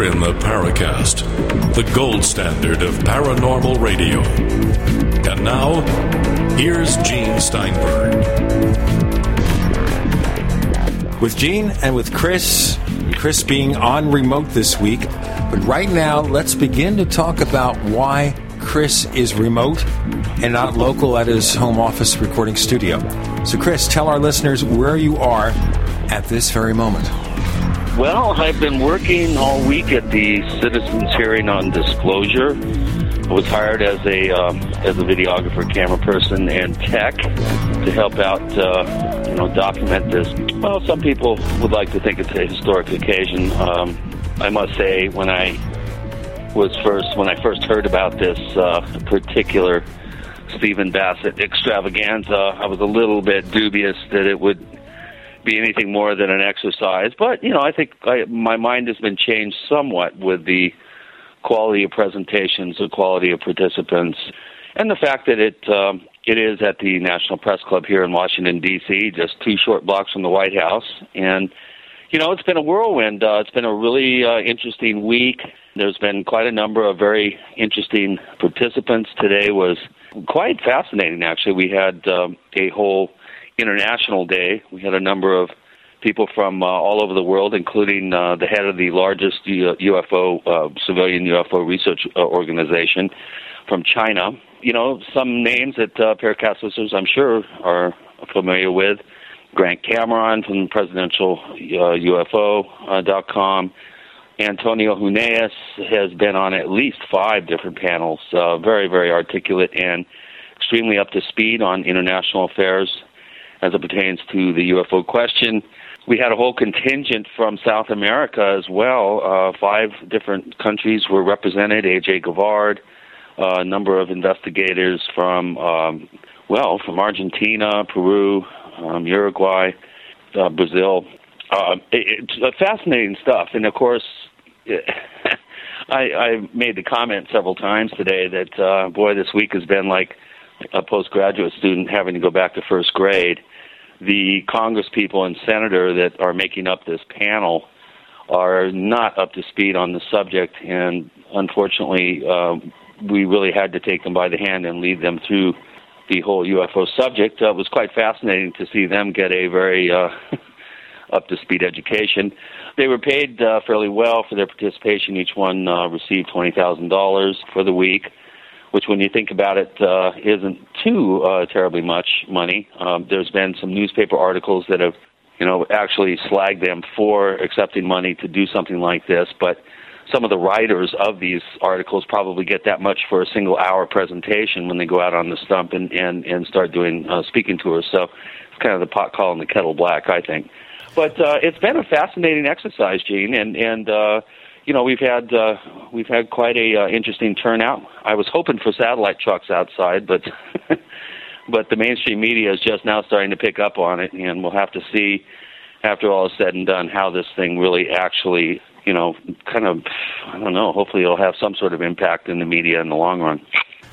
You're in the Paracast, the gold standard of paranormal radio. And now, here's Gene Steinberg. With Gene and with Chris, Chris being on remote this week. But right now, let's begin to talk about why Chris is remote and not local at his home office recording studio. So, Chris, tell our listeners where you are at this very moment. Well, I've been working all week at the citizens' hearing on disclosure. I was hired as a um, as a videographer, camera person, and tech to help out, uh, you know, document this. Well, some people would like to think it's a historic occasion. Um, I must say, when I was first when I first heard about this uh, particular Stephen Bassett extravaganza, I was a little bit dubious that it would be anything more than an exercise. But you know, I think I, my mind has been changed somewhat with the quality of presentations, the quality of participants, and the fact that it um, it is at the National Press Club here in Washington D.C., just two short blocks from the White House, and you know, it's been a whirlwind. Uh, it's been a really uh, interesting week. There's been quite a number of very interesting participants. Today was quite fascinating, actually. We had um, a whole international day. We had a number of people from uh, all over the world, including uh, the head of the largest UFO uh, civilian UFO research uh, organization from China. You know, some names that uh, Paracast listeners, I'm sure, are familiar with. Grant Cameron from presidential uh, UFO.com. Antonio Huneeus has been on at least five different panels, uh, very, very articulate and extremely up to speed on international affairs as it pertains to the UFO question. We had a whole contingent from South America as well. Uh, five different countries were represented. AJ Gevaerd, uh, a number of investigators from, um, well, from Argentina, Peru, um, Uruguay, uh, Brazil. Uh, it, it's fascinating stuff, and of course, I, I made the comment several times today that uh, boy, this week has been like a postgraduate student having to go back to first grade. The Congress people and senator that are making up this panel are not up to speed on the subject, and unfortunately, uh, we really had to take them by the hand and lead them through the whole UFO subject. Uh, it was quite fascinating to see them get a very uh, up to speed education. They were paid uh, fairly well for their participation. Each one uh, received twenty thousand dollars for the week, which, when you think about it, uh, isn't too uh, terribly much money. Um, there's been some newspaper articles that have, you know, actually slagged them for accepting money to do something like this, but some of the writers of these articles probably get that much for a single hour presentation when they go out on the stump and and and start doing uh, speaking tours. So it's kind of the pot calling the kettle black, I think. But uh, it's been a fascinating exercise, Gene, and and uh, you know we've had uh, we've had quite a uh, interesting turnout. I was hoping for satellite trucks outside, but but the mainstream media is just now starting to pick up on it, and we'll have to see after all is said and done how this thing really actually you know, kind of, I don't know, hopefully it'll have some sort of impact in the media in the long run.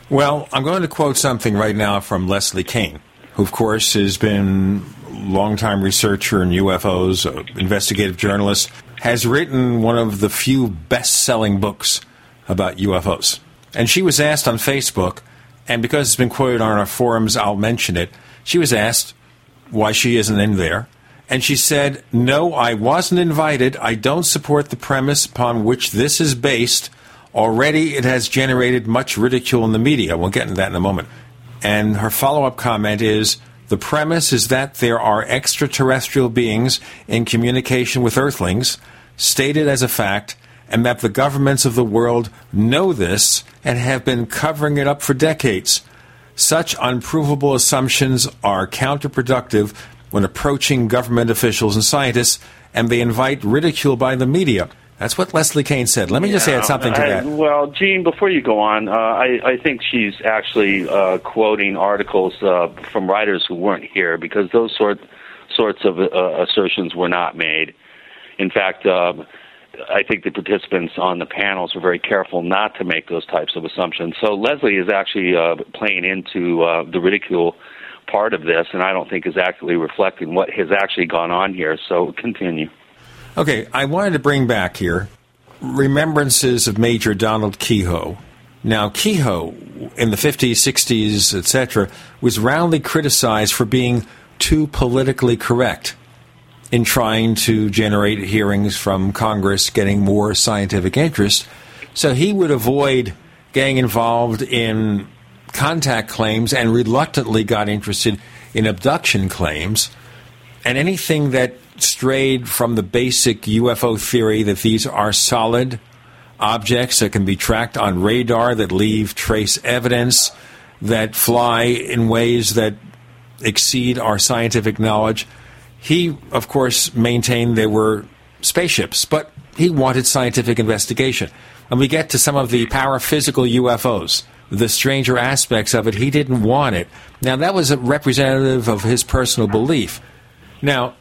Well, I'm going to quote something right now from Leslie Kean, who, of course, has been longtime researcher in UFOs, investigative journalist, has written one of the few best-selling books about UFOs. And she was asked on Facebook, and because it's been quoted on our forums, I'll mention it. She was asked why she isn't in there, and she said, No, I wasn't invited. I don't support the premise upon which this is based. Already it has generated much ridicule in the media. We'll get into that in a moment. And her follow up comment is the premise is that there are extraterrestrial beings in communication with Earthlings, stated as a fact, and that the governments of the world know this and have been covering it up for decades. Such unprovable assumptions are counterproductive when approaching government officials and scientists, and they invite ridicule by the media. That's what Leslie Kean said. Let me just add something to I, that. Well, Gene, before you go on, uh, I, I, think she's actually uh, quoting articles uh, from writers who weren't here because those sort sorts of uh, assertions were not made. In fact, um, I think the participants on the panels were very careful not to make those types of assumptions. So Leslie is actually uh, playing into uh, the ridicule part of this, and I don't think is accurately reflecting what has actually gone on here. So continue. Okay, I wanted to bring back here remembrances of Major Donald Keyhoe. Now, Keyhoe, in the 50s, 60s, etc., was roundly criticized for being too politically correct in trying to generate hearings from Congress, getting more scientific interest. So he would avoid getting involved in contact claims and reluctantly got interested in abduction claims. And anything that strayed from the basic UFO theory that these are solid objects that can be tracked on radar, that leave trace evidence, that fly in ways that exceed our scientific knowledge. He, of course, maintained they were spaceships, but he wanted scientific investigation. And we get to some of the paraphysical UFOs, the stranger aspects of it. He didn't want it. Now, that was a representative of his personal belief. Now,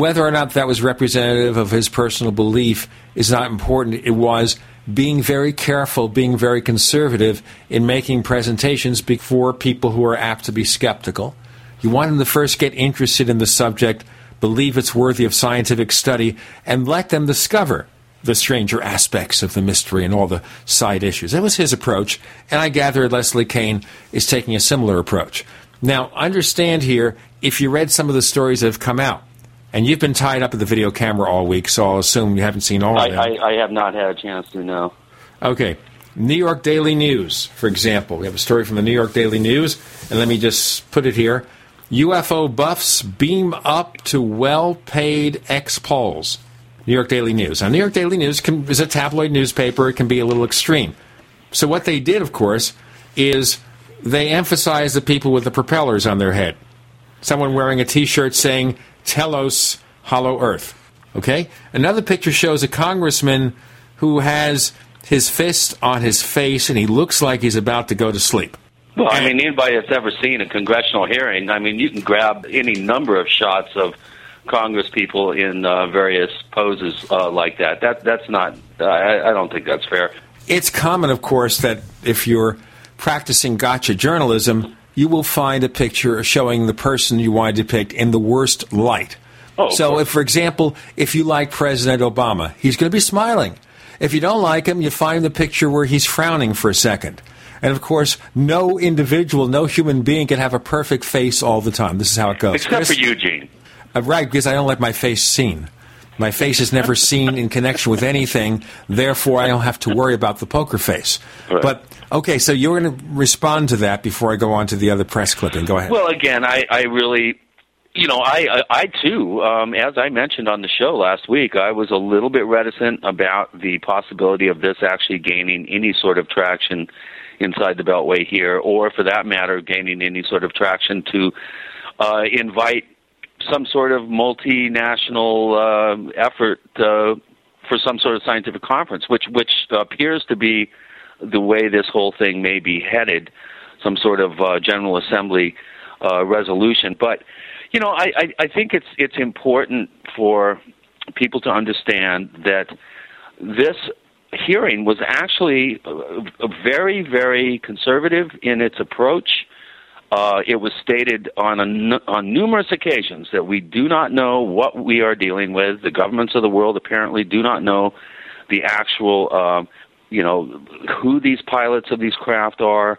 whether or not that was representative of his personal belief is not important. It was being very careful, being very conservative in making presentations before people who are apt to be skeptical. You want them to first get interested in the subject, believe it's worthy of scientific study, and let them discover the stranger aspects of the mystery and all the side issues. That was his approach, and I gather Leslie Kean is taking a similar approach. Now, understand here, if you read some of the stories that have come out, and you've been tied up at the video camera all week, so I'll assume you haven't seen all I, of them. I, I have not had a chance to know. Okay. New York Daily News, for example. We have a story from the New York Daily News, and let me just put it here. UFO buffs beam up to well paid ex Poles. New York Daily News. Now, New York Daily News can, is a tabloid newspaper. It can be a little extreme. So, what they did, of course, is they emphasized the people with the propellers on their head. Someone wearing a t shirt saying, Telos Hollow Earth. Okay? Another picture shows a congressman who has his fist on his face and he looks like he's about to go to sleep. Well, I mean, anybody that's ever seen a congressional hearing, I mean, you can grab any number of shots of Congress people in uh, various poses uh, like that. That that's not. Uh, I, I don't think that's fair. It's common, of course, that if you're practicing gotcha journalism, you will find a picture showing the person you want to depict in the worst light. Oh, so, if, for example, if you like President Obama, he's going to be smiling. If you don't like him, you find the picture where he's frowning for a second. And of course, no individual, no human being can have a perfect face all the time. This is how it goes. Except Chris- for Eugene. uh, right, because I don't like my face seen. My face is never seen in connection with anything, therefore, I don't have to worry about the poker face. Right. But, okay, so you're going to respond to that before I go on to the other press clipping. Go ahead. Well, again, I, I really, you know, I, I, I too, um, as I mentioned on the show last week, I was a little bit reticent about the possibility of this actually gaining any sort of traction inside the Beltway here, or for that matter, gaining any sort of traction to uh, invite some sort of multinational uh, effort uh, for some sort of scientific conference, which which appears to be the way this whole thing may be headed, some sort of uh, General Assembly uh, resolution. But you know, I, I, I think it's it's important for people to understand that this hearing was actually uh, very, very conservative in its approach. Uh, it was stated on on numerous occasions that we do not know what we are dealing with. The governments of the world apparently do not know the actual, um, you know, who these pilots of these craft are.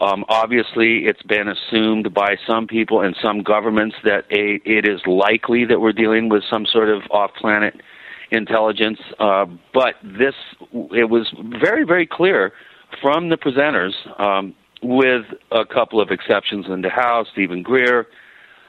Um, obviously, it's been assumed by some people and some governments that a, it is likely that we're dealing with some sort of off-planet intelligence. Uh, but this, it was very, very clear from the presenters, um, with a couple of exceptions in the House, Stephen Greer.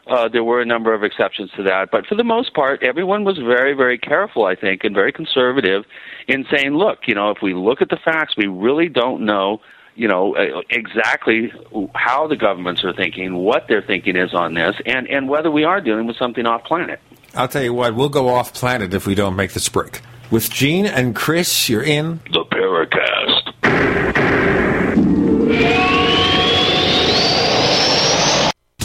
Uh, there were a number of exceptions to that, but for the most part, everyone was very, very careful, I think, and very conservative in saying, look, you know, if we look at the facts, we really don't know you know uh, exactly how the governments are thinking, what their thinking is on this, and and whether we are dealing with something off planet. I'll tell you what, we'll go off planet if we don't make this break. With Gene and Chris, you're in. The Paracast.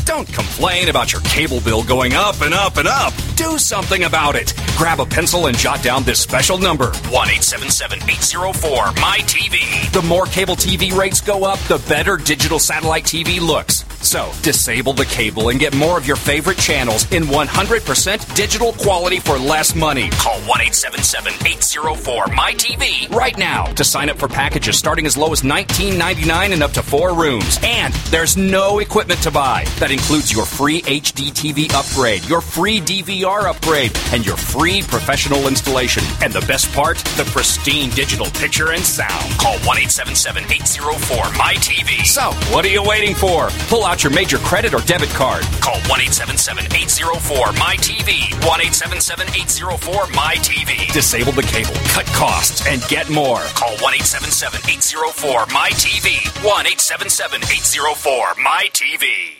Don't complain about your cable bill going up and up and up. Do something about it. Grab a pencil and jot down this special number 1 877 804 MyTV. The more cable TV rates go up, the better digital satellite TV looks. So, disable the cable and get more of your favorite channels in 100% digital quality for less money. Call 1 877 804 MyTV right now to sign up for packages starting as low as $19.99 and up to four rooms. And there's no equipment to buy. That includes your free HD TV upgrade, your free DVR upgrade, and your free professional installation. And the best part, the pristine digital picture and sound. Call 1 877 804 MyTV. So, what are you waiting for? Pull out your major credit or debit card. Call 1 877 804 MyTV. 1 877 804 MyTV. Disable the cable, cut costs, and get more. Call 1 877 804 MyTV. 1 877 804 MyTV.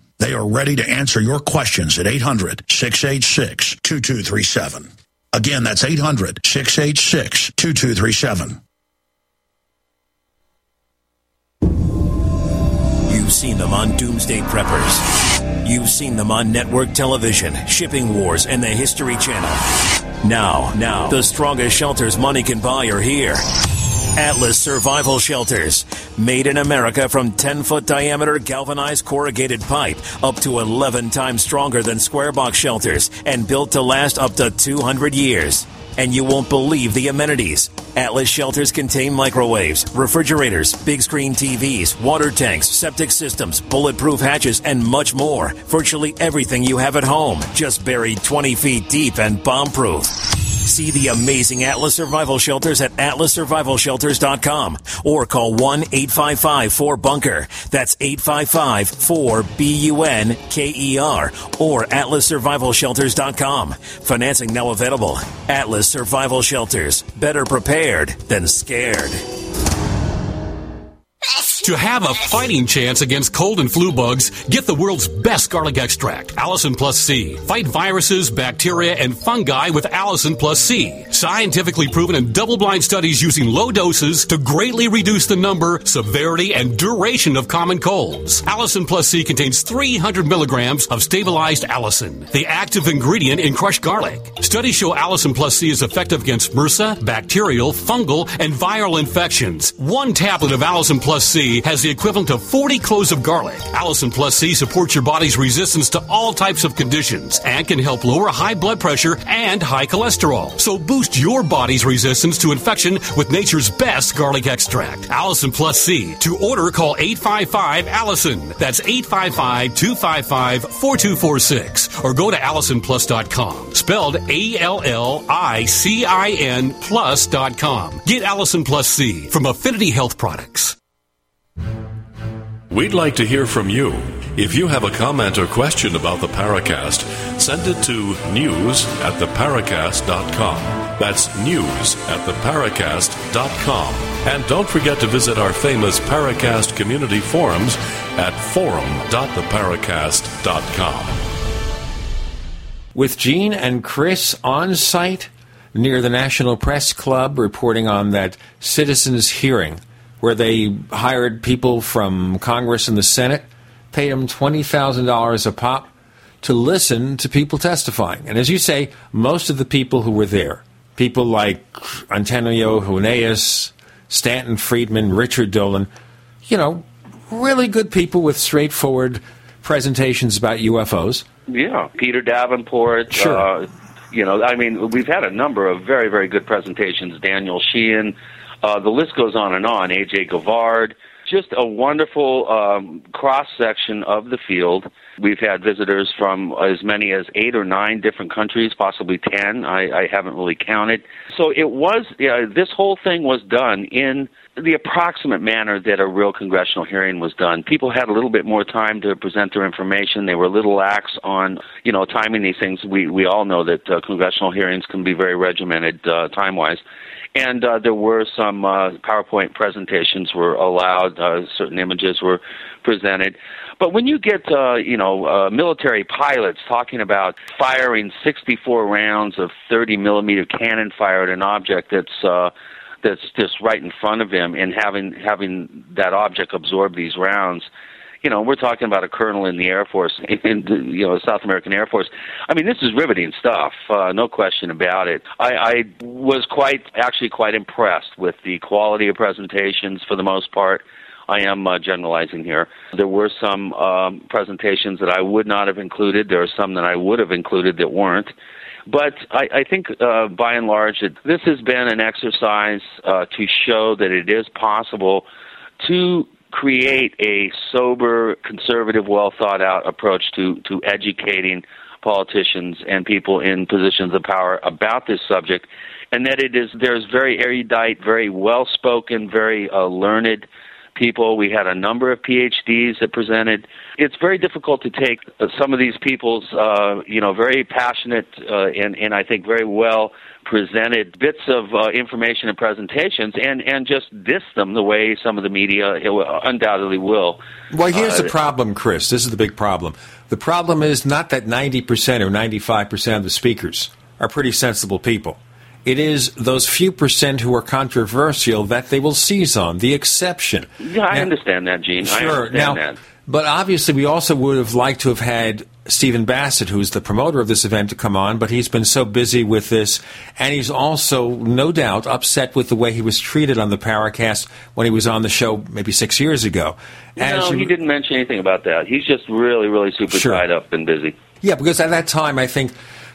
They are ready to answer your questions at 800 686 2237. Again, that's 800 686 2237. You've seen them on Doomsday Preppers. You've seen them on network television, Shipping Wars, and the History Channel. Now, now, the strongest shelters money can buy are here. Atlas Survival Shelters. Made in America from 10 foot diameter galvanized corrugated pipe up to 11 times stronger than square box shelters and built to last up to 200 years. And you won't believe the amenities. Atlas shelters contain microwaves, refrigerators, big screen TVs, water tanks, septic systems, bulletproof hatches, and much more. Virtually everything you have at home, just buried 20 feet deep and bomb proof. See the amazing Atlas Survival Shelters at atlassurvivalshelters.com or call 1 855 4 Bunker. That's 855 4 B U N K E R or atlassurvivalshelters.com. Financing now available. Atlas Survival Shelters. Better prepared than scared. To have a fighting chance against cold and flu bugs, get the world's best garlic extract, Allicin Plus C. Fight viruses, bacteria, and fungi with Allicin Plus C. Scientifically proven in double blind studies using low doses to greatly reduce the number, severity, and duration of common colds. Allicin Plus C contains 300 milligrams of stabilized Allicin, the active ingredient in crushed garlic. Studies show Allicin Plus C is effective against MRSA, bacterial, fungal, and viral infections. One tablet of Allicin Plus C has the equivalent of 40 cloves of garlic. Allicin Plus C supports your body's resistance to all types of conditions and can help lower high blood pressure and high cholesterol. So boost your body's resistance to infection with nature's best garlic extract. Allicin Plus C. To order, call 855 Allicin. That's 855 255 4246 or go to AllicinPlus.com. Spelled A L L I C I N Plus.com. Get Allicin Plus C from Affinity Health Products. We'd like to hear from you. If you have a comment or question about the Paracast, send it to news at theparacast.com. That's news at theparacast.com. And don't forget to visit our famous Paracast community forums at forum.theparacast.com. With Gene and Chris on site near the National Press Club reporting on that citizens' hearing where they hired people from Congress and the Senate, paid them $20,000 a pop to listen to people testifying. And as you say, most of the people who were there, people like Antonio Huneeus, Stanton Friedman, Richard Dolan, you know, really good people with straightforward presentations about UFOs. Yeah, Peter Davenport. Sure. Uh, you know, I mean, we've had a number of very, very good presentations. Daniel Sheehan. Uh, the list goes on and on. AJ Gevaerd, just a wonderful um, cross section of the field. We've had visitors from as many as eight or nine different countries, possibly ten. I, I haven't really counted. So it was, yeah, this whole thing was done in the approximate manner that a real congressional hearing was done. People had a little bit more time to present their information. They were a little lax on, you know, timing these things. We we all know that uh, congressional hearings can be very regimented uh, time wise. And uh, there were some uh, PowerPoint presentations were allowed. Uh, certain images were presented. But when you get, uh, you know, uh, military pilots talking about firing 64 rounds of 30 millimeter cannon fire at an object that's uh, that's just right in front of him and having having that object absorb these rounds you know, we're talking about a colonel in the Air Force, in the, you know, South American Air Force. I mean, this is riveting stuff, uh, no question about it. I, I was quite, actually, quite impressed with the quality of presentations for the most part. I am uh, generalizing here. There were some um, presentations that I would not have included. There are some that I would have included that weren't. But I, I think, uh, by and large, this has been an exercise uh, to show that it is possible to create a sober, conservative, well thought out approach to, to educating politicians and people in positions of power about this subject, and that it is there's very erudite, very well spoken, very uh, learned people. We had a number of PhDs that presented. It's very difficult to take uh, some of these people's, uh, you know, very passionate uh, and, and I think very well presented bits of uh, information and presentations and, and just diss them the way some of the media undoubtedly will. Well, here's uh, the problem, Chris. This is the big problem. The problem is not that 90% or 95% of the speakers are pretty sensible people. It is those few percent who are controversial that they will seize on, the exception. Yeah, I now, understand that, Gene. Sure. now, that. But obviously, we also would have liked to have had Stephen Bassett, who's the promoter of this event, to come on, but he's been so busy with this, and he's also, no doubt, upset with the way he was treated on the Paracast when he was on the show maybe six years ago. As no, you, he didn't mention anything about that. He's just really, really super sure. tied up and busy. Yeah, because at that time, I think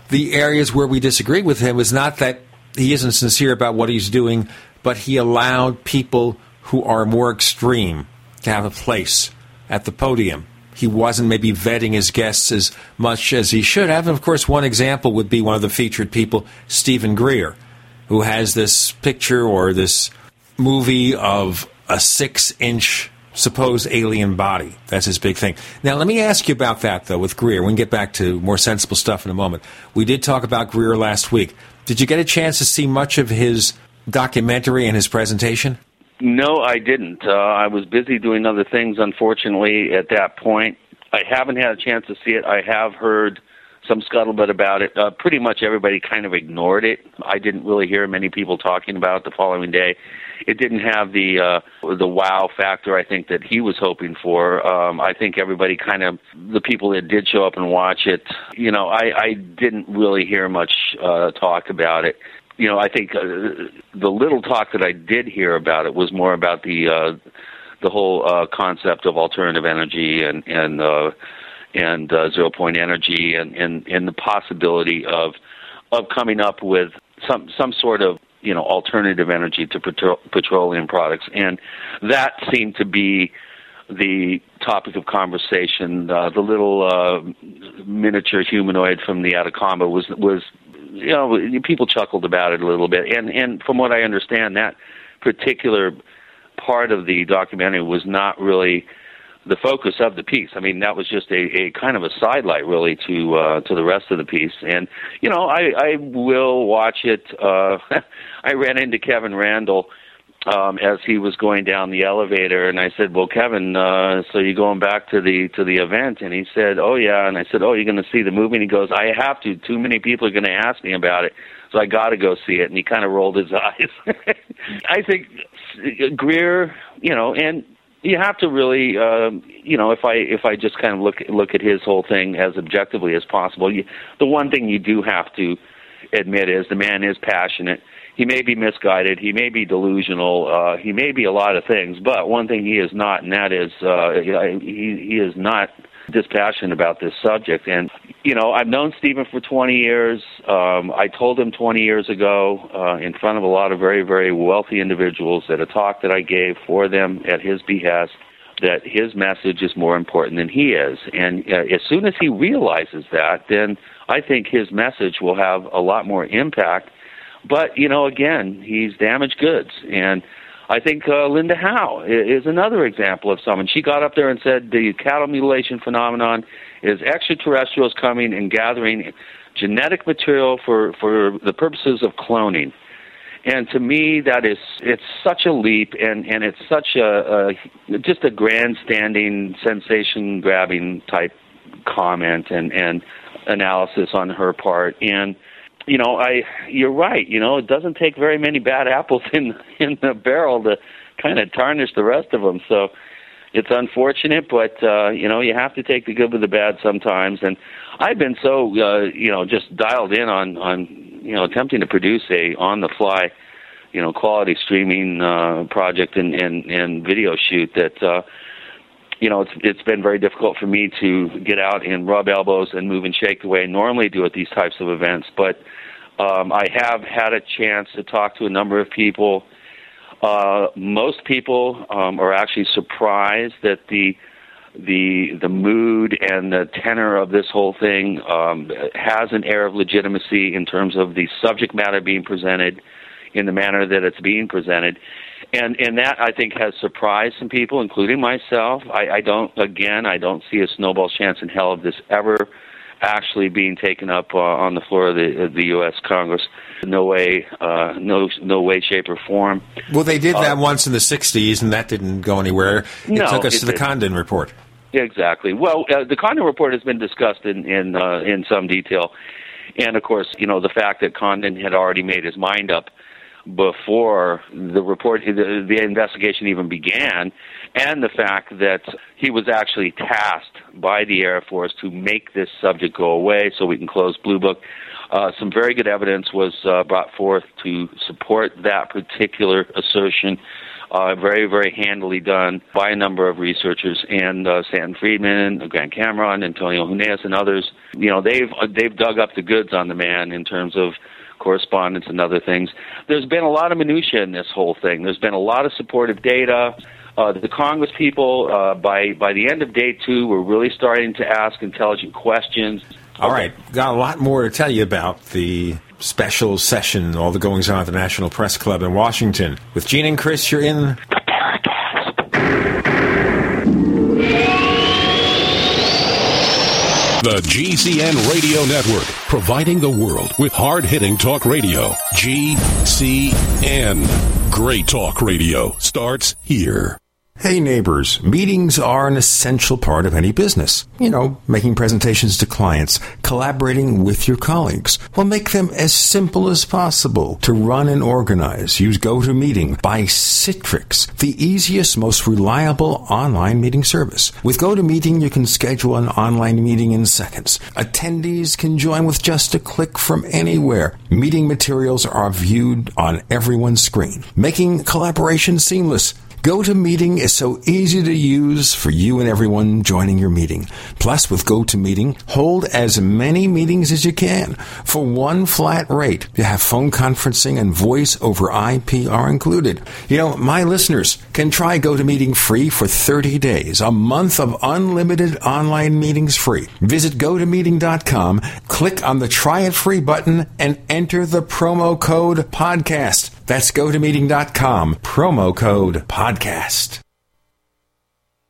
the areas where we disagreed with him was not that he isn't sincere about what he's doing, but he allowed people who are more extreme to have a place at the podium. He wasn't maybe vetting his guests as much as he should have. And of course, one example would be one of the featured people, Stephen Greer, who has this picture or this movie of a six inch supposed alien body. That's his big thing. Now, let me ask you about that, though, with Greer. We can get back to more sensible stuff in a moment. We did talk about Greer last week. Did you get a chance to see much of his documentary and his presentation? No, I didn't. Uh, I was busy doing other things, unfortunately, at that point. I haven't had a chance to see it. I have heard some scuttlebutt about it. Uh, pretty much everybody kind of ignored it. I didn't really hear many people talking about it the following day. It didn't have the uh, the wow factor I think that he was hoping for. Um, I think everybody kind of the people that did show up and watch it, you know, I, I didn't really hear much uh, talk about it you know, I think uh, the little talk that I did hear about it was more about the uh, the whole uh, concept of alternative energy and and uh, and uh, zero point energy and, and and the possibility of of coming up with some some sort of you know alternative energy to petro- petroleum products, and that seemed to be the topic of conversation. Uh, the little uh, miniature humanoid from the Atacama was was you know people chuckled about it a little bit, and and from what I understand, that particular part of the documentary was not really the focus of the piece. I mean, that was just a, a kind of a sidelight, really, to uh, to the rest of the piece. And you know, I, I will watch it. Uh, I ran into Kevin Randle um, as he was going down the elevator, and I said, "Well, Kevin, uh, so you're going back to the to the event?" And he said, "Oh yeah." And I said, "Oh, you're going to see the movie?" And he goes, "I have to. Too many people are going to ask me about it." So I got to go see it, and he kind of rolled his eyes. I think Greer, you know, and you have to really, um, you know, if I if I just kind of look look at his whole thing as objectively as possible, you, the one thing you do have to admit is the man is passionate. He may be misguided. He may be delusional. Uh, he may be a lot of things, but one thing he is not, and that is uh, he he is not dispassionate about this subject. And you know, I've known Stephen for 20 years. Um, I told him 20 years ago uh, in front of a lot of very, very wealthy individuals at a talk that I gave for them at his behest that his message is more important than he is. And uh, as soon as he realizes that, then I think his message will have a lot more impact. But, you know, again, he's damaged goods. And I think uh, Linda Howe is another example of someone. She got up there and said the cattle mutilation phenomenon is extraterrestrials coming and gathering genetic material for, for the purposes of cloning. And to me, that is it's such a leap, and, and it's such a, a just a grandstanding, sensation grabbing type comment and and analysis on her part. And you know, I you're right. You know, it doesn't take very many bad apples in in the barrel to kind of tarnish the rest of them. So it's unfortunate, but uh, you know, you have to take the good with the bad sometimes. And I've been so uh, you know just dialed in on on you know attempting to produce a on the fly you know quality streaming uh, project and and and video shoot that. uh you know, it's it's been very difficult for me to get out and rub elbows and move and shake the way I normally do at these types of events. But um, I have had a chance to talk to a number of people uh, most people um, are actually surprised that the the the mood and the tenor of this whole thing um, has an air of legitimacy in terms of the subject matter being presented in the manner that it's being presented, and and that I think has surprised some people, including myself. I, I don't again I don't see a snowball's chance in hell of this ever actually being taken up uh, on the floor of the, the U.S. Congress. No way, uh, no, no way, shape, or form. Well, they did that uh, once in the '60s, and that didn't go anywhere. It no, took us it to the. Condon report. Exactly. Well, uh, the Condon report has been discussed in in uh, in some detail, and of course, you know the fact that Condon had already made his mind up before the report, the, the investigation even began, and the fact that he was actually tasked by the Air Force to make this subject go away so we can close Blue Book. Uh, some very good evidence was uh, brought forth to support that particular assertion. Uh, very, very handily done by a number of researchers and uh, Stanton Friedman, Grant Cameron, Antonio Huneeus, and others. You know, they've uh, they've dug up the goods on the man in terms of correspondence and other things. There's been a lot of minutia in this whole thing. There's been a lot of supportive data. Uh, the Congress people, uh, by by the end of day two, were really starting to ask intelligent questions. All right, got a lot more to tell you about the special session, all the goings on at the National Press Club in Washington. With Gene and Chris, you're in The GCN Radio Network, providing the world with hard hitting talk radio. GCN. Great talk radio starts here. Hey neighbors, meetings are an essential part of any business. You know, making presentations to clients, collaborating with your colleagues. Well, make them as simple as possible to run and organize. Use GoToMeeting by Citrix, the easiest, most reliable online meeting service. With GoToMeeting, you can schedule an online meeting in seconds. Attendees can join with just a click from anywhere. Meeting materials are viewed on everyone's screen, making collaboration seamless. GoToMeeting is so easy to use for you and everyone joining your meeting. Plus, with GoToMeeting, hold as many meetings as you can for one flat rate. You have phone conferencing and voice over IP are included. You know, my listeners can try GoToMeeting free for 30 days, a month of unlimited online meetings free. Visit GoToMeeting.com, click on the Try It Free button, and enter the promo code podcast. That's GoToMeeting.com, promo code podcast.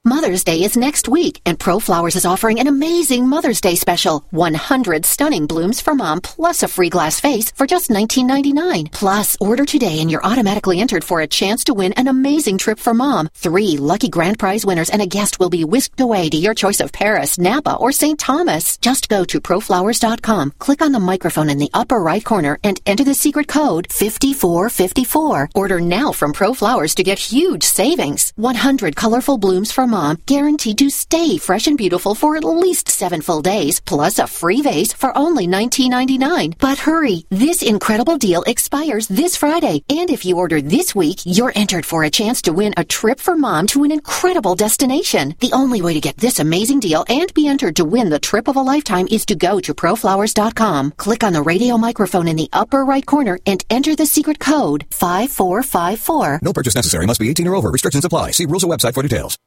Mother's Day is next week, and ProFlowers is offering an amazing Mother's Day special 100 stunning blooms for mom, plus a free glass vase for just $19.99. Plus, order today and you're automatically entered for a chance to win an amazing trip for mom. Three lucky grand prize winners and a guest will be whisked away to your choice of Paris, Napa, or St. Thomas. Just go to proflowers.com, click on the microphone in the upper right corner, and enter the secret code 5454. Order now from ProFlowers to get huge savings. 100 colorful blooms for mom mom guaranteed to stay fresh and beautiful for at least seven full days, plus a free vase for only $19.99. But hurry, this incredible deal expires this Friday. And if you order this week, you're entered for a chance to win a trip for mom to an incredible destination. The only way to get this amazing deal and be entered to win the trip of a lifetime is to go to proflowers.com. Click on the radio microphone in the upper right corner and enter the secret code 5454. No purchase necessary. Must be 18 or over. Restrictions apply. See rules or website for details.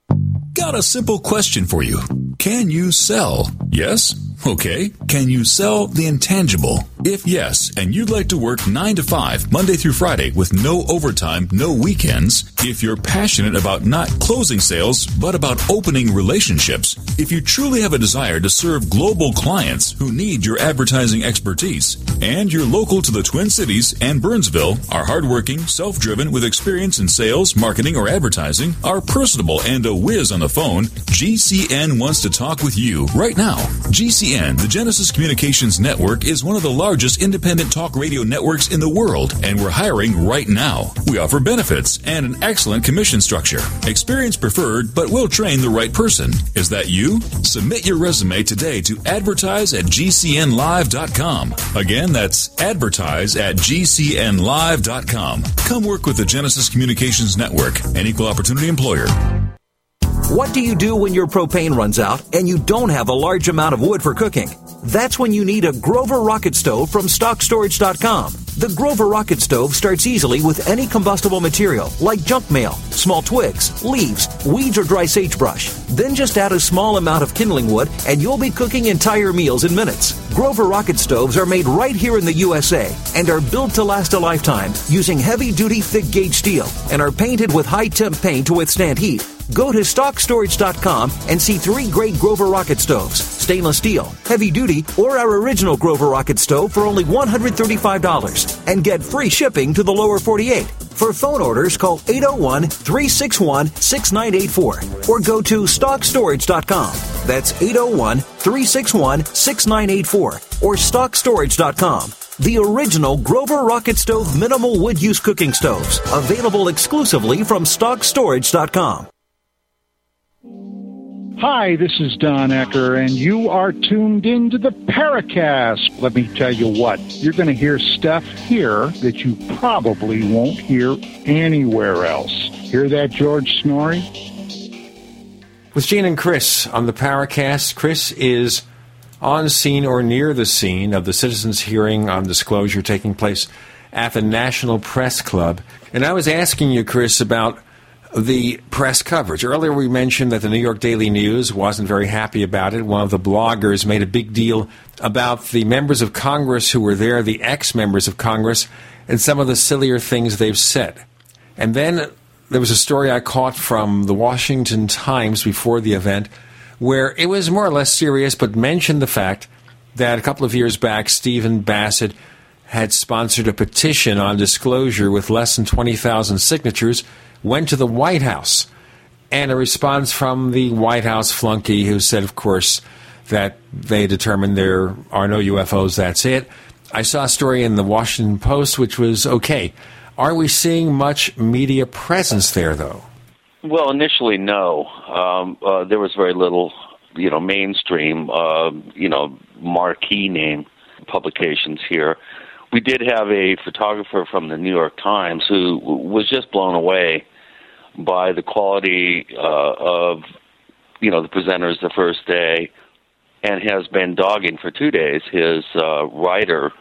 Got a simple question for you. Can you sell? Yes? Okay. Can you sell the intangible? If yes, and you'd like to work 9 to 5, Monday through Friday, with no overtime, no weekends, if you're passionate about not closing sales, but about opening relationships, if you truly have a desire to serve global clients who need your advertising expertise, and you're local to the Twin Cities and Burnsville, are hardworking, self driven, with experience in sales, marketing, or advertising, are personable, and a whiz on the phone, GCN wants to talk with you right now. GCN, the Genesis Communications Network, is one of the largest independent talk radio networks in the world, and we're hiring right now. We offer benefits and an excellent commission structure. Experience preferred, but we'll train the right person. Is that you? Submit your resume today to advertise at GCNlive.com. Again, that's advertise at GCNlive.com. Come work with the Genesis Communications Network, an equal opportunity employer. What do you do when your propane runs out and you don't have a large amount of wood for cooking? That's when you need a Grover rocket stove from StockStorage.com. The Grover rocket stove starts easily with any combustible material like junk mail, small twigs, leaves, weeds, or dry sagebrush. Then just add a small amount of kindling wood and you'll be cooking entire meals in minutes. Grover rocket stoves are made right here in the USA and are built to last a lifetime using heavy duty thick gauge steel and are painted with high temp paint to withstand heat. Go to StockStorage.com and see three great Grover rocket stoves stainless steel, heavy duty, or our original Grover rocket stove for only $135 and get free shipping to the lower 48. For phone orders, call 801 361 6984 or go to StockStorage.com. That's 801 361 6984 or StockStorage.com. The original Grover Rocket Stove minimal wood use cooking stoves, available exclusively from StockStorage.com. Hi, this is Don Ecker, and you are tuned into the Paracast. Let me tell you what, you're going to hear stuff here that you probably won't hear anywhere else. Hear that, George Snorri? With Gene and Chris on the Paracast, Chris is on scene or near the scene of the citizens' hearing on disclosure taking place at the National Press Club. And I was asking you, Chris, about the press coverage. Earlier, we mentioned that the New York Daily News wasn't very happy about it. One of the bloggers made a big deal about the members of Congress who were there, the ex members of Congress, and some of the sillier things they've said. And then there was a story I caught from the Washington Times before the event where it was more or less serious, but mentioned the fact that a couple of years back, Stephen Bassett had sponsored a petition on disclosure with less than 20,000 signatures went to the White House. And a response from the White House flunky who said, of course, that they determined there are no UFOs, that's it. I saw a story in the Washington Post which was okay. Are we seeing much media presence there, though? Well, initially, no. Um, uh, there was very little, you know, mainstream, uh, you know, marquee name publications here. We did have a photographer from the New York Times who was just blown away by the quality uh, of you know the presenters the first day, and has been dogging for two days his uh, writer,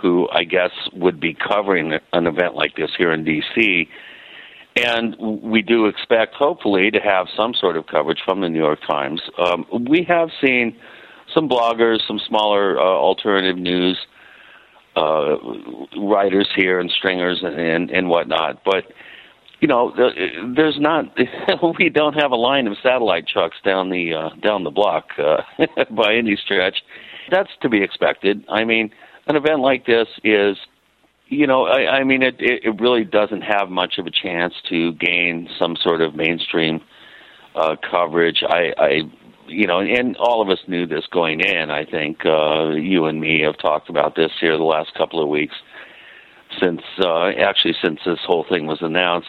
who I guess would be covering an event like this here in D.C. And we do expect, hopefully, to have some sort of coverage from the New York Times. Um, we have seen some bloggers, some smaller uh, alternative news uh, writers here and stringers and, and, and whatnot, but you know, there's not. we don't have a line of satellite trucks down the uh, down the block uh, by any stretch. That's to be expected. I mean, an event like this is, you know, I, I mean, it it really doesn't have much of a chance to gain some sort of mainstream uh, coverage. I, I, you know, and all of us knew this going in. I think uh, you and me have talked about this here the last couple of weeks, since uh, actually since this whole thing was announced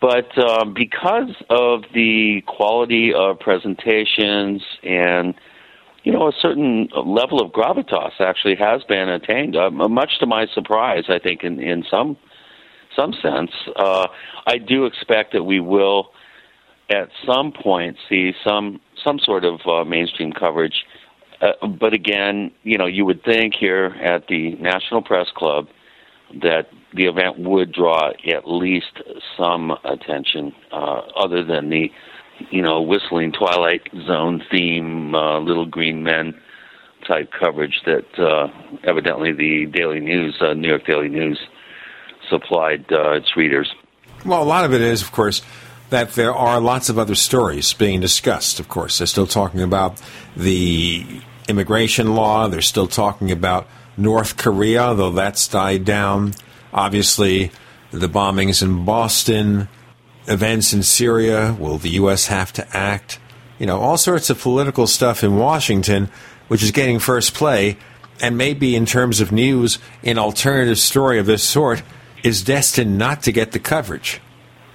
But um, because of the quality of presentations and you know, a certain level of gravitas actually has been attained, uh, much to my surprise. I think in in some some sense, uh, I do expect that we will at some point see some some sort of uh, mainstream coverage. Uh, but again, you know, you would think here at the National Press Club that the event would draw at least some attention, uh, other than the, you know, whistling Twilight Zone theme, uh, Little Green Men type coverage that uh, evidently the Daily News, uh, New York Daily News, supplied uh, its readers. Well, a lot of it is, of course, that there are lots of other stories being discussed. Of course, they're still talking about the immigration law. They're still talking about North Korea, though that's died down. Obviously, the bombings in Boston, events in Syria. Will the U.S. have to act? You know, all sorts of political stuff in Washington, which is getting first play, and maybe in terms of news, an alternative story of this sort is destined not to get the coverage,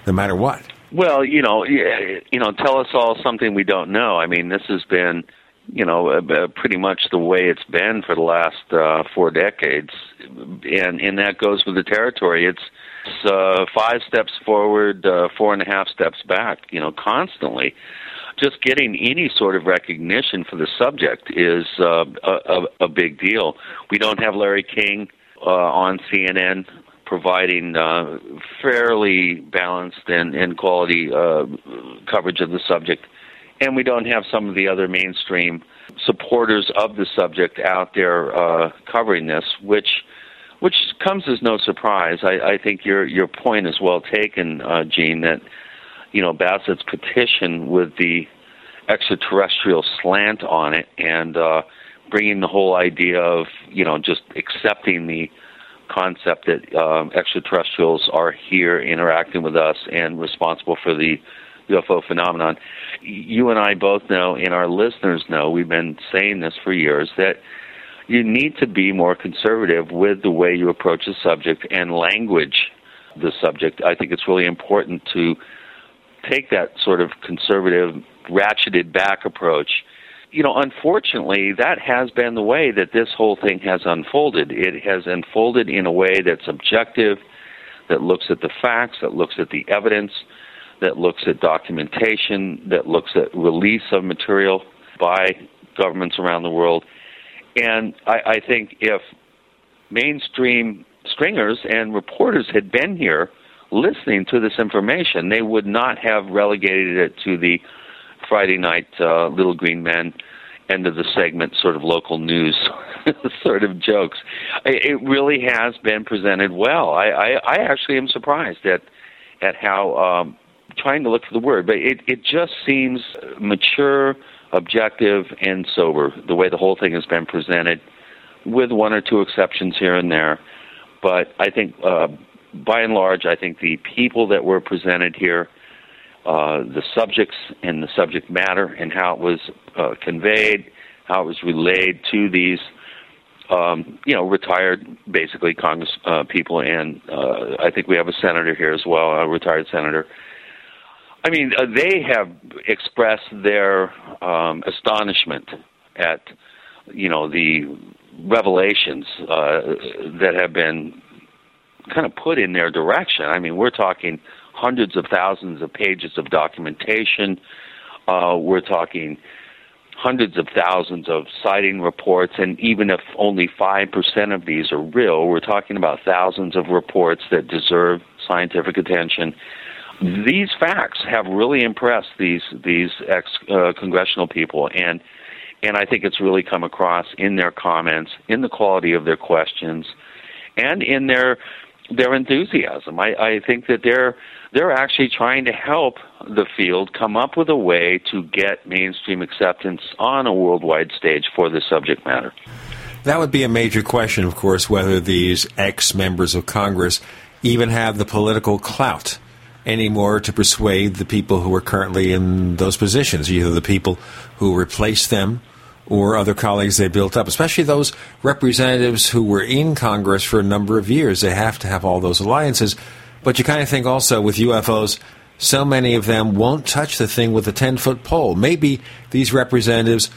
no matter what. Well, you know, you know, tell us all something we don't know. I mean, this has been you know, uh, pretty much the way it's been for the last uh, four decades, and and that goes with the territory. It's, it's uh, five steps forward, uh, four and a half steps back. You know, constantly. Just getting any sort of recognition for the subject is uh, a, a big deal. We don't have Larry King uh, on CNN providing uh, fairly balanced and, and quality uh, coverage of the subject and we don't have some of the other mainstream supporters of the subject out there uh, covering this, which which comes as no surprise. I, I think your your point is well taken, uh, Gene. That you know Bassett's petition with the extraterrestrial slant on it and uh, bringing the whole idea of you know just accepting the concept that um, extraterrestrials are here interacting with us and responsible for the UFO phenomenon. You and I both know, and our listeners know, we've been saying this for years, that you need to be more conservative with the way you approach the subject and language the subject. I think it's really important to take that sort of conservative, ratcheted back approach. You know, unfortunately, that has been the way that this whole thing has unfolded. It has unfolded in a way that's objective, that looks at the facts, that looks at the evidence, that looks at documentation, that looks at release of material by governments around the world. And I, I think if mainstream stringers and reporters had been here listening to this information, they would not have relegated it to the Friday night uh, Little Green Men end of the segment sort of local news sort of jokes. It really has been presented well. I, I, I actually am surprised at at how um, trying to look for the word, but it, it just seems mature, objective, and sober, the way the whole thing has been presented, with one or two exceptions here and there. But I think, uh, by and large, I think the people that were presented here, uh, the subjects and the subject matter, and how it was uh, conveyed, how it was relayed to these um, you know, retired basically Congress uh, people, and uh, I think we have a senator here as well, a retired senator. I mean, uh, they have expressed their um, astonishment at, you know, the revelations uh, that have been kind of put in their direction. I mean, we're talking hundreds of thousands of pages of documentation. Uh, we're talking hundreds of thousands of sighting reports, and even if only 5% of these are real, we're talking about thousands of reports that deserve scientific attention these facts have really impressed these these ex uh, congressional people, and and I think it's really come across in their comments, in the quality of their questions, and in their their enthusiasm. I, I think that they're they're actually trying to help the field come up with a way to get mainstream acceptance on a worldwide stage for the subject matter. That would be a major question, of course, whether these ex members of Congress even have the political clout anymore to persuade the people who are currently in those positions, either the people who replaced them or other colleagues they built up, especially those representatives who were in Congress for a number of years. They have to have all those alliances. But you kind of think also with UFOs, so many of them won't touch the thing with a 10 foot pole. Maybe these representatives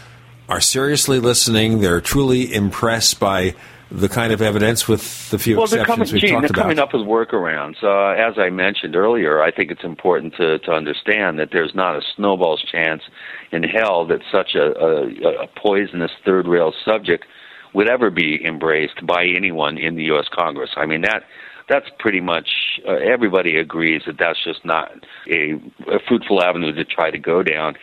are seriously listening. They're truly impressed by the kind of evidence with the few well, exceptions coming, we've Gene, talked they're about. coming up with workarounds. Uh, as I mentioned earlier, I think it's important to, to understand that there's not a snowball's chance in hell that such a, a, a poisonous third rail subject would ever be embraced by anyone in the U.S. Congress. I mean that that's pretty much uh, everybody agrees that that's just not a, a fruitful avenue to try to go down.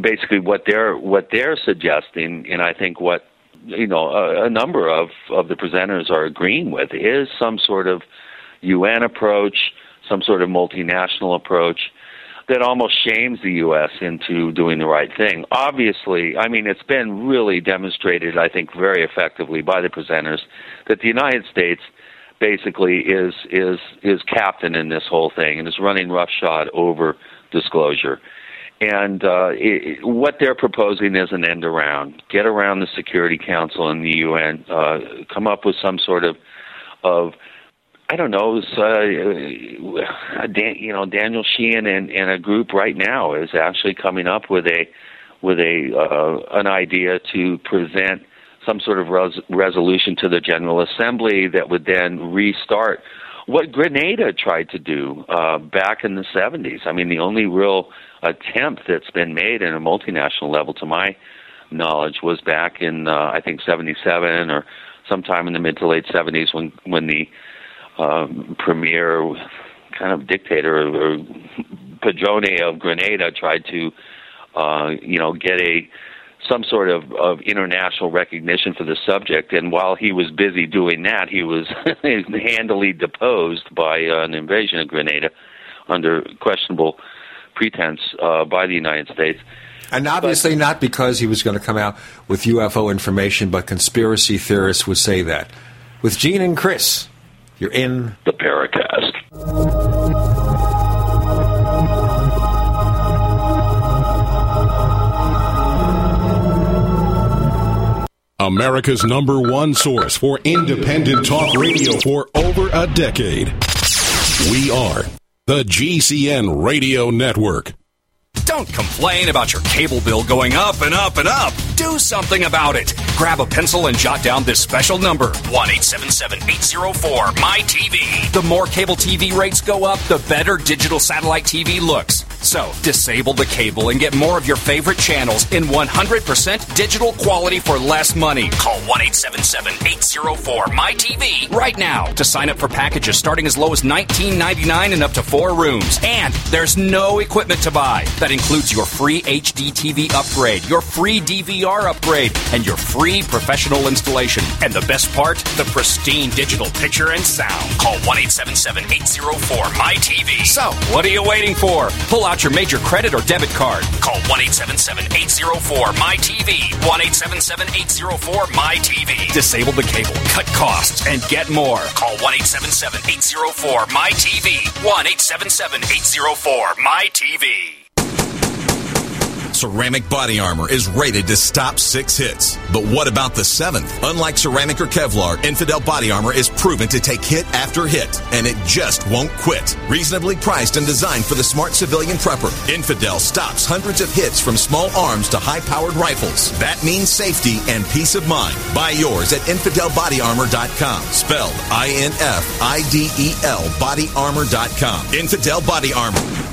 Basically, what they're what they're suggesting, and I think what you know a, a number of of the presenters are agreeing with, is some sort of UN approach, some sort of multinational approach that almost shames the U.S. into doing the right thing. Obviously, I mean, it's been really demonstrated, I think, very effectively by the presenters that the United States basically is is is captain in this whole thing and is running roughshod over disclosure. And uh, it, what they're proposing is an end around, get around the Security Council and the UN, uh, come up with some sort of of I don't know, uh, Dan, you know, Daniel Sheehan and, and a group right now is actually coming up with a with a uh, an idea to present some sort of res- resolution to the General Assembly that would then restart what Grenada tried to do uh, back in the 70s. I mean, the only real attempt that's been made in a multinational level, to my knowledge, was back in uh, I think 77 or sometime in the mid to late 70s when when the um, premier, kind of dictator or padrone of Grenada tried to, uh, you know, get a some sort of, of international recognition for the subject. And while he was busy doing that, he was handily deposed by uh, an invasion of Grenada under questionable pretense uh, by the United States. And obviously, but, not because he was going to come out with UFO information, but conspiracy theorists would say that. With Gene and Chris, you're in the Paracast. America's number one source for independent talk radio for over a decade. We are the GCN Radio Network. Don't complain about your cable bill going up and up and up. Do something about it. Grab a pencil and jot down this special number 1 877 804 MyTV. The more cable TV rates go up, the better digital satellite TV looks. So, disable the cable and get more of your favorite channels in 100% digital quality for less money. Call 1 877 804 MyTV right now to sign up for packages starting as low as $19.99 and up to four rooms. And there's no equipment to buy. That includes your free HD TV upgrade, your free DVR upgrade, and your free professional installation. And the best part, the pristine digital picture and sound. Call 1 877 804 MyTV. So, what are you waiting for? Pull out your major credit or debit card. Call 1 877 804 MyTV. 1 877 804 MyTV. Disable the cable, cut costs, and get more. Call 1 877 804 MyTV. 1 877 804 MyTV. Ceramic body armor is rated to stop six hits. But what about the seventh? Unlike ceramic or Kevlar, Infidel body armor is proven to take hit after hit, and it just won't quit. Reasonably priced and designed for the smart civilian prepper, Infidel stops hundreds of hits from small arms to high powered rifles. That means safety and peace of mind. Buy yours at InfidelBodyArmor.com. Spelled I N F I D E L BodyArmor.com. Infidel Body Armor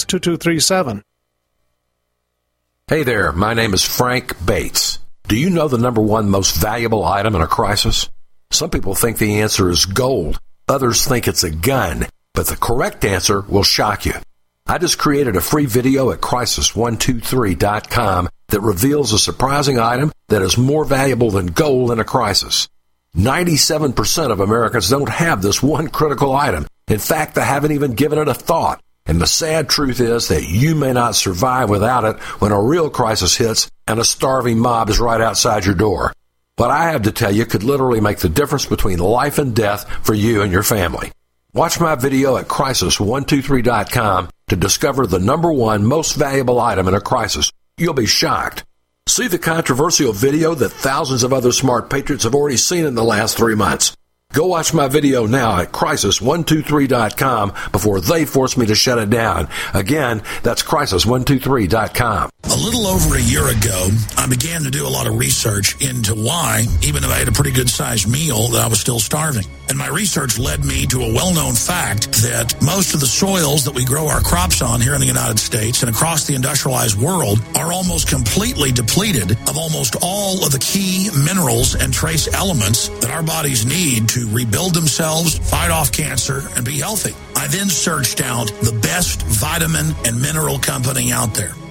2237. Hey there, my name is Frank Bates. Do you know the number one most valuable item in a crisis? Some people think the answer is gold. Others think it's a gun. But the correct answer will shock you. I just created a free video at crisis123.com that reveals a surprising item that is more valuable than gold in a crisis. 97% of Americans don't have this one critical item In fact, they haven't even given it a thought. And the sad truth is that you may not survive without it when a real crisis hits and a starving mob is right outside your door. What I have to tell you could literally make the difference between life and death for you and your family. Watch my video at crisis123.com to discover the number one most valuable item in a crisis. You'll be shocked. See the controversial video that thousands of other smart patriots have already seen in the last three months. Go watch my video now at crisis123.com before they force me to shut it down. Again, that's crisis123.com. A little over a year ago, I began to do a lot of research into why, even if I had a pretty good sized meal, that I was still starving. And my research led me to a well known fact that most of the soils that we grow our crops on here in the United States and across the industrialized world are almost completely depleted of almost all of the key minerals and trace elements that our bodies need to rebuild themselves, fight off cancer, and be healthy. I then searched out the best vitamin and mineral company out there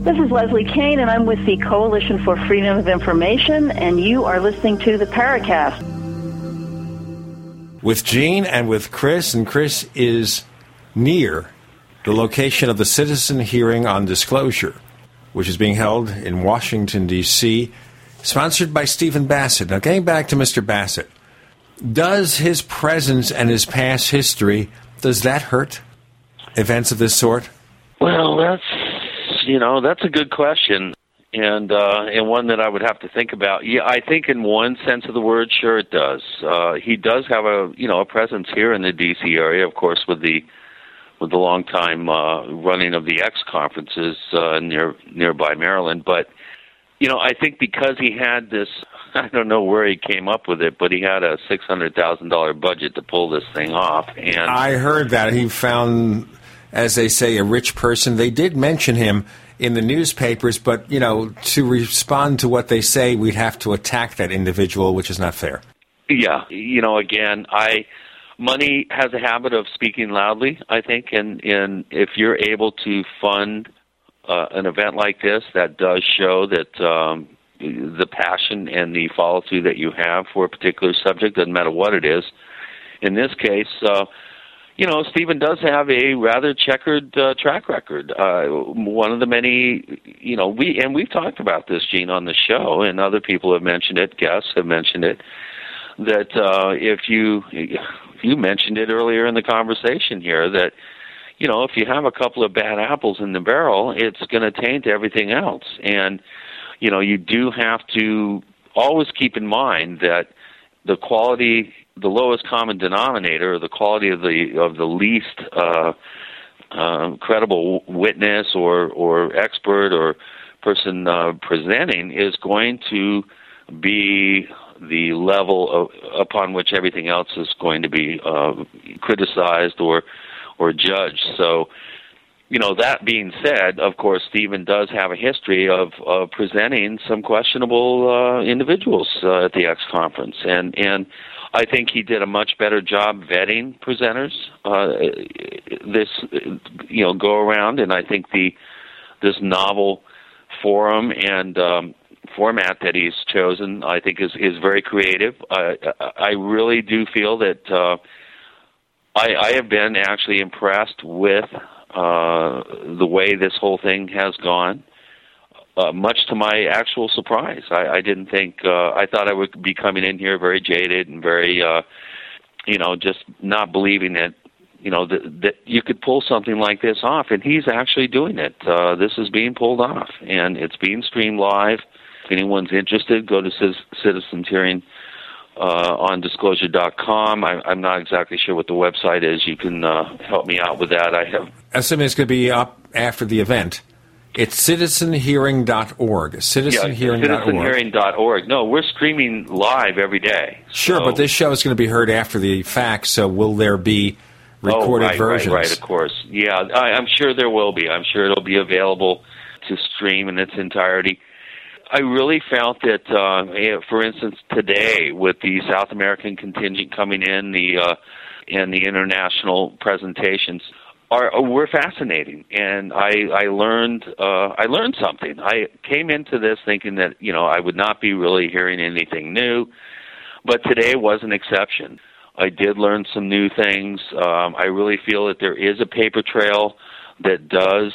This is Leslie Kean, and I'm with the Coalition for Freedom of Information, and you are listening to the Paracast. With Gene and with Chris, and Chris is near the location of the citizen hearing on disclosure, which is being held in Washington, D.C., sponsored by Stephen Bassett. Now, getting back to Mr. Bassett, does his presence and his past history, does that hurt events of this sort? Well, that's you know that's a good question, and uh, and one that I would have to think about. Yeah, I think in one sense of the word, sure it does. Uh, he does have a you know a presence here in the D.C. area, of course, with the with the long time uh, running of the X conferences uh, near nearby Maryland. But you know, I think because he had this, I don't know where he came up with it, but he had a six hundred thousand dollar budget to pull this thing off. And I heard that he found, as they say, a rich person. They did mention him in the newspapers, but you know, to respond to what they say, we'd have to attack that individual, which is not fair. Yeah, you know, again, I money has a habit of speaking loudly. I think, and and if you're able to fund uh, an event like this, that does show that um, the passion and the follow through that you have for a particular subject, doesn't matter what it is. In this case. Uh, you know, Stephen does have a rather checkered uh, track record. Uh, one of the many, you know, we and we've talked about this, Gene, on the show, and other people have mentioned it. Guests have mentioned it. That uh, if you you mentioned it earlier in the conversation here that you know if you have a couple of bad apples in the barrel, it's going to taint everything else, and you know you do have to always keep in mind that the quality the lowest common denominator, or the quality of the of the least uh, uh, credible witness or or expert or person uh, presenting, is going to be the level of, upon which everything else is going to be uh, criticized or or judged. So. You know, that being said, of course, Stephen does have a history of, of presenting some questionable uh, individuals uh, at the X conference, and and I think he did a much better job vetting presenters uh, this you know go around, and I think the this novel forum and um, format that he's chosen, I think, is is very creative. I I really do feel that uh, I I have been actually impressed with uh, the way this whole thing has gone uh, much to my actual surprise. I, I didn't think uh, I thought I would be coming in here very jaded and very, uh, you know, just not believing that you know that, that you could pull something like this off, and he's actually doing it. Uh, this is being pulled off, and it's being streamed live. If anyone's interested, go to Citizens Hearing uh, on disclosure.com. I, I'm not exactly sure what the website is. You can uh, help me out with that. I have. Assuming it's going to be up after the event It's citizenhearing.org. Citizenhearing.org. Yeah, citizenhearing.org. No, we're streaming live every day. Sure, but this show is going to be heard after the fact, so will there be recorded oh, right, versions? Right, right, of course. Yeah, I, I'm sure there will be. I'm sure it'll be available to stream in its entirety. I really felt that, uh, for instance, today with the South American contingent coming in, the uh, and the international presentations are were fascinating, and I I learned uh, I learned something. I came into this thinking that you know I would not be really hearing anything new, but today was an exception. I did learn some new things. Um, I really feel that there is a paper trail that does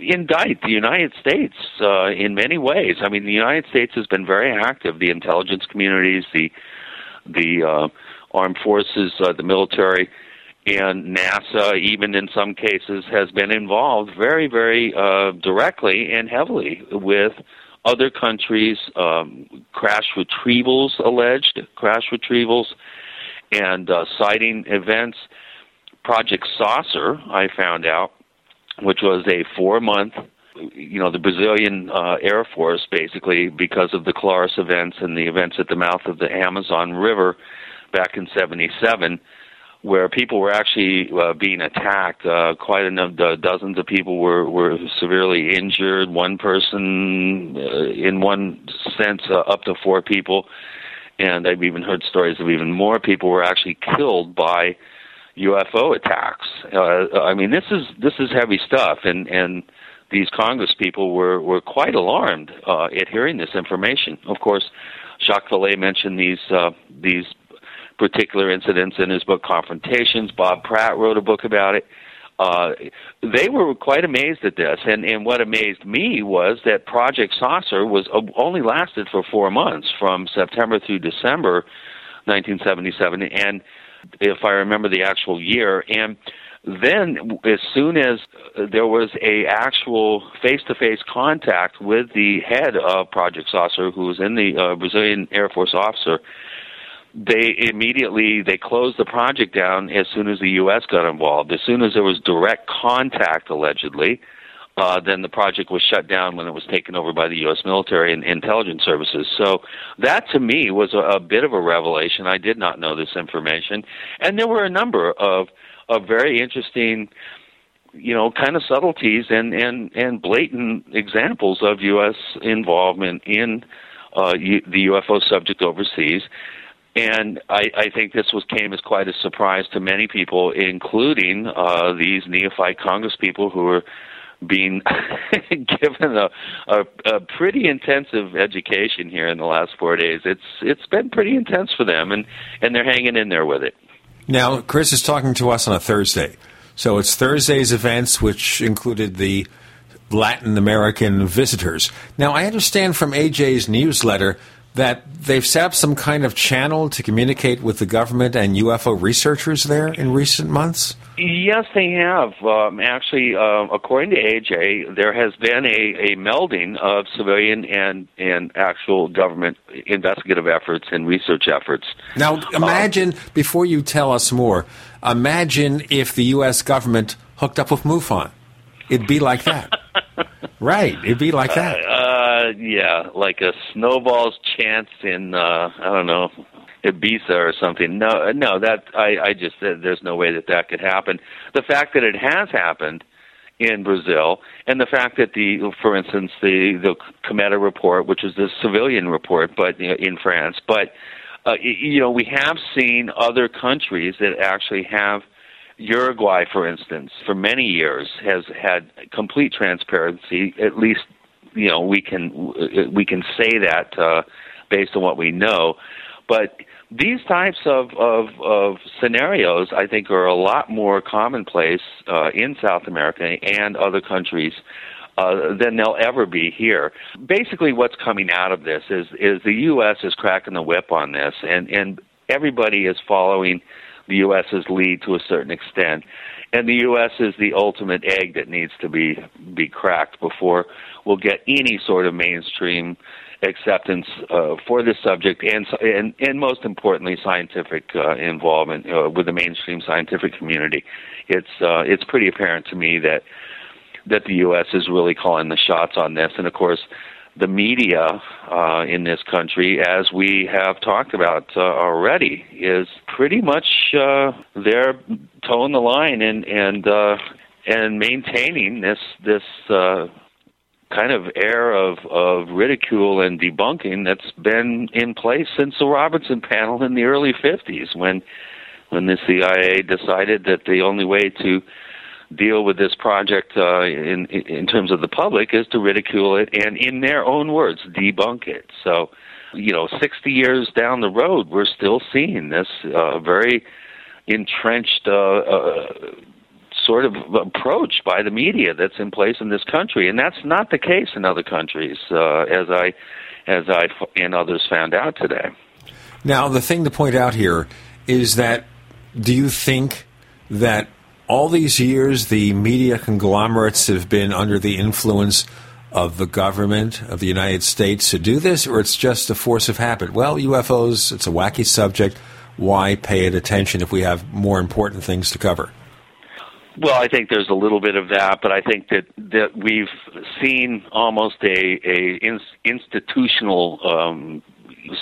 indict the United States uh, in many ways. I mean, the United States has been very active. The intelligence communities, the the uh, armed forces, uh, the military, and NASA, even in some cases, has been involved very, very uh, directly and heavily with other countries' um, crash retrievals, alleged crash retrievals, and uh, sighting events. Project Saucer, I found out, which was a four month you know the Brazilian uh, Air Force basically because of the Colares events and the events at the mouth of the Amazon River back in '77, where people were actually uh, being attacked. Uh, quite a number, dozens of people were were severely injured. One person, uh, in one sense, uh, up to four people, and I've even heard stories of even more people were actually killed by UFO attacks. Uh, I mean, this is this is heavy stuff, and and these Congress people were were quite alarmed uh, at hearing this information. Of course, Jacques Vallée mentioned these uh, these particular incidents in his book Confrontations. Bob Pratt wrote a book about it. Uh, they were quite amazed at this, and, and what amazed me was that Project Saucer was uh, only lasted for four months, from September through December, 1977, and if I remember the actual year, and then as soon as there was a actual face-to-face contact with the head of Project Saucer, who was in the uh, Brazilian Air Force officer, they immediately they closed the project down as soon as the U.S. got involved. As soon as there was direct contact, allegedly, uh, then the project was shut down when it was taken over by the U.S. military and intelligence services. So that to me was a, a bit of a revelation. I did not know this information, and there were a number of of very interesting, you know, kind of subtleties and and and blatant examples of U.S. involvement in uh, U- the UFO subject overseas. And I, I think this was came as quite a surprise to many people, including uh, these neophyte Congress people who were being given a, a, a pretty intensive education here in the last four days. It's it's been pretty intense for them, and and they're hanging in there with it. Now, Chris is talking to us on a Thursday, so it's Thursday's events, which included the Latin American visitors. Now, I understand from AJ's newsletter that they've set up some kind of channel to communicate with the government and UFO researchers there in recent months? Yes, they have. Um, actually, uh, according to AJ, there has been a, a melding of civilian and, and actual government investigative efforts and research efforts. Now, imagine, um, before you tell us more, imagine if the U.S. government hooked up with MUFON. It'd be like that. right, it'd be like that. Uh, uh, yeah, like a snowball's chance in uh, I don't know Ibiza or something. No, no, that I, I just there's no way that that could happen. The fact that it has happened in Brazil, and the fact that the, for instance, the the Cometa report, which is the civilian report, but you know, in France, but uh, you know we have seen other countries that actually have. Uruguay, for instance, for many years has had complete transparency, at least you know we can we can say that uh, based on what we know, but these types of, of, of scenarios, I think, are a lot more commonplace uh, in South America and other countries uh, than they'll ever be here. Basically, what's coming out of this is is the U.S. is cracking the whip on this, and and everybody is following the U.S.'s lead to a certain extent and the U.S. is the ultimate egg that needs to be be cracked before we'll get any sort of mainstream acceptance uh, for this subject, and and and most importantly, scientific uh, involvement uh, with the mainstream scientific community. It's uh, it's pretty apparent to me that that the U.S. is really calling the shots on this, and of course, the media uh, in this country, as we have talked about uh, already, is pretty much uh, they're toeing the line and and uh, and maintaining this this uh, kind of air of of ridicule and debunking that's been in place since the Robertson panel in the early 50s when when the CIA decided that the only way to deal with this project uh, in in terms of the public is to ridicule it and, in their own words, debunk it. So, you know, 60 years down the road, we're still seeing this uh, very entrenched uh, uh, sort of approach by the media that's in place in this country, and that's not the case in other countries, uh, as I as I and others found out today. Now, the thing to point out here is that do you think that all these years the media conglomerates have been under the influence of the government of the United States to do this, or it's just a force of habit? Well, UFOs, it's a wacky subject. Why pay it attention if we have more important things to cover? Well, I think there's a little bit of that, but I think that that we've seen almost a a in, institutional um,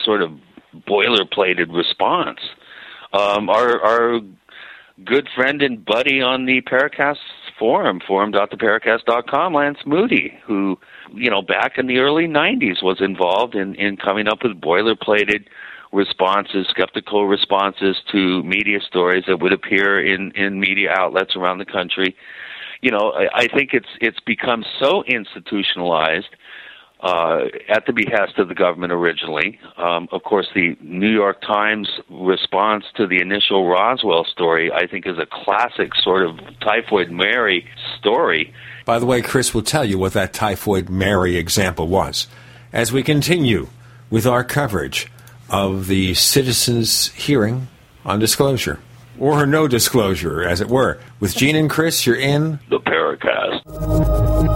sort of boilerplated response. Um, our our good friend and buddy on the Paracast forum, forum.theparacast.com, Lance Moody, who, you know, back in the early 90s was involved in, in coming up with boilerplated responses, skeptical responses to media stories that would appear in, in media outlets around the country. You know, I, I think it's it's become so institutionalized uh, at the behest of the government originally. Um, of course, the New York Times response to the initial Roswell story, I think, is a classic sort of Typhoid Mary story. By the way, Chris will tell you what that Typhoid Mary example was. As we continue with our coverage of the citizens' hearing on disclosure, or no disclosure, as it were. With Gene and Chris, you're in the Paracast.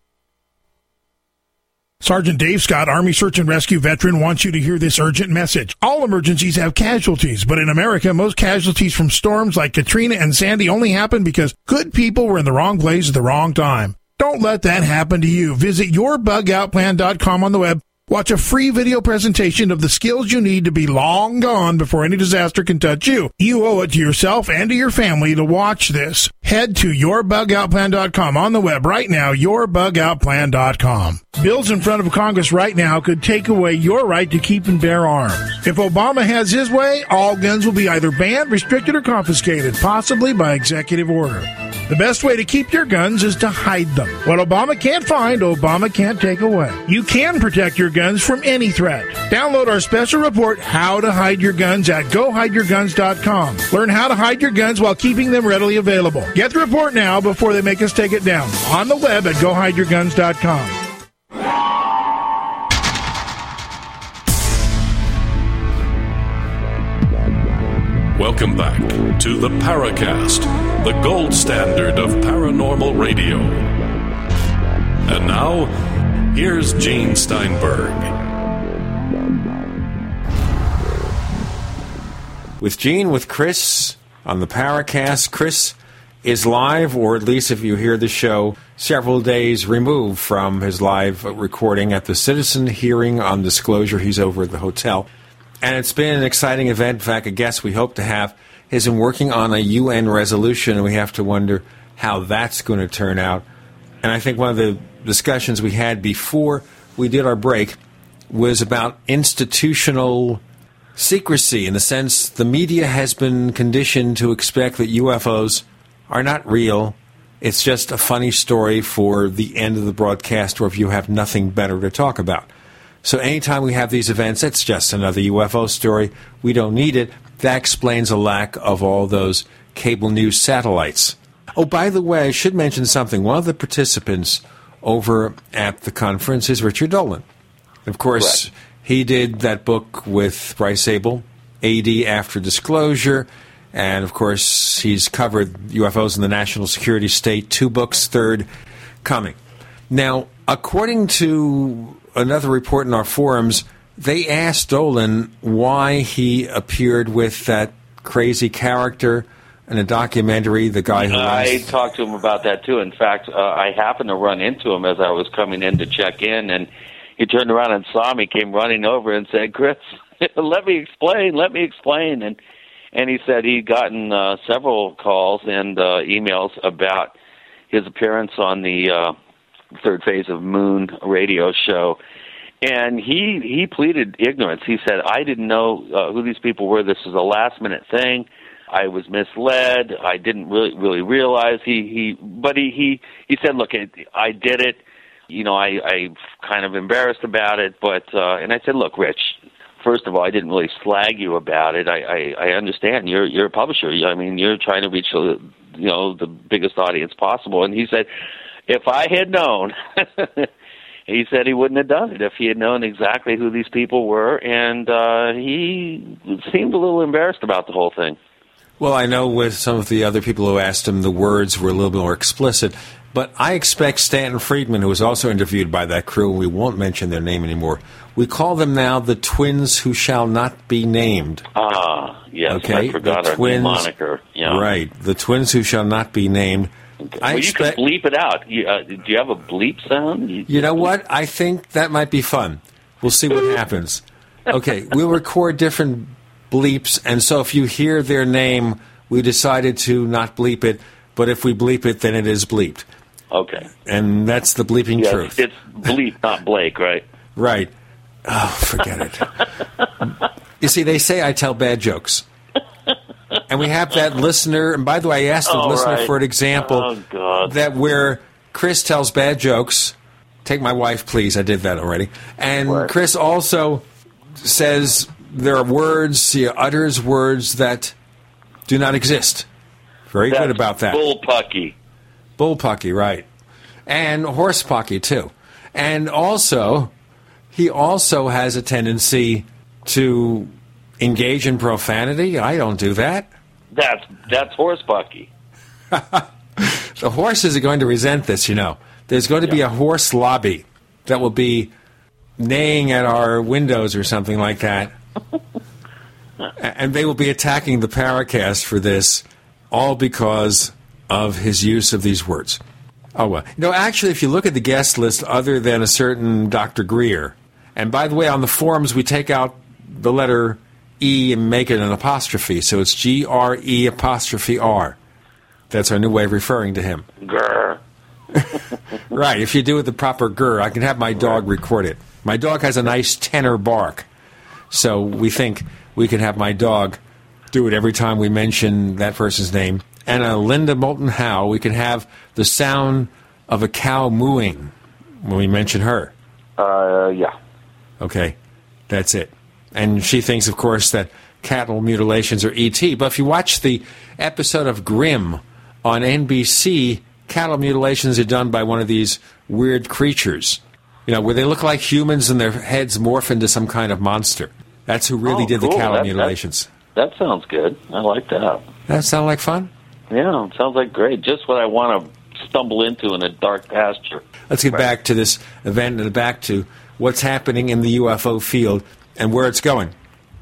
Sergeant Dave Scott, Army Search and Rescue veteran, wants you to hear this urgent message. All emergencies have casualties, but in America, most casualties from storms like Katrina and Sandy only happen because good people were in the wrong place at the wrong time. Don't let that happen to you. Visit yourbugoutplan.com on the web Watch a free video presentation of the skills you need to be long gone before any disaster can touch you. You owe it to yourself and to your family to watch this. Head to yourbugoutplan.com on the web right now, yourbugoutplan.com. Bills in front of Congress right now could take away your right to keep and bear arms. If Obama has his way, all guns will be either banned, restricted, or confiscated, possibly by executive order. The best way to keep your guns is to hide them. What Obama can't find, Obama can't take away. You can protect your guns from any threat. Download our special report, How to Hide Your Guns, at GoHideYourGuns.com. Learn how to hide your guns while keeping them readily available. Get the report now before they make us take it down. On the web at GoHideYourGuns.com. Welcome back to the Paracast, the gold standard of paranormal radio. And now, here's Gene Steinberg. With Gene, with Chris on the Paracast. Chris, is live, or at least if you hear the show several days removed from his live recording at the citizen hearing on disclosure. He's over at the hotel. And it's been an exciting event. In fact, a guest we hope to have has been working on a UN resolution, and we have to wonder how that's going to turn out. And I think one of the discussions we had before we did our break was about institutional secrecy in the sense the media has been conditioned to expect that UFOs are not real. It's just a funny story for the end of the broadcast or if you have nothing better to talk about. So anytime we have these events, it's just another UFO story. We don't need it. That explains a lack of all those cable news satellites. Oh, by the way, I should mention something. One of the participants over at the conference is Richard Dolan. Of course, Correct. he did that book with Bryce Zabel, AD After Disclosure. And of course, he's covered UFOs in the national security state. Two books, third coming. Now, according to another report in our forums, they asked Dolan why he appeared with that crazy character in a documentary, The Guy Who I talked to him about that too. In fact, uh, I happened to run into him as I was coming in to check in, and he turned around and saw me, came running over and said, "Chris, let me explain, let me explain." And and he said he'd gotten uh, several calls and uh, emails about his appearance on the uh, third phase of Moon radio show. And he he pleaded ignorance. He said, "I didn't know uh, who these people were. This is a last minute thing. I was misled. I didn't really really realize he he. But he he he said, look, I did it. You know, I I kind of embarrassed about it. But uh, and I said, look, Rich. First of all, I didn't really slag you about it. I, I, I understand you're you're a publisher. I mean, you're trying to reach you know the biggest audience possible. And he said, if I had known he said he wouldn't have done it if he had known exactly who these people were, and uh, he seemed a little embarrassed about the whole thing. Well, I know with some of the other people who asked him, the words were a little bit more explicit. But I expect Stanton Friedman, who was also interviewed by that crew, and we won't mention their name anymore. We call them now the twins who shall not be named. Ah, yes, okay? I forgot the twins, moniker. Yeah. Right, the twins who shall not be named. Okay. I well, expect, you can bleep it out. You, uh, do you have a bleep sound? You, you know what? I think that might be fun. We'll see what happens. Okay, we'll record different bleeps, and so if you hear their name, we decided to not bleep it, but if we bleep it, then it is bleeped. Okay. And that's the bleeping yes, truth. It's bleep, not Blake, right? Right. Oh, forget it. you see, they say I tell bad jokes. And we have that listener, and by the way, I asked the All listener right. for an example oh, that where Chris tells bad jokes. Take my wife, please. I did that already. And Right. Chris also says there are words, he utters words that do not exist. Very That's good about that. Bullpucky. Bullpucky, right. And horsepucky, too. And also, he also has a tendency to engage in profanity. I don't do that. That's that's horsepucky. The horses are going to resent this, you know. There's going to be a horse lobby that will be neighing at our windows or something like that. and they will be attacking the Paracast for this, all because of his use of these words. Oh, well. You know, actually, if you look at the guest list, other than a certain Dr. Greer, and by the way, on the forums, we take out the letter E and make it an apostrophe, so it's G R E apostrophe R. That's our new way of referring to him. Grr. Right, if you do it the proper grr, I can have my dog record it. My dog has a nice tenor bark, so we think we can have my dog do it every time we mention that person's name. And uh, Linda Moulton Howe, we can have the sound of a cow mooing when we mention her. Uh, yeah. Okay, that's it. And she thinks, of course, that cattle mutilations are ET. But if you watch the episode of Grimm on NBC, cattle mutilations are done by one of these weird creatures. You know, where they look like humans and their heads morph into some kind of monster. That's who really Oh, did the cool. cattle That- that- mutilations. That sounds good. I like that. That sound like fun? Yeah, it sounds like great. Just what I want to stumble into in a dark pasture. Let's get back to this event and back to what's happening in the UFO field and where it's going.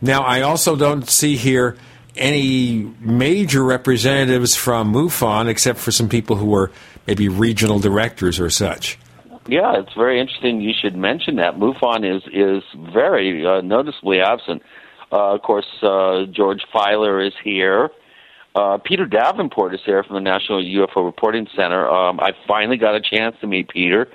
Now, I also don't see here any major representatives from MUFON except for some people who were maybe regional directors or such. Yeah, it's very interesting. You should mention that MUFON is is very uh, noticeably absent. Uh, of course, uh, George Filer is here. Uh, Peter Davenport is here from the National UFO Reporting Center. Um, I finally got a chance to meet Peter.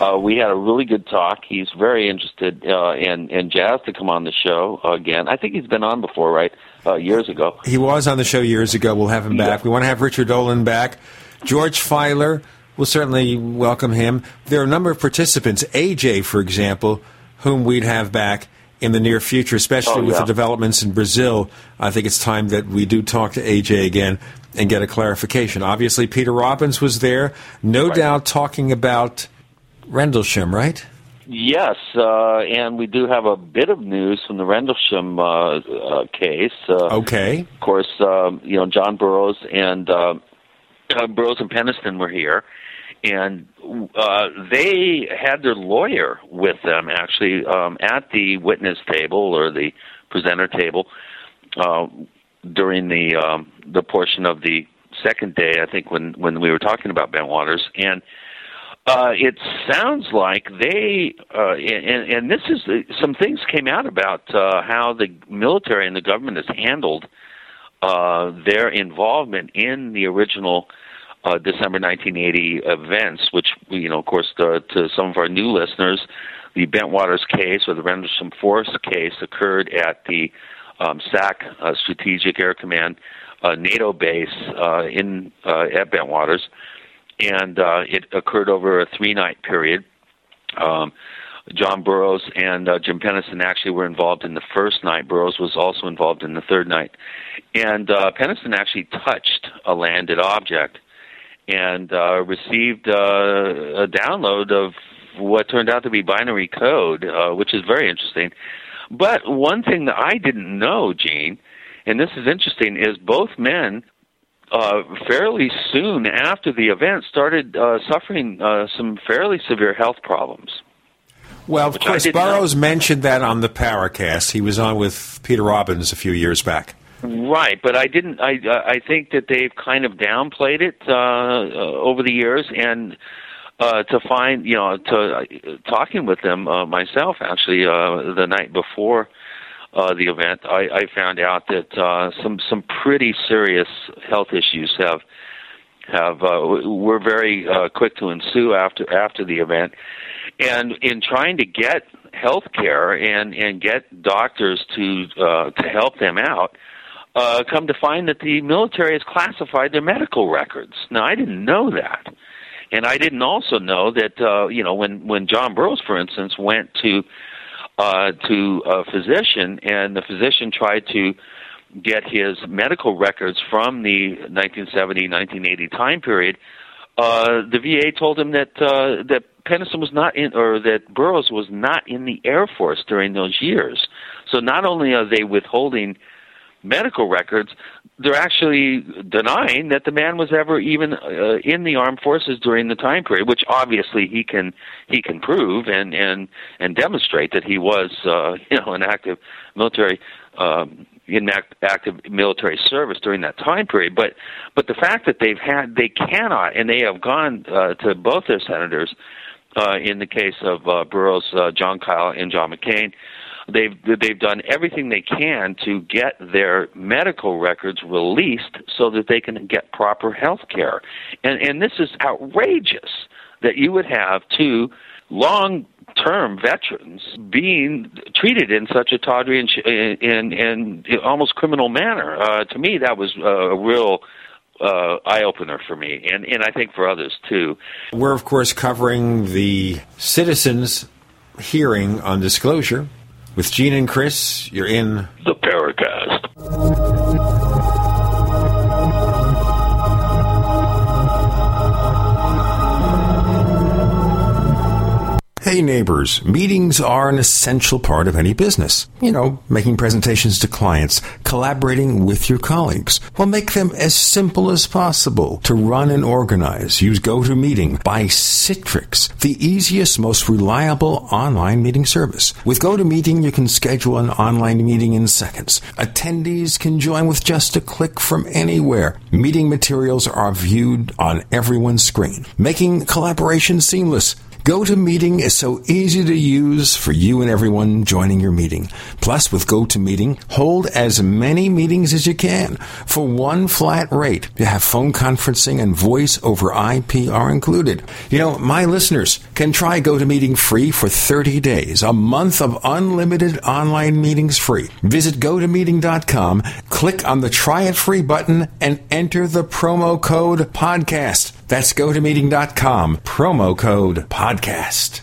Uh, we had a really good talk. He's very interested uh, in, in jazz to come on the show again. I think he's been on before, right? Uh, years ago. He was on the show years ago. We'll have him back. Yeah. We want to have Richard Dolan back. George Filer, we'll certainly welcome him. There are a number of participants, AJ, for example, whom we'd have back in the near future, especially Oh, with the developments in Brazil. I think it's time that we do talk to AJ again and get a clarification. Obviously, Peter Robbins was there, no doubt talking about Rendlesham, right? Yes, uh, and we do have a bit of news from the Rendlesham uh, uh, case. Uh, Okay. Of course, um, you know John Burroughs and uh, uh, Burroughs and Penniston were here, and uh, they had their lawyer with them actually um, at the witness table or the presenter table uh, during the um, the portion of the second day. I think when when we were talking about Bentwaters and. Uh, it sounds like they, uh, and, and this is some things came out about uh, how the military and the government has handled uh, their involvement in the original uh, December 1980 events, which you know, of course, to, to some of our new listeners, the Bentwaters case or the Rendlesham Forest case occurred at the um, SAC uh, Strategic Air Command uh, NATO base uh, in uh, at Bentwaters, and uh, it occurred over a three-night period. Um, John Burroughs and uh, Jim Penniston actually were involved in the first night. Burroughs was also involved in the third night. And uh, Penniston actually touched a landed object and uh, received uh, a download of what turned out to be binary code, uh, which is very interesting. But one thing that I didn't know, Gene, and this is interesting, is both men uh, fairly soon after the event started uh, suffering uh, some fairly severe health problems. Well, of course, didn't know. Mentioned that on the Paracast. He was on with Peter Robbins a few years back. Right, but I didn't. I I think that they've kind of downplayed it uh, uh, over the years, and uh, to find you know to uh, talking with them uh, myself actually uh, the night before uh, the event, I, I found out that uh, some some pretty serious health issues have have uh, were very uh, quick to ensue after after the event, and in trying to get health care and and get doctors to uh, to help them out uh, come to find that the military has classified their medical records. Now, I didn't know that, and I didn't also know that uh, you know when when John Burroughs, for instance, went to uh, to a physician, and the physician tried to get his medical records from the 1970-1980 time period. Uh, the VA told him that uh, that Penniston was not in, or that Burroughs was not in the Air Force during those years. So not only are they withholding medical records, they're actually denying that the man was ever even uh, in the armed forces during the time period, which obviously he can he can prove and and and demonstrate that he was uh, you know an active military. Um, in act, active military service during that time period, but but the fact that they've had they cannot and they have gone uh, to both their senators uh, in the case of uh, Burroughs, uh, Jon Kyl, and John McCain, they've they've done everything they can to get their medical records released so that they can get proper health care. And and this is outrageous that you would have two long term veterans being treated in such a tawdry and, and, and almost criminal manner. Uh, to me, that was a real uh, eye opener for me, and, and I think for others too. We're, of course, covering the citizens' hearing on disclosure. With Gene and Chris, you're in the Paracast. Hey, neighbors, meetings are an essential part of any business. You know, making presentations to clients, collaborating with your colleagues. Well, make them as simple as possible to run and organize. Use GoToMeeting by Citrix, the easiest, most reliable online meeting service. With GoToMeeting, you can schedule an online meeting in seconds. Attendees can join with just a click from anywhere. Meeting materials are viewed on everyone's screen, making collaboration seamless. GoToMeeting is so easy to use for you and everyone joining your meeting. Plus, with GoToMeeting, hold as many meetings as you can for one flat rate. You have phone conferencing and voice over IP are included. You know, my listeners can try GoToMeeting free for 30 days, a month of unlimited online meetings free. Visit GoToMeeting.com, click on the try it free button, and enter the promo code podcast. That's gotomeeting.com, promo code podcast.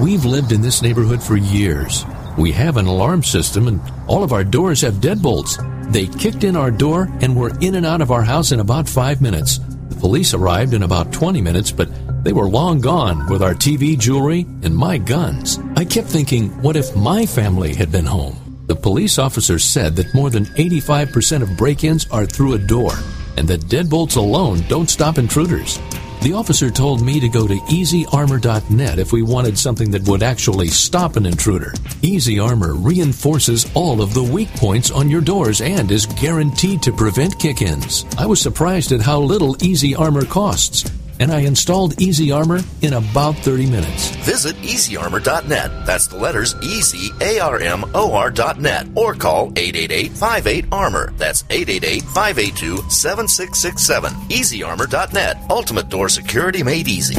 We've lived in this neighborhood for years. We have an alarm system and all of our doors have deadbolts. They kicked in our door and were in and out of our house in about five minutes. The police arrived in about 20 minutes, but they were long gone with our TV, jewelry, and my guns. I kept thinking, what if my family had been home? The police officer said that more than 85% of break ins are through a door, and that deadbolts alone don't stop intruders. The officer told me to go to easyarmor.net if we wanted something that would actually stop an intruder. Easy Armor reinforces all of the weak points on your doors and is guaranteed to prevent kick ins. I was surprised at how little Easy Armor costs, and I installed Easy Armor in about 30 minutes. Visit easyarmor.net. That's the letters E Z A R M O R.net or call 888 58 Armor. That's 888 582 7667. Easyarmor.net. Ultimate door security made easy.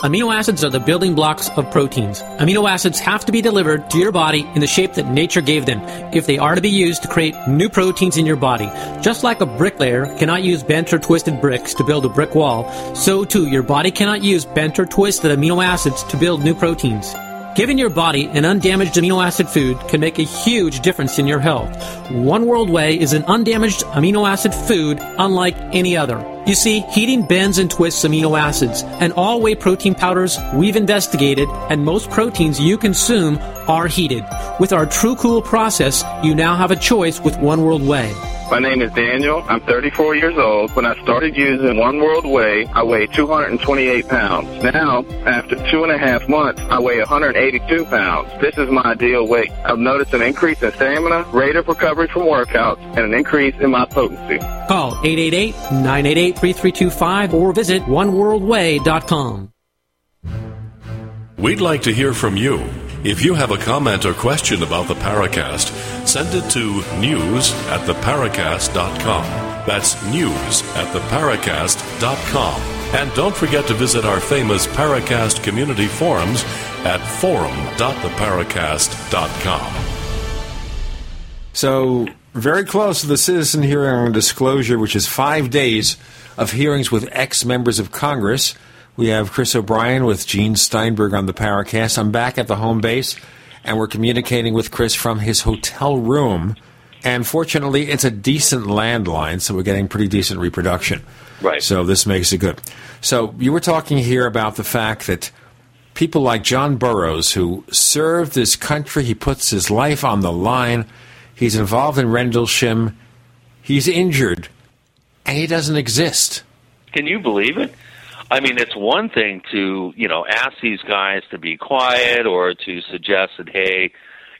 Amino acids are the building blocks of proteins. Amino acids have to be delivered to your body in the shape that nature gave them if they are to be used to create new proteins in your body. Just like a bricklayer cannot use bent or twisted bricks to build a brick wall, so too your body cannot use bent or twisted amino acids to build new proteins. Giving your body an undamaged amino acid food can make a huge difference in your health. One World Whey is an undamaged amino acid food unlike any other. You see, heating bends and twists amino acids, and all whey protein powders we've investigated and most proteins you consume are heated. With our True Cool process, you now have a choice with One World Whey. My name is Daniel. I'm 34 years old. When I started using One World Whey, I weighed 228 pounds. Now, after two and a half months, I weigh 182 pounds. This is my ideal weight. I've noticed an increase in stamina, rate of recovery from workouts, and an increase in my potency. Call 888-988-3325 or visit oneworldwhey.com. We'd like to hear from you. If you have a comment or question about the Paracast, send it to news at theparacast.com. That's news at theparacast.com. And don't forget to visit our famous Paracast community forums at forum.theparacast.com. So, very close to the citizen hearing on disclosure, which is five days of hearings with ex members of Congress. We have Chris O'Brien with Gene Steinberg on the Paracast. I'm back at the home base, and we're communicating with Chris from his hotel room. And fortunately, it's a decent landline, so we're getting pretty decent reproduction. Right. So this makes it good. So you were talking here about the fact that people like John Burroughs, who served this country, he puts his life on the line. He's involved in Rendlesham. He's injured, and he doesn't exist. Can you believe it? I mean, it's one thing to you know ask these guys to be quiet or to suggest that hey,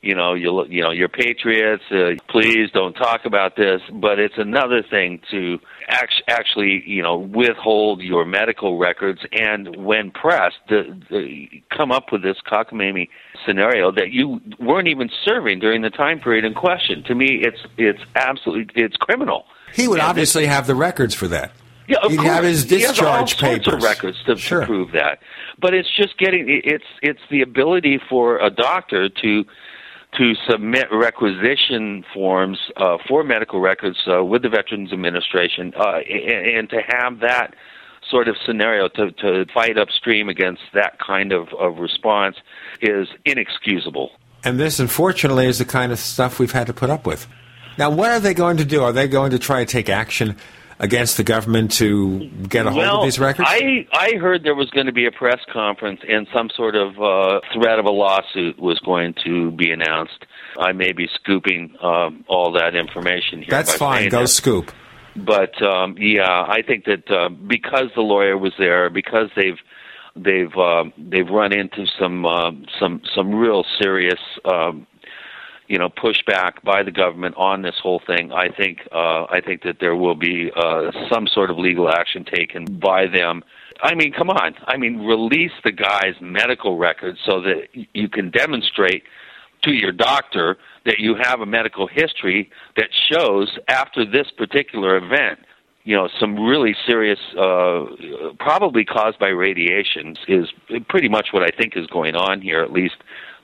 you know you you know you're patriots, uh, please don't talk about this. But it's another thing to act- actually you know withhold your medical records and when pressed, the, the, come up with this cockamamie scenario that you weren't even serving during the time period in question. To me, it's it's absolutely it's criminal. He would obviously have the records for that. Yeah, of He'd course. have his He has all discharge sorts papers. of records to, to prove that. But it's just getting it's it's the ability for a doctor to to submit requisition forms uh, for medical records uh, with the Veterans Administration, uh, and, and to have that sort of scenario to, to fight upstream against that kind of, of response is inexcusable. And this, unfortunately, is the kind of stuff we've had to put up with. Now, what are they going to do? Are they going to try to take action against the government to get a hold well, of these records? I I heard there was going to be a press conference and some sort of uh, threat of a lawsuit was going to be announced. I may be scooping um, all that information here. That's fine. Go that. scoop. But um, yeah, I think that uh, because the lawyer was there, because they've they've um, they've run into some um, some some real serious um, you know pushback by the government on this whole thing. I think uh, I think that there will be uh, some sort of legal action taken by them. I mean, come on. I mean, release the guy's medical records so that you can demonstrate to your doctor that you have a medical history that shows after this particular event you know some really serious uh probably caused by radiation is pretty much what i think is going on here at least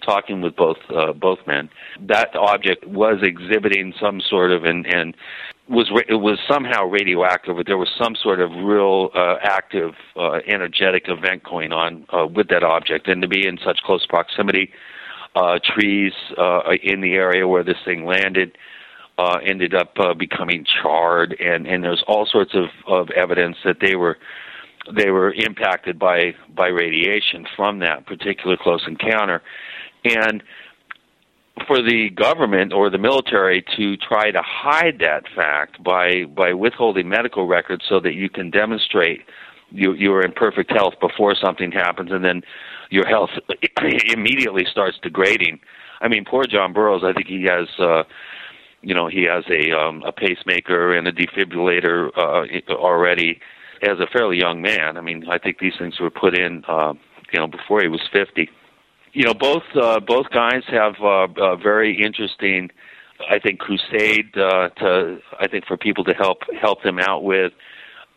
talking with both uh, both men. That object was exhibiting some sort of and and was it was somehow radioactive but there was some sort of real uh, active uh, energetic event going on uh, with that object. And to be in such close proximity uh, trees uh, in the area where this thing landed uh, ended up uh, becoming charred, and and there's all sorts of of evidence that they were they were impacted by by radiation from that particular close encounter, and for the government or the military to try to hide that fact by by withholding medical records so that you can demonstrate you you are in perfect health before something happens and then your health immediately starts degrading. I mean, poor John Burroughs. I think he has, uh, you know, he has a um, a pacemaker and a defibrillator uh, already as a fairly young man. I mean, I think these things were put in, uh, you know, before he was fifty. You know, both uh, both guys have uh, uh, very interesting, I think, crusade uh, to I think for people to help help them out with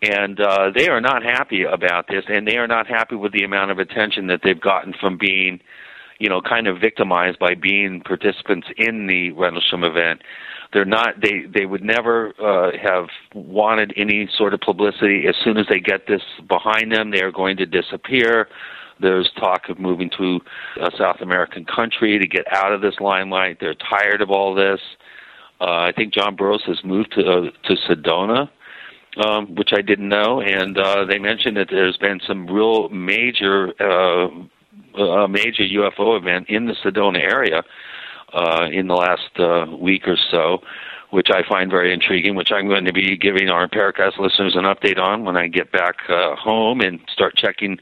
and uh, they are not happy about this, and they are not happy with the amount of attention that they've gotten from being, you know, kind of victimized by being participants in the Rendlesham event. They're not. They they would never uh, have wanted any sort of publicity. As soon as they get this behind them, they are going to disappear. There's talk of moving to a South American country to get out of this limelight. They're tired of all this. Uh, I think John Burroughs has moved to uh, to Sedona um, which I didn't know, and uh, they mentioned that there's been some real major, uh, a major UFO event in the Sedona area uh, in the last uh, week or so, which I find very intriguing. Which I'm going to be giving our Paracast listeners an update on when I get back uh, home and start checking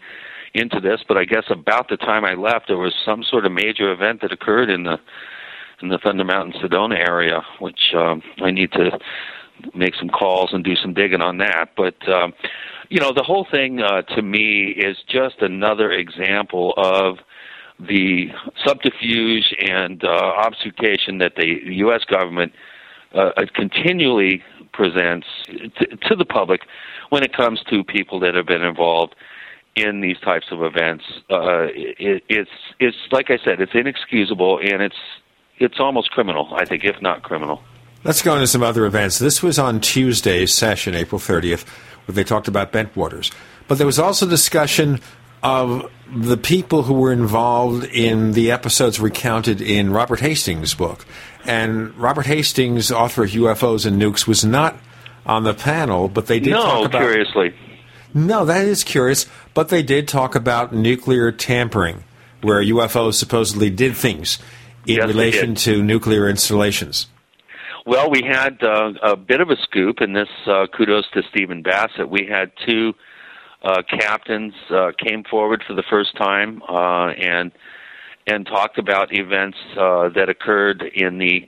into this. But I guess about the time I left, there was some sort of major event that occurred in the in the Thunder Mountain Sedona area, which um, I need to make some calls and do some digging on that. But um, you know, the whole thing uh, to me is just another example of the subterfuge and uh, obfuscation that the U.S. government uh, continually presents to, to the public when it comes to people that have been involved in these types of events. Uh, it, it's it's like I said, it's inexcusable and it's it's almost criminal. I think, if not criminal. Let's go into some other events. This was on Tuesday's session, April 30th, where they talked about Bentwaters. But there was also discussion of the people who were involved in the episodes recounted in Robert Hastings' book. And Robert Hastings, author of UFOs and Nukes, was not on the panel, but they did no, talk about. No, curiously. No, that is curious, but they did talk about nuclear tampering, where UFOs supposedly did things in Yes, relation to nuclear installations. Well, we had uh, a bit of a scoop, and this uh, kudos to Stephen Bassett. We had two uh, captains uh, came forward for the first time uh, and and talked about events uh, that occurred in the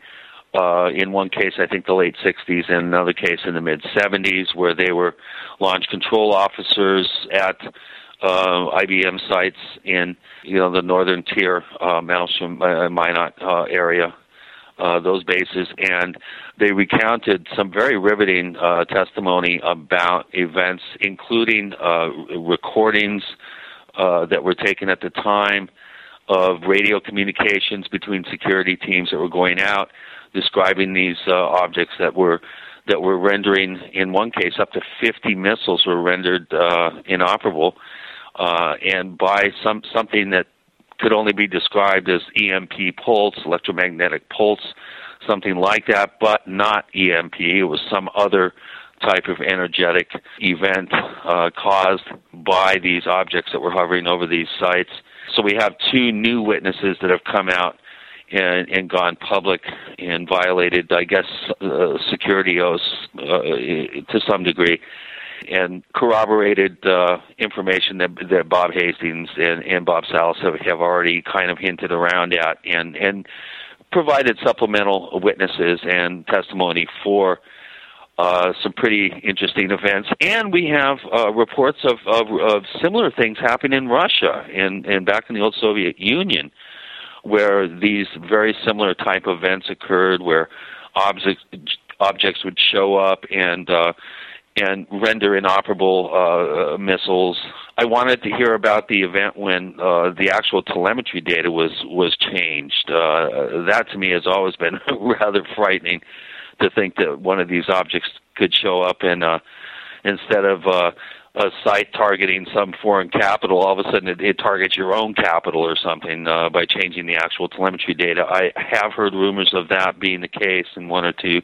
uh, in one case, I think the late 60s, and another case in the mid 70s, where they were launch control officers at uh, ICBM sites in you know the northern tier, uh, Malmstrom, uh, Minot uh, area. Uh, those bases, and they recounted some very riveting uh, testimony about events, including uh, recordings uh, that were taken at the time of radio communications between security teams that were going out, describing these uh, objects that were that were rendering, in one case, up to 50 missiles were rendered uh, inoperable, uh, and by some something that could only be described as EMP pulse, electromagnetic pulse, something like that, but not EMP. It was some other type of energetic event uh, caused by these objects that were hovering over these sites. So we have two new witnesses that have come out and, and gone public and violated, I guess, uh, security oaths uh, to some degree, and corroborated uh, information that that Bob Hastings and, and Bob Salas have, have already kind of hinted around at, and and provided supplemental witnesses and testimony for uh, some pretty interesting events, and we have uh, reports of, of, of similar things happening in Russia and, and back in the old Soviet Union, where these very similar type events occurred, where objects objects would show up and uh, and render inoperable uh, uh, missiles. I wanted to hear about the event when uh, the actual telemetry data was was changed. Uh, that to me has always been rather frightening to think that one of these objects could show up and uh, instead of uh, a site targeting some foreign capital, all of a sudden it, it targets your own capital or something uh, by changing the actual telemetry data. I have heard rumors of that being the case in one or two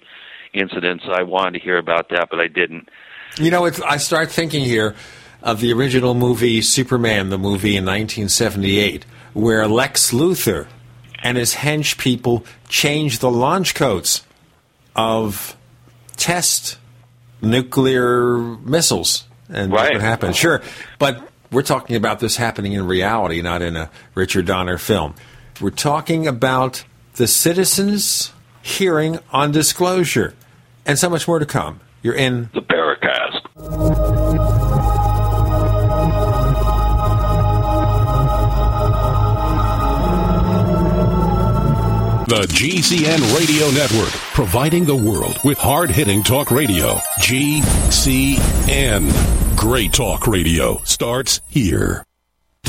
incidents. I wanted to hear about that, but I didn't. You know, I start thinking here of the original movie Superman, the movie in 1978, where Lex Luthor and his hench people changed the launch codes of test nuclear missiles and right. what happened. Sure, but we're talking about this happening in reality, not in a Richard Donner film. We're talking about the citizens' hearing on disclosure, and so much more to come. You're in the The GCN Radio Network, providing the world with hard hitting talk radio. GCN. Great talk radio starts here.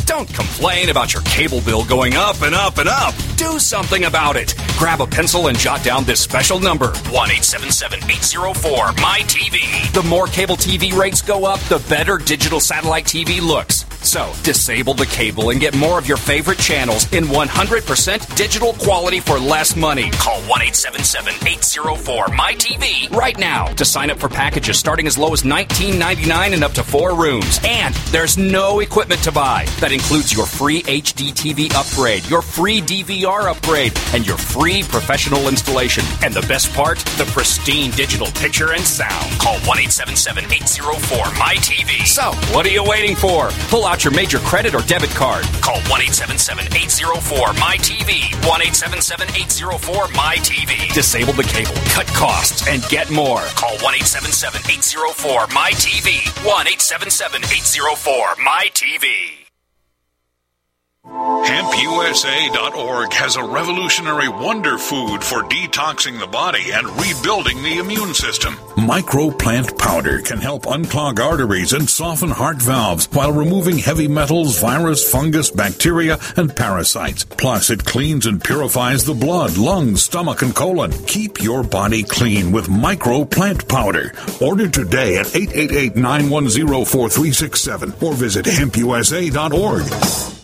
Don't complain about your cable bill going up and up and up. Do something about it. Grab a pencil and jot down this special number 1 877 804 MyTV. The more cable TV rates go up, the better digital satellite TV looks. So, disable the cable and get more of your favorite channels in 100% digital quality for less money. Call 1 877 804 MyTV right now to sign up for packages starting as low as $19.99 and up to four rooms. And there's no equipment to buy. That includes your free HD TV upgrade, your free DVR upgrade, and your free professional installation. And the best part, the pristine digital picture and sound. Call 1 877 804 MyTV. So, what are you waiting for? Pull out your major credit or debit card. Call 1 877 804 MyTV. 1 877 804 MyTV. Disable the cable, cut costs, and get more. Call 1 877 804 MyTV. 1 877 804 MyTV. HempUSA.org has a revolutionary wonder food for detoxing the body and rebuilding the immune system. Microplant powder can help unclog arteries and soften heart valves while removing heavy metals, virus, fungus, bacteria, and parasites. Plus, it cleans and purifies the blood, lungs, stomach, and colon. Keep your body clean with Microplant powder. Order today at 888 910 4367 or visit HempUSA.org.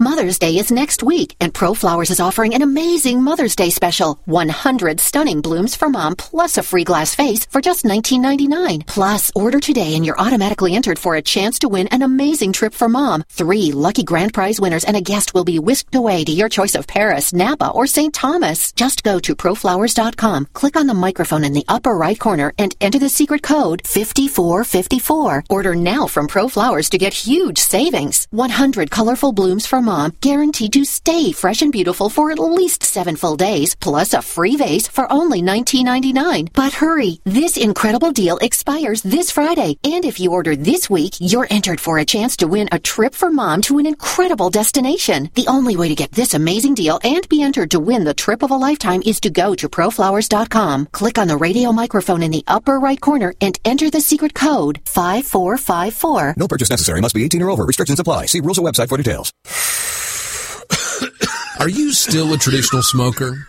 Mother's Day is next week, and ProFlowers is offering an amazing Mother's Day special 100 stunning blooms for mom, plus a free glass vase for just $19.99. Plus, order today and you're automatically entered for a chance to win an amazing trip for mom. Three lucky grand prize winners and a guest will be whisked away to your choice of Paris, Napa, or St. Thomas. Just go to proflowers.com, click on the microphone in the upper right corner, and enter the secret code 5454. Order now from ProFlowers to get huge savings. 100 colorful blooms for mom, guaranteed to stay fresh and beautiful for at least seven full days, plus a free vase for only $19.99. But hurry, this incredible deal expires this Friday, and if you order this week, you're entered for a chance to win a trip for mom to an incredible destination. The only way to get this amazing deal and be entered to win the trip of a lifetime is to go to proflowers.com, click on the radio microphone in the upper right corner, and enter the secret code 5454. No purchase necessary. Must be 18 or over. Restrictions apply. See rules and website for details. Are you still a traditional smoker?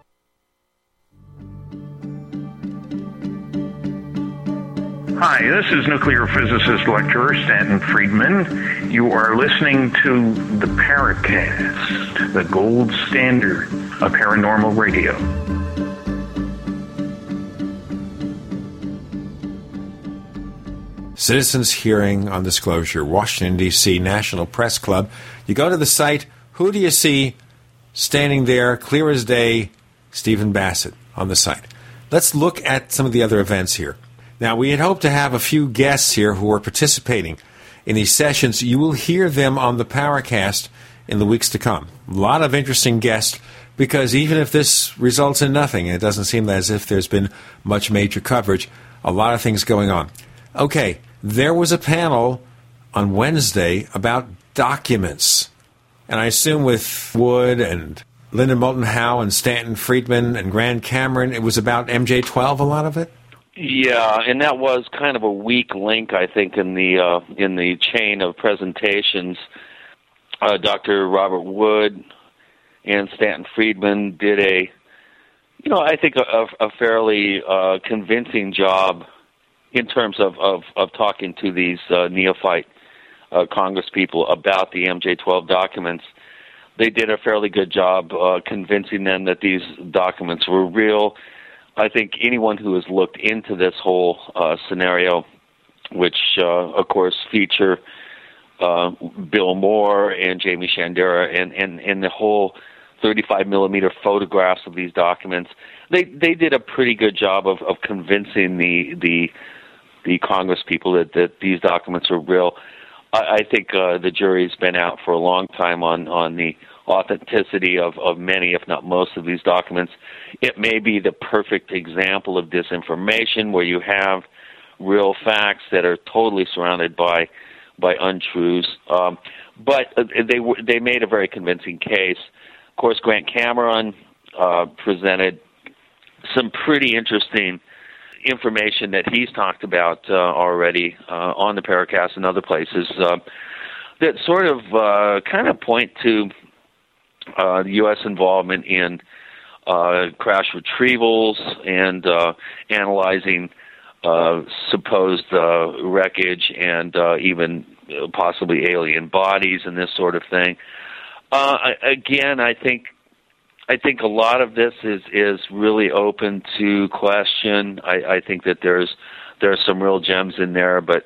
Hi, this is nuclear physicist lecturer Stanton Friedman. You are listening to the Paracast, the gold standard of paranormal radio. Citizens Hearing on Disclosure, Washington, D.C., National Press Club. You go to the site, who do you see standing there, clear as day? Stephen Bassett on the site. Let's look at some of the other events here. Now, we had hoped to have a few guests here who are participating in these sessions. You will hear them on the Paracast in the weeks to come. A lot of interesting guests because even if this results in nothing, it doesn't seem as if there's been much major coverage, a lot of things going on. Okay, there was a panel on Wednesday about documents. And I assume with Wood and Linda Moulton Howe and Stanton Friedman and Grant Cameron, it was about MJ12, a lot of it? Yeah, and that was kind of a weak link, I think, in the uh, in the chain of presentations. Uh, Dr. Robert Wood and Stanton Friedman did a, you know, I think a, a fairly uh, convincing job in terms of of, of talking to these uh, neophyte uh, Congress people about the MJ12 documents. They did a fairly good job uh, convincing them that these documents were real I think anyone who has looked into this whole uh, scenario, which uh, of course feature uh, Bill Moore and Jaime Shandera and, and, and the whole 35 millimeter photographs of these documents, they they did a pretty good job of, of convincing the the the Congress people that, that these documents are real. I, I think uh, the jury's been out for a long time on on the authenticity of, of many, if not most, of these documents. It may be the perfect example of disinformation where you have real facts that are totally surrounded by by untruths. Um, but they they made a very convincing case. Of course, Grant Cameron uh, presented some pretty interesting information that he's talked about uh, already uh, on the Paracast and other places uh, that sort of uh, kind of point to uh, U.S. involvement in uh, crash retrievals and uh, analyzing uh, supposed uh, wreckage and uh, even uh, possibly alien bodies and this sort of thing. Uh, again, I think I think a lot of this is is really open to question. I, I think that there's there are some real gems in there, but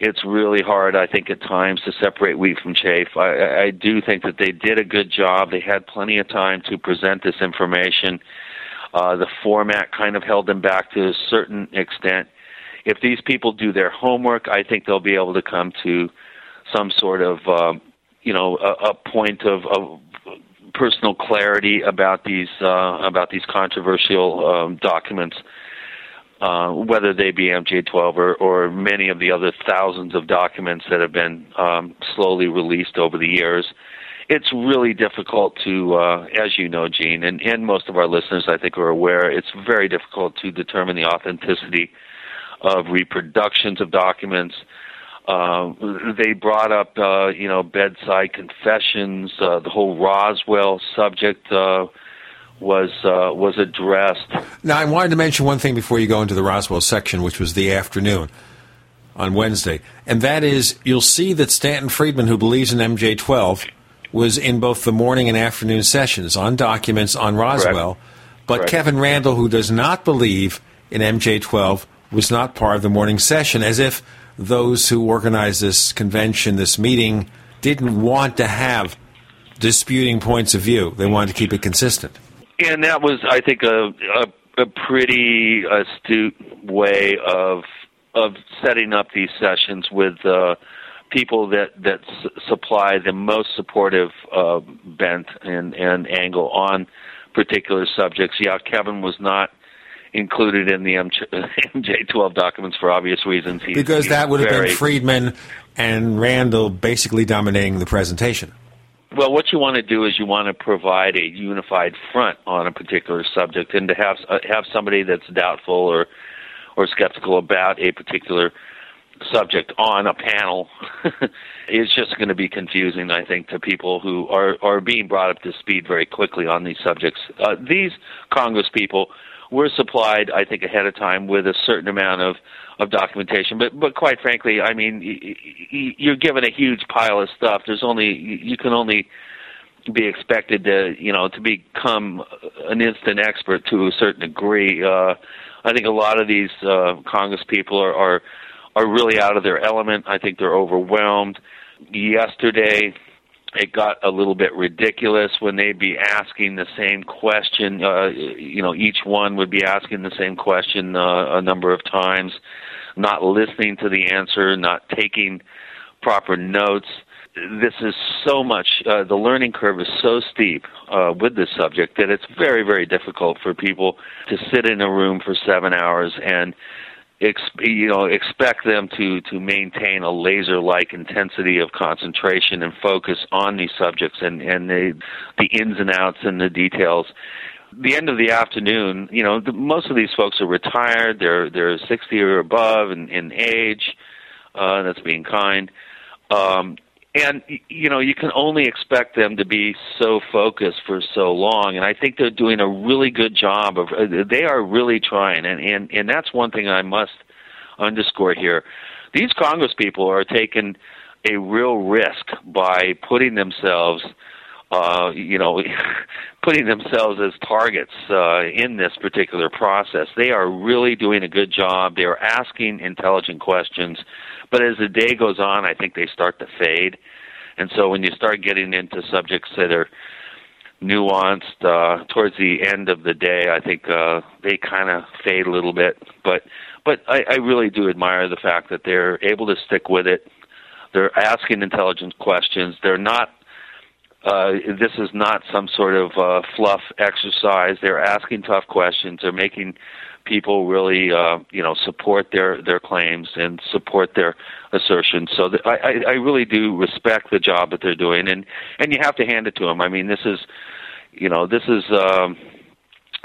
it's really hard, I think, at times to separate wheat from chaff. I, I do think that they did a good job. They had plenty of time to present this information. Uh, the format kind of held them back to a certain extent. If these people do their homework, I think they'll be able to come to some sort of, um, you know, a, a point of, of personal clarity about these uh, about these controversial um, documents uh, whether they be MJ12 or, or many of the other thousands of documents that have been um, slowly released over the years. It's really difficult to, uh, as you know, Gene, and, and most of our listeners, I think, are aware, it's very difficult to determine the authenticity of reproductions of documents. Uh, they brought up, uh, you know, bedside confessions, uh, the whole Roswell subject. Uh, was uh, was addressed. Now, I wanted to mention one thing before you go into the Roswell section, which was the afternoon on Wednesday, and that is you'll see that Stanton Friedman, who believes in MJ12, was in both the morning and afternoon sessions on documents on Roswell. But Correct. Kevin Randle, who does not believe in MJ12, was not part of the morning session, as if those who organized this convention, this meeting, didn't want to have disputing points of view. They wanted to keep it consistent. And that was, I think, a a, a pretty astute way of of setting up these sessions with uh, people that that s- supply the most supportive uh, bent and and angle on particular subjects. Yeah, Kevin was not included in the MJ, MJ12 documents for obvious reasons. He's, because that would have very- been Friedman and Randle basically dominating the presentation. Well, what you want to do is you want to provide a unified front on a particular subject, and to have uh, have somebody that's doubtful or or skeptical about a particular subject on a panel is just going to be confusing, I think, to people who are are being brought up to speed very quickly on these subjects. Uh, these Congress people were supplied, I think, ahead of time with a certain amount of of documentation. But but quite frankly, I mean, you're given a huge pile of stuff. There's only you can only be expected to you know to become an instant expert to a certain degree. Uh, I think a lot of these uh, Congress people are, are are really out of their element. I think they're overwhelmed. Yesterday, it got a little bit ridiculous when they'd be asking the same question. Uh, you know, each one would be asking the same question uh, a number of times, not listening to the answer, not taking proper notes. This is so much, uh, the learning curve is so steep uh, with this subject that it's very, very difficult for people to sit in a room for seven hours and you know expect them to to maintain a laser like intensity of concentration and focus on these subjects and and the the ins and outs and the details. The end of the afternoon you know the, most of these folks are retired. They're they're 60 or above in, in age. Uh that's being kind. Um and you know you can only expect them to be so focused for so long. And i think they're doing a really good job of uh, they are really trying. And and and that's one thing i must underscore here. These congress people are taking a real risk by putting themselves uh you know putting themselves as targets uh in this particular process. They are really doing a good job. They are asking intelligent questions but as the day goes on i think they start to fade and so when you start getting into subjects that are nuanced uh towards the end of the day i think uh they kind of fade a little bit but but I, I really do admire the fact that they're able to stick with it they're asking intelligent questions they're not uh, this is not some sort of uh, fluff exercise. They're asking tough questions. They're making people really, uh, you know, support their their claims and support their assertions. So I I really do respect the job that they're doing, and and you have to hand it to them. I mean, this is, you know, this is um,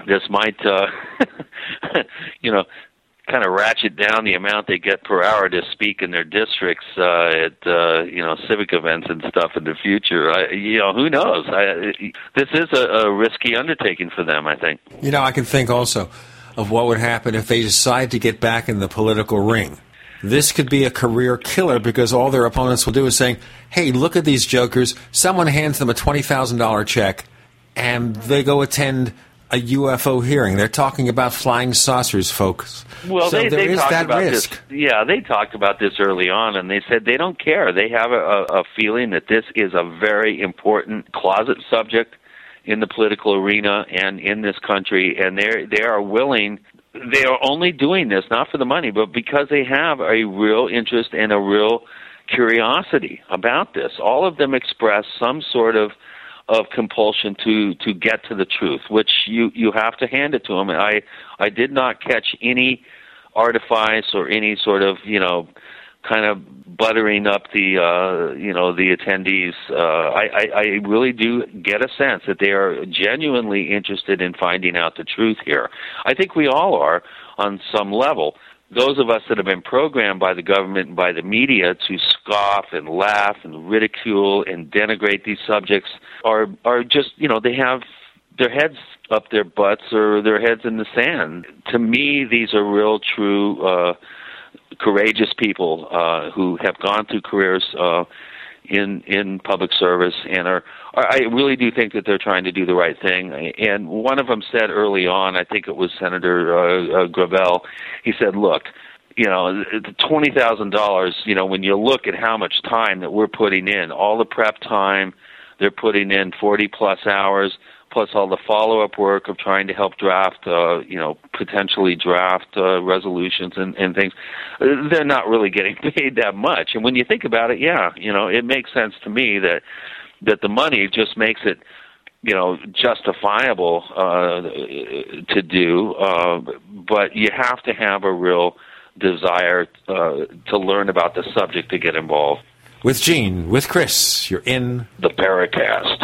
this might, uh, you know, kind of ratchet down the amount they get per hour to speak in their districts uh, at uh, you know civic events and stuff in the future. I, you know, who knows? I, this is a, a risky undertaking for them. I think. You know, I can think also of what would happen if they decide to get back in the political ring. This could be a career killer because all their opponents will do is saying, "Hey, look at these jokers." Someone hands them a twenty thousand dollar check, and they go attend a UFO hearing. They're talking about flying saucers, folks. Well, so they, there they is that about risk. this. Yeah, they talked about this early on, and they said they don't care. They have a, a feeling that this is a very important closet subject in the political arena and in this country, and they they are willing. They are only doing this not for the money, but because they have a real interest and a real curiosity about this. All of them express some sort of of compulsion to to get to the truth, which you you have to hand it to them. I I did not catch any artifice or any sort of you know kind of buttering up the uh, you know the attendees. Uh, I, I I really do get a sense that they are genuinely interested in finding out the truth here. I think we all are on some level those of us that have been programmed by the government and by the media to scoff and laugh and ridicule and denigrate these subjects are are just you know they have their heads up their butts or their heads in the sand. To me, these are real, true, uh, courageous people uh, who have gone through careers uh, in in public service and are, are. I really do think that they're trying to do the right thing. And one of them said early on, I think it was Senator uh, uh, Gravel. He said, "Look." You know, the twenty thousand dollars. You know, when you look at how much time that we're putting in, all the prep time, they're putting in forty plus hours plus all the follow-up work of trying to help draft, uh, you know, potentially draft uh, resolutions and, and things. They're not really getting paid that much. And when you think about it, yeah, you know, it makes sense to me that that the money just makes it, you know, justifiable uh, to do. Uh, but you have to have a real desire uh, to learn about the subject to get involved. With Gene, with Chris, you're in the Paracast.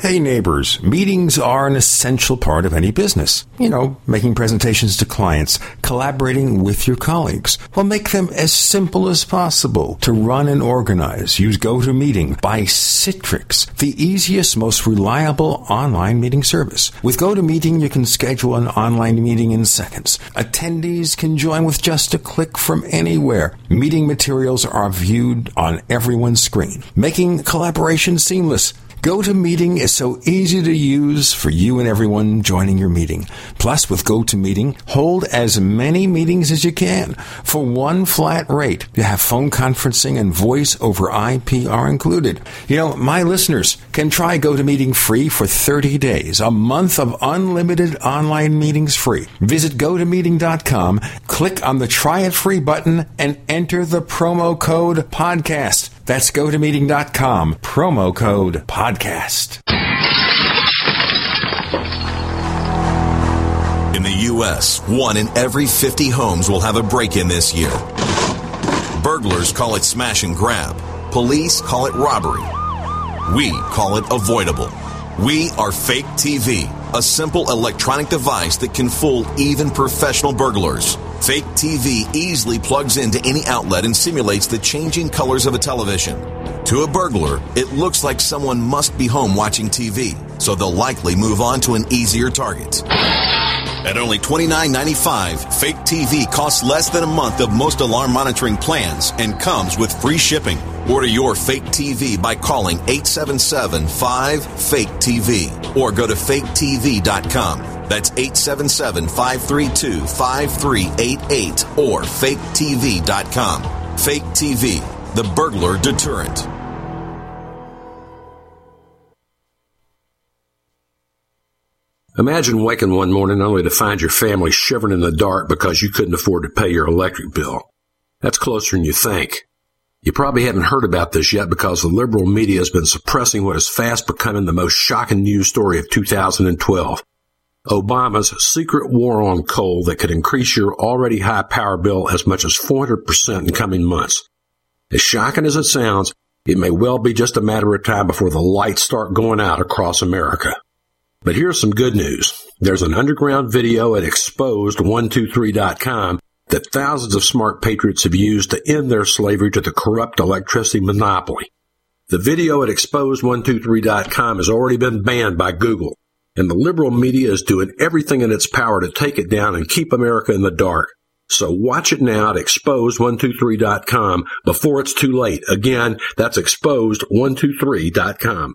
Hey neighbors, meetings are an essential part of any business. You know, making presentations to clients, collaborating with your colleagues. Well, make them as simple as possible to run and organize. Use GoToMeeting by Citrix, the easiest, most reliable online meeting service. With GoToMeeting, you can schedule an online meeting in seconds. Attendees can join with just a click from anywhere. Meeting materials are viewed on everyone's screen, making collaboration seamless. GoToMeeting is so easy to use for you and everyone joining your meeting. Plus, with GoToMeeting, hold as many meetings as you can for one flat rate. You have phone conferencing and voice over IP are included. You know, my listeners can try GoToMeeting free for 30 days, a month of unlimited online meetings free. Visit GoToMeeting.com, click on the try it free button, and enter the promo code podcast. That's gotomeeting.com, promo code podcast. In the U.S., one in every 50 homes will have a break in this year. Burglars call it smash and grab. Police call it robbery. We call it avoidable. We are Fake TV, a simple electronic device that can fool even professional burglars. Fake TV easily plugs into any outlet and simulates the changing colors of a television. To a burglar, it looks like someone must be home watching TV, so they'll likely move on to an easier target. At only $29.95, Fake TV costs less than a month of most alarm monitoring plans and comes with free shipping. Order your Fake TV by calling 877-5-FAKE-TV or go to faketv.com. That's 877-532-5388 or faketv.com. Fake TV, the burglar deterrent. Imagine waking one morning only to find your family shivering in the dark because you couldn't afford to pay your electric bill. That's closer than you think. You probably haven't heard about this yet because the liberal media has been suppressing what is fast becoming the most shocking news story of 2012. Obama's secret war on coal that could increase your already high power bill as much as 400% in coming months. As shocking as it sounds, it may well be just a matter of time before the lights start going out across America. But here's some good news. There's an underground video at exposed123.com that thousands of smart patriots have used to end their slavery to the corrupt electricity monopoly. The video at exposed123.com has already been banned by Google, and the liberal media is doing everything in its power to take it down and keep America in the dark. So watch it now at exposed123.com before it's too late. Again, that's exposed123.com.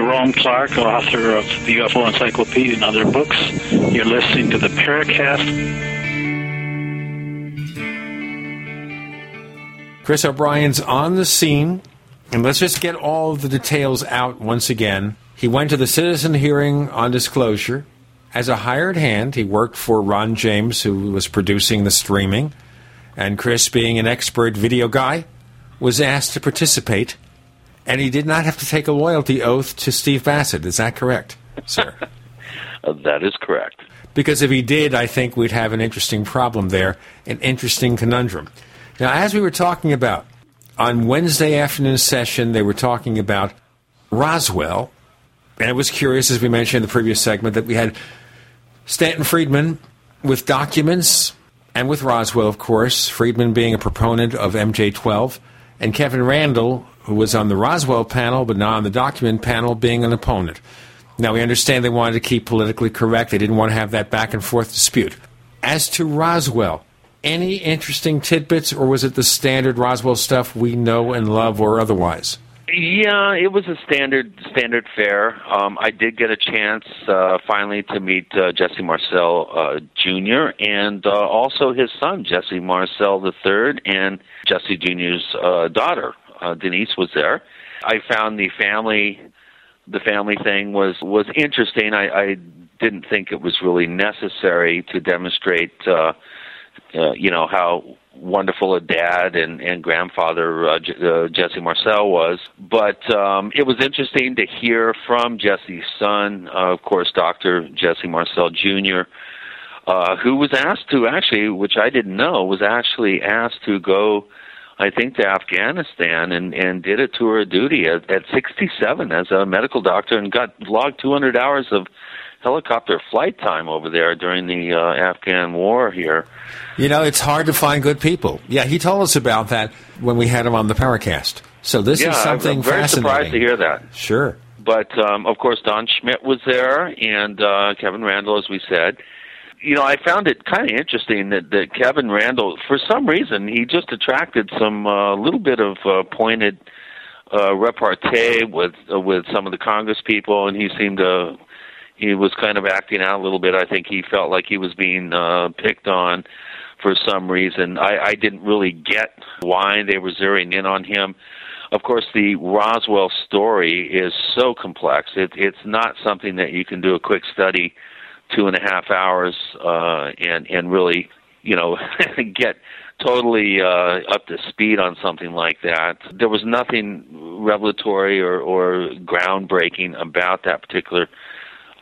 Jerome Clark, author of the UFO Encyclopedia and other books. You're listening to the Paracast. Chris O'Brien's on the scene, and let's just get all the details out once again. He went to the citizen hearing on disclosure. As a hired hand, he worked for Ron James, who was producing the streaming, and Chris, being an expert video guy, was asked to participate, and he did not have to take a loyalty oath to Steve Bassett. Is that correct, sir? Uh, that is correct. Because if he did, I think we'd have an interesting problem there, an interesting conundrum. Now, as we were talking about on Wednesday afternoon session, they were talking about Roswell, and it was curious, as we mentioned in the previous segment, that we had Stanton Friedman with documents and with Roswell, of course, Friedman being a proponent of MJ12, and Kevin Randle, who was on the Roswell panel but not on the document panel, being an opponent. Now, we understand they wanted to keep politically correct. They didn't want to have that back and forth dispute. As to Roswell, any interesting tidbits, or was it the standard Roswell stuff we know and love, or otherwise? Yeah, it was a standard standard fare. Um, I did get a chance uh, finally to meet uh, Jesse Marcel uh, Jr. and uh, also his son Jesse Marcel III and Jesse Jr.'s uh, daughter uh, Denise was there. I found the family the family thing was was interesting. I, I didn't think it was really necessary to demonstrate, uh, uh, you know, how wonderful a dad and and grandfather uh, J- uh, Jesse Marcel was. But um, it was interesting to hear from Jesse's son, uh, of course, Doctor Jesse Marcel Jr. Uh, who was asked to actually, which I didn't know, was actually asked to go, I think, to Afghanistan and and did a tour of duty at, at 67 as a medical doctor and got logged 200 hours of helicopter flight time over there during the uh, Afghan war here. You know, it's hard to find good people. Yeah, he told us about that when we had him on the Paracast. So this yeah, is something I'm very surprised to hear that. Sure. But um, of course, Don Schmitt was there, and uh, Kevin Randle, as we said. You know, I found it kind of interesting that, that Kevin Randle, for some reason, he just attracted some uh, little bit of uh, pointed uh, repartee with uh, with some of the Congress people, and he seemed to he was kind of acting out a little bit. I think he felt like he was being uh, picked on for some reason. I, I didn't really get why they were zeroing in on him. Of course, the Roswell story is so complex. It, it's not something that you can do a quick study, two and a half hours, uh, and and really, you know, get totally uh, up to speed on something like that. There was nothing revelatory or, or groundbreaking about that particular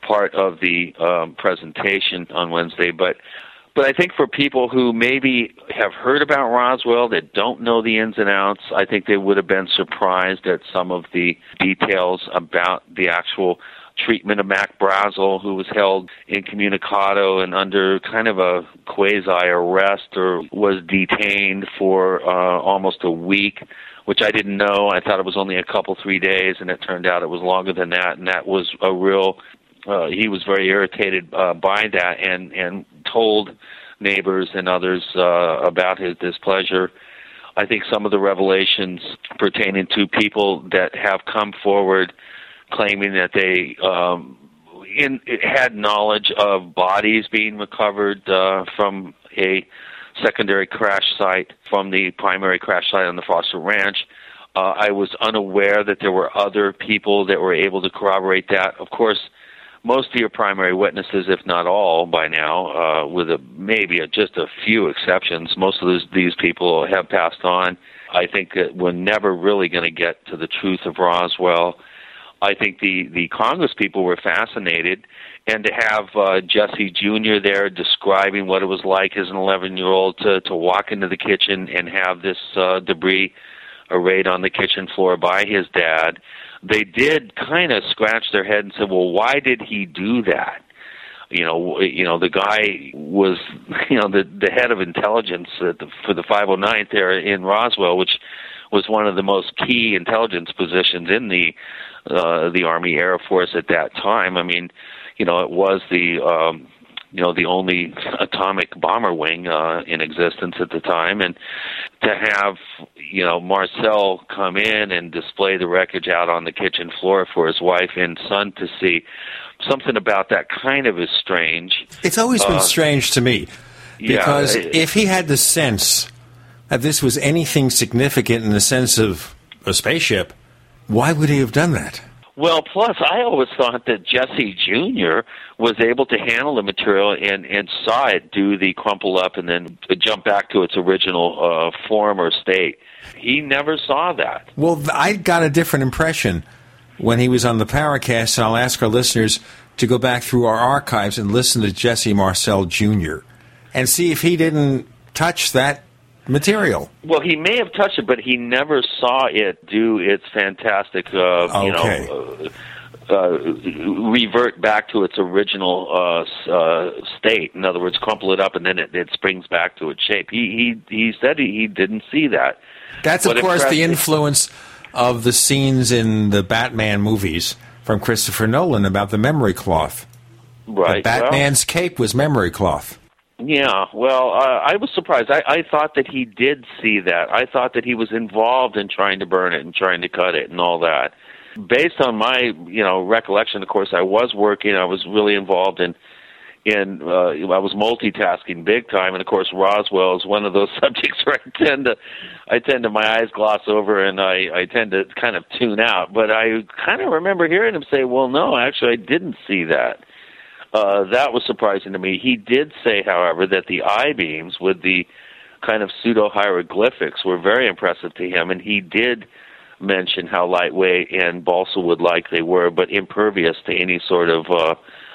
part of the um, presentation on Wednesday, but But I think for people who maybe have heard about Roswell that don't know the ins and outs, I think they would have been surprised at some of the details about the actual treatment of Mac Brazel, who was held incommunicado and under kind of a quasi arrest or was detained for uh, almost a week, which I didn't know. I thought it was only a couple, three days, and it turned out it was longer than that, and that was a real. Uh, he was very irritated uh, by that, and and told neighbors and others uh, about his displeasure. I think some of the revelations pertaining to people that have come forward claiming that they um, in, had knowledge of bodies being recovered uh, from a secondary crash site from the primary crash site on the Foster Ranch. Uh, I was unaware that there were other people that were able to corroborate that. Of course, most of your primary witnesses, if not all, by now, uh, with a, maybe a, just a few exceptions, most of those, these people have passed on. I think that we're never really going to get to the truth of Roswell. I think the the Congress people were fascinated, and to have uh, Jesse Jr. there describing what it was like as an 11 year old to to walk into the kitchen and have this uh, debris arrayed on the kitchen floor by his dad, they did kind of scratch their head and said, "Well, why did he do that?" You know, you know, the guy was, you know, the the head of intelligence at the, for the 509th there in Roswell, which was one of the most key intelligence positions in the uh, the Army Air Force at that time. I mean, you know, it was the um, you know the only atomic bomber wing uh, in existence at the time, and to have you know Marcel come in and display the wreckage out on the kitchen floor for his wife and son to see, something about that kind of is strange. It's always been Uh, strange to me because yeah, it- if he had the sense that this was anything significant in the sense of a spaceship, why would he have done that? Well, plus I always thought that Jesse Jr. was able to handle the material and and saw it do the crumple up and then jump back to its original uh, form or state. He never saw that. Well, I got a different impression when he was on the Paracast, and I'll ask our listeners to go back through our archives and listen to Jesse Marcel Jr. and see if he didn't touch that material. Well, he may have touched it, but he never saw it do its fantastic, uh, you know, uh, uh, revert back to its original uh, uh, state. In other words, crumple it up and then it, it springs back to its shape. He he he said he, he didn't see that. That's, of What course, the influence of the scenes in the Batman movies from Christopher Nolan about the memory cloth. Right. The Batman's cape was memory cloth. Yeah, well, uh, I was surprised. I, I thought that he did see that. I thought that he was involved in trying to burn it and trying to cut it and all that. Based on my, you know, recollection, of course, I was working. I was really involved in, in. Uh, I was multitasking big time, and of course, Roswell is one of those subjects where I tend to, I tend to my eyes gloss over, and I, I tend to kind of tune out. But I kind of remember hearing him say, "Well, no, actually, I didn't see that." Uh, that was surprising to me. He did say, however, that the I beams with the kind of pseudo hieroglyphics were very impressive to him, and he did mention how lightweight and balsa wood like they were, but impervious to any sort of uh,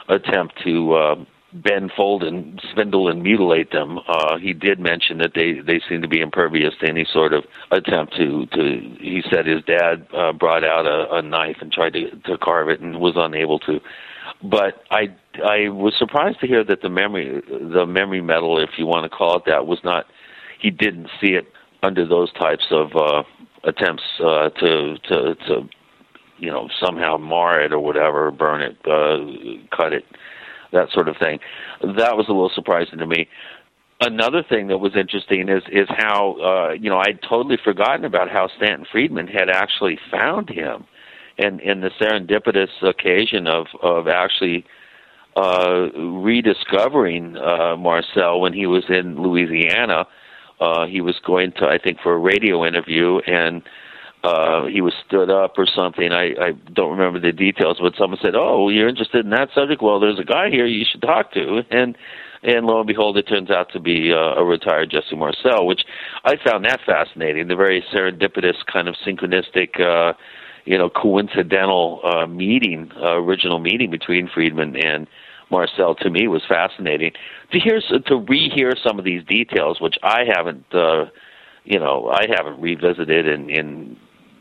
attempt to uh, bend, fold, and spindle and mutilate them. Uh, he did mention that they they seem to be impervious to any sort of attempt to to. He said his dad uh, brought out a, a knife and tried to to carve it and was unable to but I I was surprised to hear that the memory the memory metal, if you want to call it that, was not. He didn't see it under those types of uh, attempts uh, to to to you know somehow mar it or whatever, burn it, uh, cut it, that sort of thing. That was a little surprising to me. Another thing that was interesting is is how uh, you know I'd totally forgotten about how Stanton Friedman had actually found him and and the serendipitous occasion of of actually uh rediscovering uh Marcel when he was in Louisiana. Uh he was going to I think for a radio interview and uh he was stood up or something. I I don't remember the details but someone said oh you're interested in that subject? Well there's a guy here you should talk to. And and lo and behold, it turns out to be uh, a retired Jesse Marcel, which I found that fascinating. The very serendipitous kind of synchronistic, uh, you know, coincidental uh, meeting, uh, original meeting between Friedman and Marcel to me was fascinating. To hear to rehear some of these details, which I haven't, uh, you know, I haven't revisited in in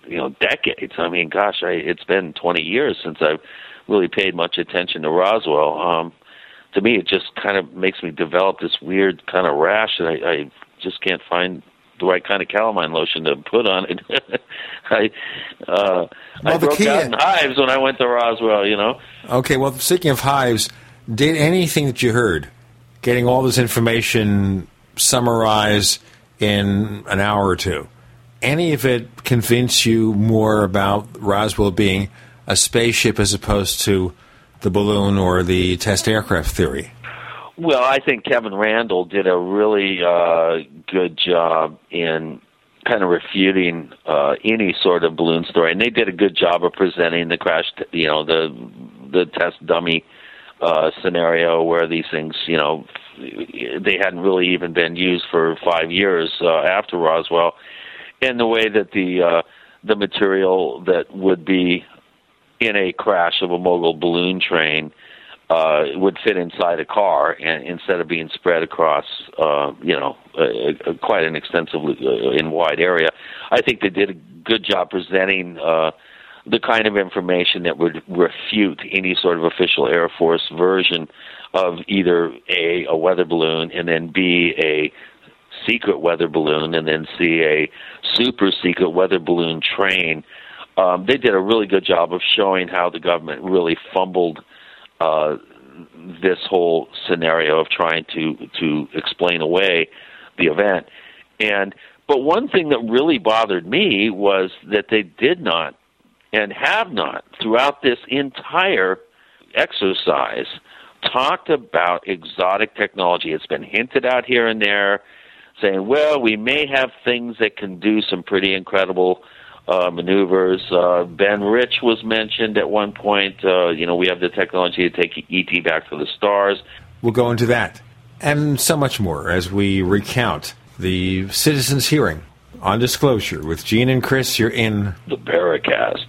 you know decades. I mean, gosh, I, it's been 20 years since I've really paid much attention to Roswell. Um, to me, it just kind of makes me develop this weird kind of rash that I, I just can't find the right kind of calamine lotion to put on it. I uh, Well, I broke key- out in hives when I went to Roswell. You know. Okay, well, speaking of hives, did anything that you heard, getting all this information summarized in an hour or two, any of it convince you more about Roswell being a spaceship as opposed to the balloon or the test aircraft theory? Well, I think Kevin Randle did a really uh, good job in kind of refuting uh, any sort of balloon story, and they did a good job of presenting the crash, t- you know, the the test dummy uh, scenario where these things, you know, they hadn't really even been used for five years uh, after Roswell, and the way that the uh, the material that would be in a crash of a mogul balloon train uh, would fit inside a car and instead of being spread across, uh, you know, a, quite an extensively uh, in wide area. I think they did a good job presenting uh, the kind of information that would refute any sort of official Air Force version of either a a weather balloon and then b a secret weather balloon and then c a super secret weather balloon train. Um, they did a really good job of showing how the government really fumbled uh, this whole scenario of trying to to explain away the event. And but one thing that really bothered me was that they did not and have not throughout this entire exercise talked about exotic technology. It's been hinted out here and there, saying, well, we may have things that can do some pretty incredible uh, maneuvers. Uh, ben Rich was mentioned at one point. Uh, you know, we have the technology to take ET back to the stars. We'll go into that and so much more as we recount the citizens' hearing on disclosure with Gene and Chris. You're in the Paracast.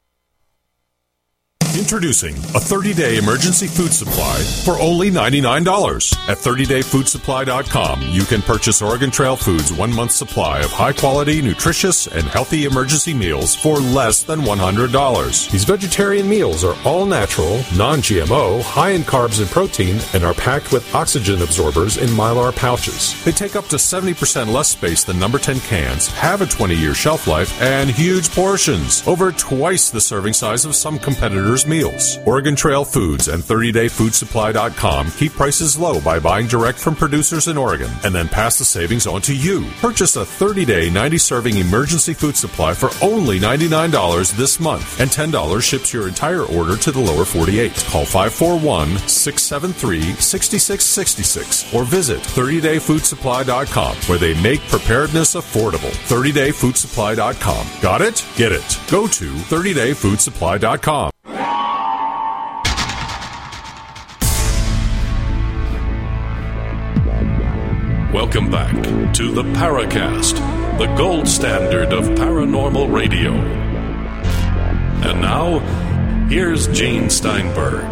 Introducing a 30 day emergency food supply for only $99. At 30dayfoodsupply.com, you can purchase Oregon Trail Foods' one month supply of high quality, nutritious, and healthy emergency meals for less than $100. These vegetarian meals are all natural, non GMO, high in carbs and protein, and are packed with oxygen absorbers in mylar pouches. They take up to 70% less space than number 10 cans, have a 20 year shelf life, and huge portions. Over twice the serving size of some competitors' meals. Oregon Trail Foods and 30dayfoodsupply.com keep prices low by buying direct from producers in Oregon and then pass the savings on to you. Purchase a 30 day, 90 serving emergency food supply for only $99 this month, and $10 ships your entire order to the lower 48. Call 541 673 6666 or visit 30dayfoodsupply.com where they make preparedness affordable. 30dayfoodsupply.com. Got it? Get it. Go to 30dayfoodsupply.com. Welcome back to the Paracast, the gold standard of paranormal radio. And now, here's Gene Steinberg.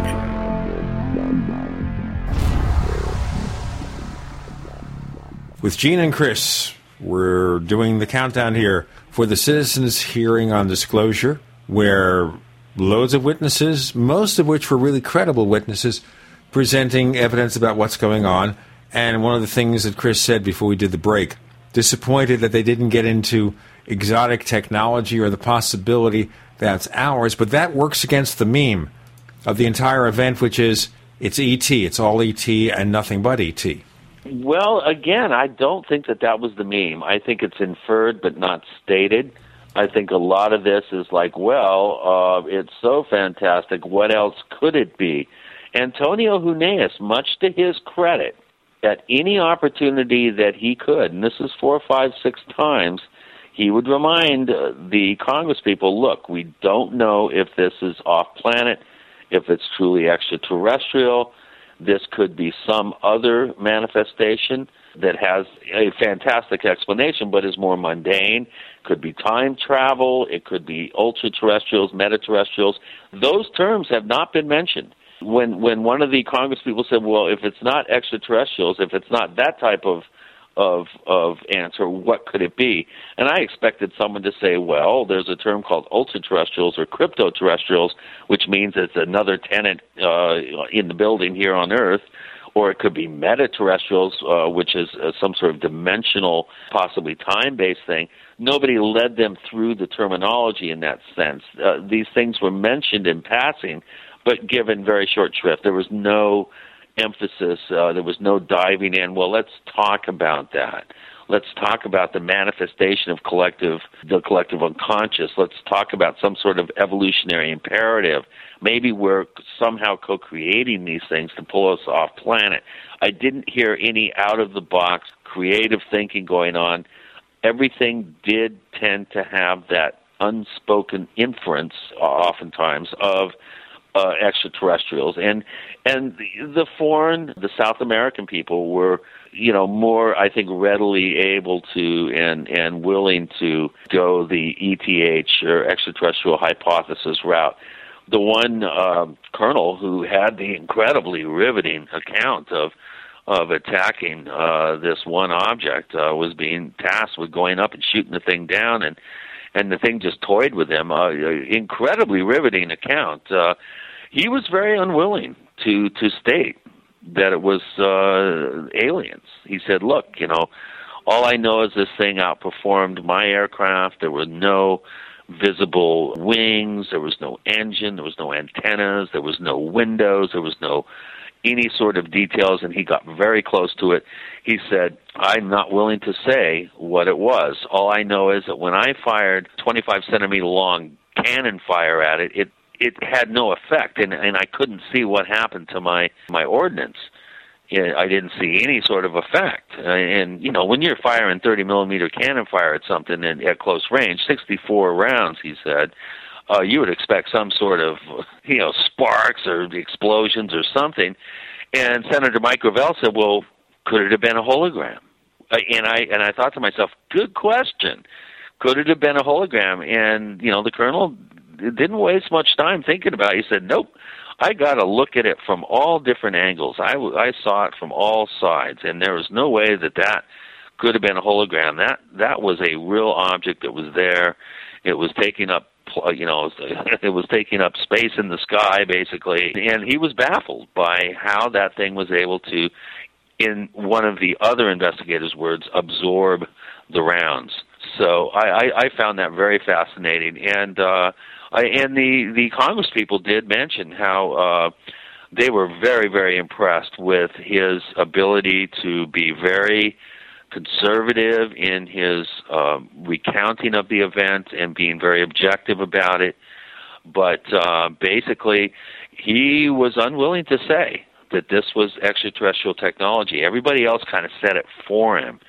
With Gene and Chris, we're doing the countdown here for the citizens' hearing on disclosure, where loads of witnesses, most of which were really credible witnesses, presenting evidence about what's going on and one of the things that Chris said before we did the break, disappointed that they didn't get into exotic technology or the possibility that's ours, but that works against the meme of the entire event, which is it's ET, it's all ET and nothing but ET. Well, again, I don't think that that was the meme. I think it's inferred but not stated. I think a lot of this is like, well, uh, it's so fantastic. What else could it be? Antonio Huneeus, much to his credit, at any opportunity that he could, and this is four, five, six times, he would remind uh, the Congresspeople, look, we don't know if this is off planet, if it's truly extraterrestrial. This could be some other manifestation that has a fantastic explanation but is more mundane. Could be time travel, it could be ultra terrestrials, metaterrestrials. Those terms have not been mentioned. When when one of the Congress people said, Well, if it's not extraterrestrials, if it's not that type of of of answer, what could it be? And I expected someone to say, well, there's a term called ultra-terrestrials or crypto-terrestrials, which means it's another tenant uh, in the building here on Earth. Or it could be meta-terrestrials, uh, which is uh, some sort of dimensional, possibly time-based thing. Nobody led them through the terminology in that sense. Uh, these things were mentioned in passing, but given very short shrift. There was no emphasis. Uh, there was no diving in. Well, let's talk about that. Let's talk about the manifestation of collective, the collective unconscious. Let's talk about some sort of evolutionary imperative. Maybe we're somehow co-creating these things to pull us off planet. I didn't hear any out of the box creative thinking going on. Everything did tend to have that unspoken inference, oftentimes, of uh, extraterrestrials, and and the, foreign, the South American people were, you know, more I think readily able to and and willing to go the ETH or extraterrestrial hypothesis route. The one um, colonel who had the incredibly riveting account of of attacking uh, this one object uh, was being tasked with going up and shooting the thing down and and the thing just toyed with him. Uh, incredibly riveting account. Uh, he was very unwilling to to state that it was uh, aliens. He said, "Look, you know, all I know is this thing outperformed my aircraft. There were no visible wings. There was no engine. There was no antennas. There was no windows. There was no any sort of details, and he got very close to it. He said, I'm not willing to say what it was. All I know is that when I fired 25 centimeter long cannon fire at it, it it had no effect and and I couldn't see what happened to my my ordnance I didn't see any sort of effect. And you know, when you're firing 30 millimeter cannon fire at something in, at close range, 64 rounds, he said, uh, you would expect some sort of you know sparks or explosions or something. And Senator Mike Gravel said, "Well, could it have been a hologram?" And I and I thought to myself, "Good question. Could it have been a hologram?" And you know, the colonel didn't waste much time thinking about it. He said, "Nope, I got to look at it from all different angles. I I saw it from all sides, and there was no way that that could have been a hologram. That that was a real object that was there. It was taking up you know it was taking up space in the sky basically and he was baffled by how that thing was able to in one of the other investigators words absorb the rounds so i i, I found that very fascinating and uh uh, and the the Congress people did mention how uh, they were very very impressed with his ability to be very conservative in his uh, recounting of the event and being very objective about it. But uh, basically, he was unwilling to say that this was extraterrestrial technology. Everybody else kind of said it for him.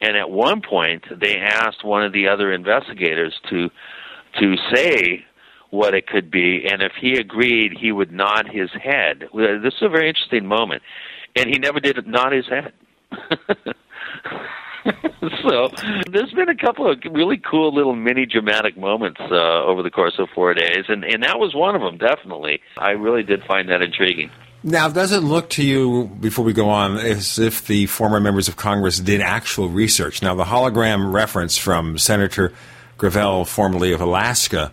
And at one point, they asked one of the other investigators to to say what it could be, and if he agreed, he would nod his head. This is a very interesting moment, and he never did nod his head. so there's been a couple of really cool little mini dramatic moments uh, over the course of four days, and and that was one of them. Definitely, I really did find that intriguing. Now, does it look to you, before we go on, as if the former members of Congress did actual research? Now, the hologram reference from Senator Gravel, formerly of Alaska,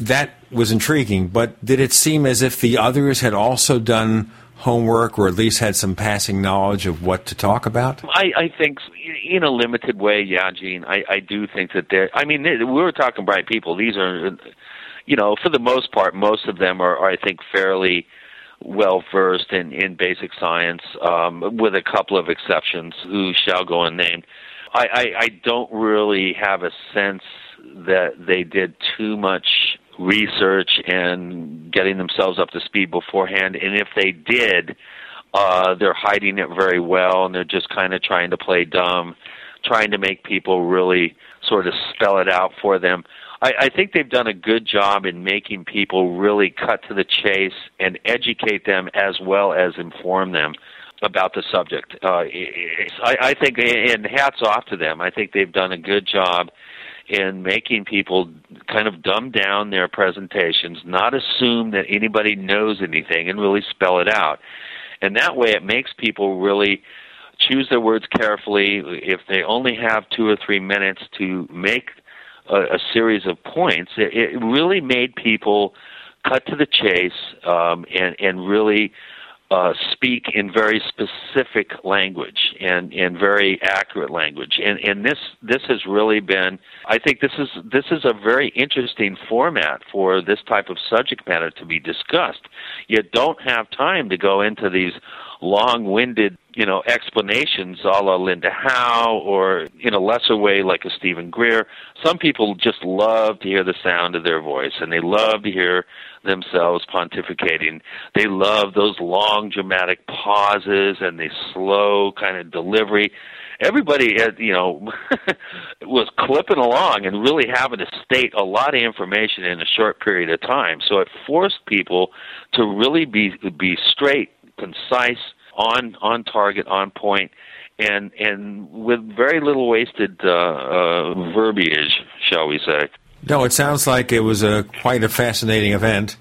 that was intriguing, but did it seem as if the others had also done homework or at least had some passing knowledge of what to talk about? I, I think in a limited way, yeah, Gene. I, I do think that there. I mean, we were talking bright people. These are, you know, for the most part, most of them are, are I think, fairly well versed in in basic science, um, with a couple of exceptions who shall go unnamed. I, I, I don't really have a sense that they did too much research and getting themselves up to speed beforehand. And if they did, uh, they're hiding it very well, and they're just kind of trying to play dumb, trying to make people really sort of spell it out for them. I, I think they've done a good job in making people really cut to the chase and educate them as well as inform them about the subject. Uh, I, I think, and hats off to them. I think they've done a good job in making people kind of dumb down their presentations, not assume that anybody knows anything, and really spell it out. And that way, it makes people really choose their words carefully. If they only have two or three minutes to make a, a series of points, it, it really made people cut to the chase um, and and really uh, speak in very specific language and, and very accurate language. And, and this this has really been I think this is this is a very interesting format for this type of subject matter to be discussed. You don't have time to go into these long-winded, you know, explanations a la Linda Howe or in a lesser way like a Steven Greer. Some people just love to hear the sound of their voice and they love to hear themselves pontificating. They love those long dramatic pauses and the slow kind of delivery. Everybody, had, you know, was clipping along and really having to state a lot of information in a short period of time. So it forced people to really be be straight concise, on on target, on point, and and with very little wasted uh, uh, verbiage, shall we say? No, it sounds like it was a quite a fascinating event.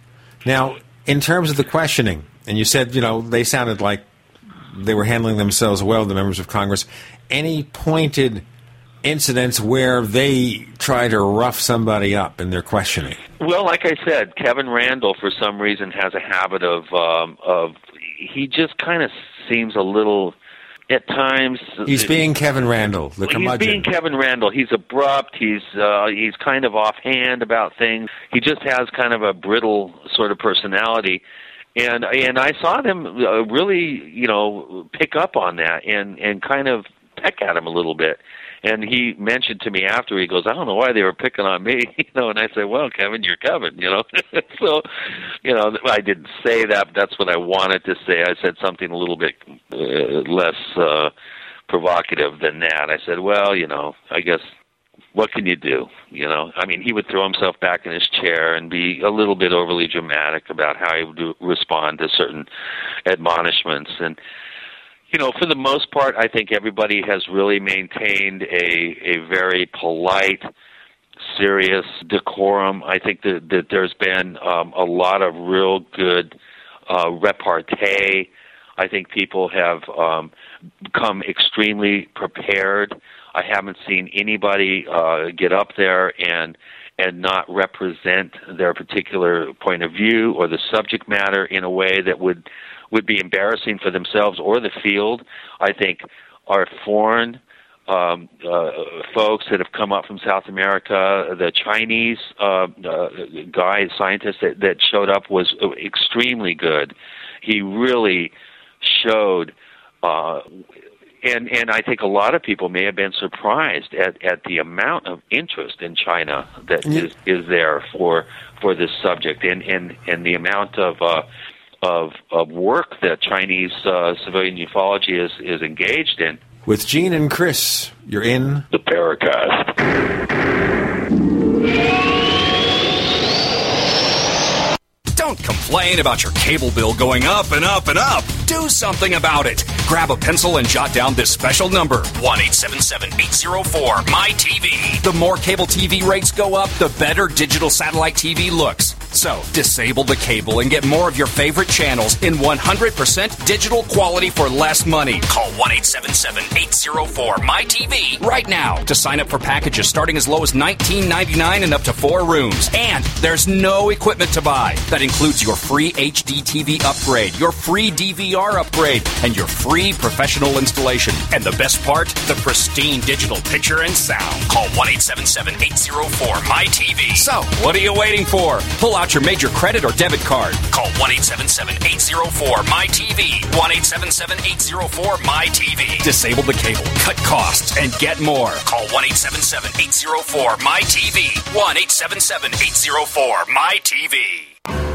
Now, in terms of the questioning, and you said you know they sounded like they were handling themselves well, the members of Congress. Any pointed incidents where they try to rough somebody up in their questioning? Well, like I said, Kevin Randle, for some reason, has a habit of um, of he just kind of seems a little at times he's being Kevin Randle, the He's being Kevin Randle. He's abrupt. He's uh, he's kind of offhand about things. He just has kind of a brittle sort of personality, and and I saw them uh, really you know pick up on that and and kind of peck at him a little bit. And he mentioned to me after he goes, I don't know why they were picking on me, you know. And I said, Well, Kevin, you're Kevin, you know. so, you know, I didn't say that. But that's what I wanted to say. I said something a little bit uh, less uh, provocative than that. I said, Well, you know, I guess what can you do? You know, I mean, he would throw himself back in his chair and be a little bit overly dramatic about how he would do, respond to certain admonishments, and you know, for the most part, I think everybody has really maintained a a very polite, serious decorum. I think that that there's been um, a lot of real good uh, repartee. I think people have um, come extremely prepared. I haven't seen anybody uh, get up there and and not represent their particular point of view or the subject matter in a way that would would be embarrassing for themselves or the field. I think our foreign um, uh, folks that have come up from South America, the Chinese uh, uh, guy, scientist that, that showed up was extremely good. He really showed, uh, and and I think a lot of people may have been surprised at, at the amount of interest in China that is, is there for for this subject, and and and the amount of uh, of, of work that Chinese uh, civilian ufology is, is engaged in. With Gene and Chris, you're in the Paracast. Don't complain about your cable bill going up and up and up. Do something about it. Grab a pencil and jot down this special number 1 877 804 MyTV. The more cable TV rates go up, the better digital satellite TV looks. So, disable the cable and get more of your favorite channels in 100% digital quality for less money. Call 1 877 804 MyTV right now to sign up for packages starting as low as $19.99 and up to four rooms. And there's no equipment to buy. That includes your free HD TV upgrade, your free DVR upgrade, and your free professional installation. And the best part, the pristine digital picture and sound. Call 1 877 804 MyTV. So, what are you waiting for? Pull out your major credit or debit card. Call 1 877 804 MyTV. 1 877 804 MyTV. Disable the cable, cut costs, and get more. Call 1 877 804 MyTV. 1 877 804 MyTV.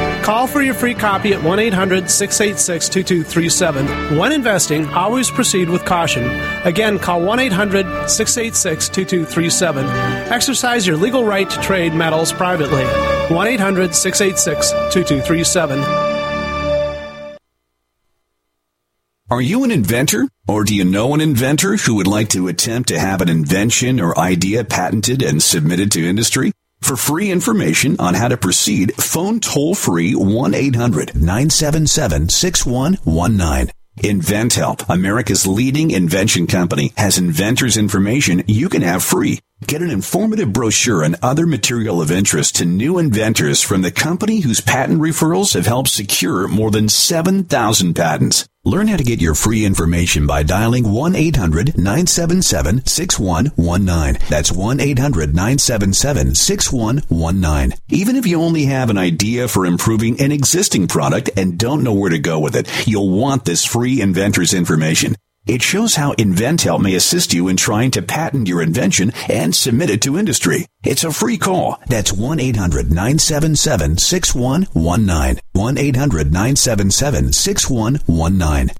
Call for your free copy at 1 800 686 2237. When investing, always proceed with caution. Again, call 1 800 686 2237. Exercise your legal right to trade metals privately. 1 800 686 2237. Are you an inventor? Or do you know an inventor who would like to attempt to have an invention or idea patented and submitted to industry? For free information on how to proceed, phone toll free 1 800 977 6119. InventHelp, America's leading invention company, has inventors' information you can have free. Get an informative brochure and other material of interest to new inventors from the company whose patent referrals have helped secure more than 7,000 patents. Learn how to get your free information by dialing 1-800-977-6119. That's 1-800-977-6119. Even if you only have an idea for improving an existing product and don't know where to go with it, you'll want this free inventor's information. It shows how InventHelp may assist you in trying to patent your invention and submit it to industry. It's a free call. That's 1-800-977-6119. 1-800-977-6119.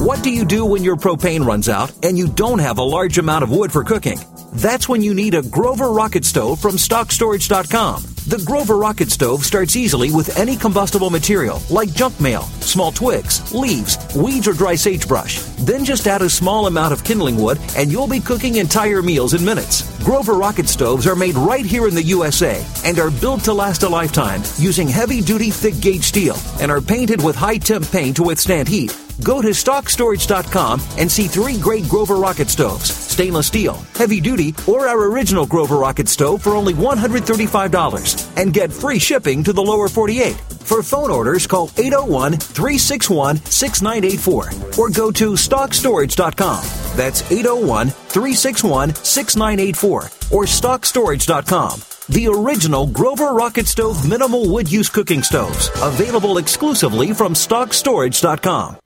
What do you do when your propane runs out and you don't have a large amount of wood for cooking? That's when you need a Grover rocket stove from StockStorage.com. The Grover rocket stove starts easily with any combustible material like junk mail, small twigs, leaves, weeds, or dry sagebrush. Then just add a small amount of kindling wood and you'll be cooking entire meals in minutes. Grover rocket stoves are made right here in the USA and are built to last a lifetime using heavy duty thick gauge steel and are painted with high temp paint to withstand heat. Go to StockStorage.com and see three great Grover rocket stoves stainless steel, heavy duty, or our original Grover rocket stove for only $135 and get free shipping to the lower 48. For phone orders, call 801 361 6984 or go to StockStorage.com. That's 801 361 6984 or StockStorage.com. The original Grover Rocket Stove minimal wood use cooking stoves, available exclusively from StockStorage.com.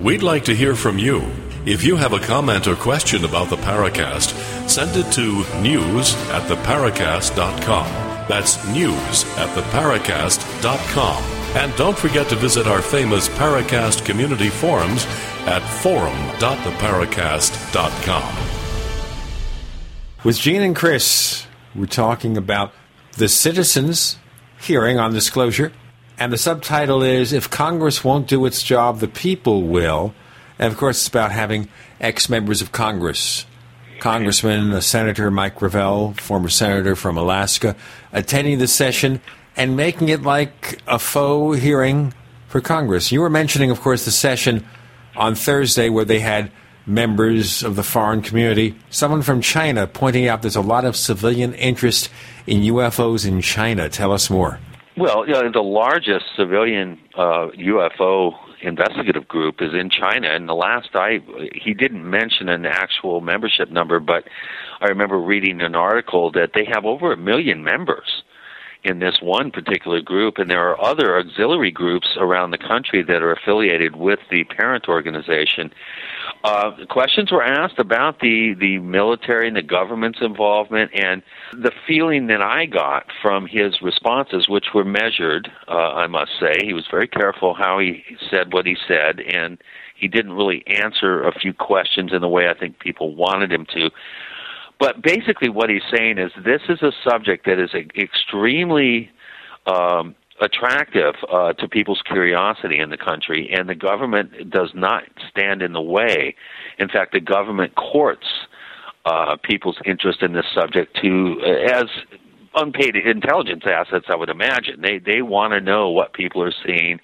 We'd like to hear from you. If you have a comment or question about the Paracast, send it to news at theparacast.com. That's news at theparacast.com. And don't forget to visit our famous Paracast community forums at forum.theparacast.com. With Gene and Chris, we're talking about the citizens' hearing on disclosure. And the subtitle is If Congress Won't Do Its Job, the People Will. And of course, it's about having ex members of Congress, Congressman, Senator Mike Gravel, former senator from Alaska, attending the session and making it like a faux hearing for Congress. You were mentioning, of course, the session on Thursday where they had members of the foreign community, someone from China pointing out there's a lot of civilian interest in UFOs in China. Tell us more. Well, you know, the largest civilian uh, UFO investigative group is in China, and the last I he didn't mention an actual membership number, but I remember reading an article that they have over a million members in this one particular group, and there are other auxiliary groups around the country that are affiliated with the parent organization. Uh, questions were asked about the, the military and the government's involvement, and the feeling that I got from his responses, which were measured, uh, I must say, he was very careful how he said what he said, and he didn't really answer a few questions in the way I think people wanted him to. But basically, what he's saying is this is a subject that is extremely um, attractive uh, to people's curiosity in the country, and the government does not stand in the way. In fact, the government courts uh, people's interest in this subject to uh, as unpaid intelligence assets. I would imagine they they want to know what people are seeing.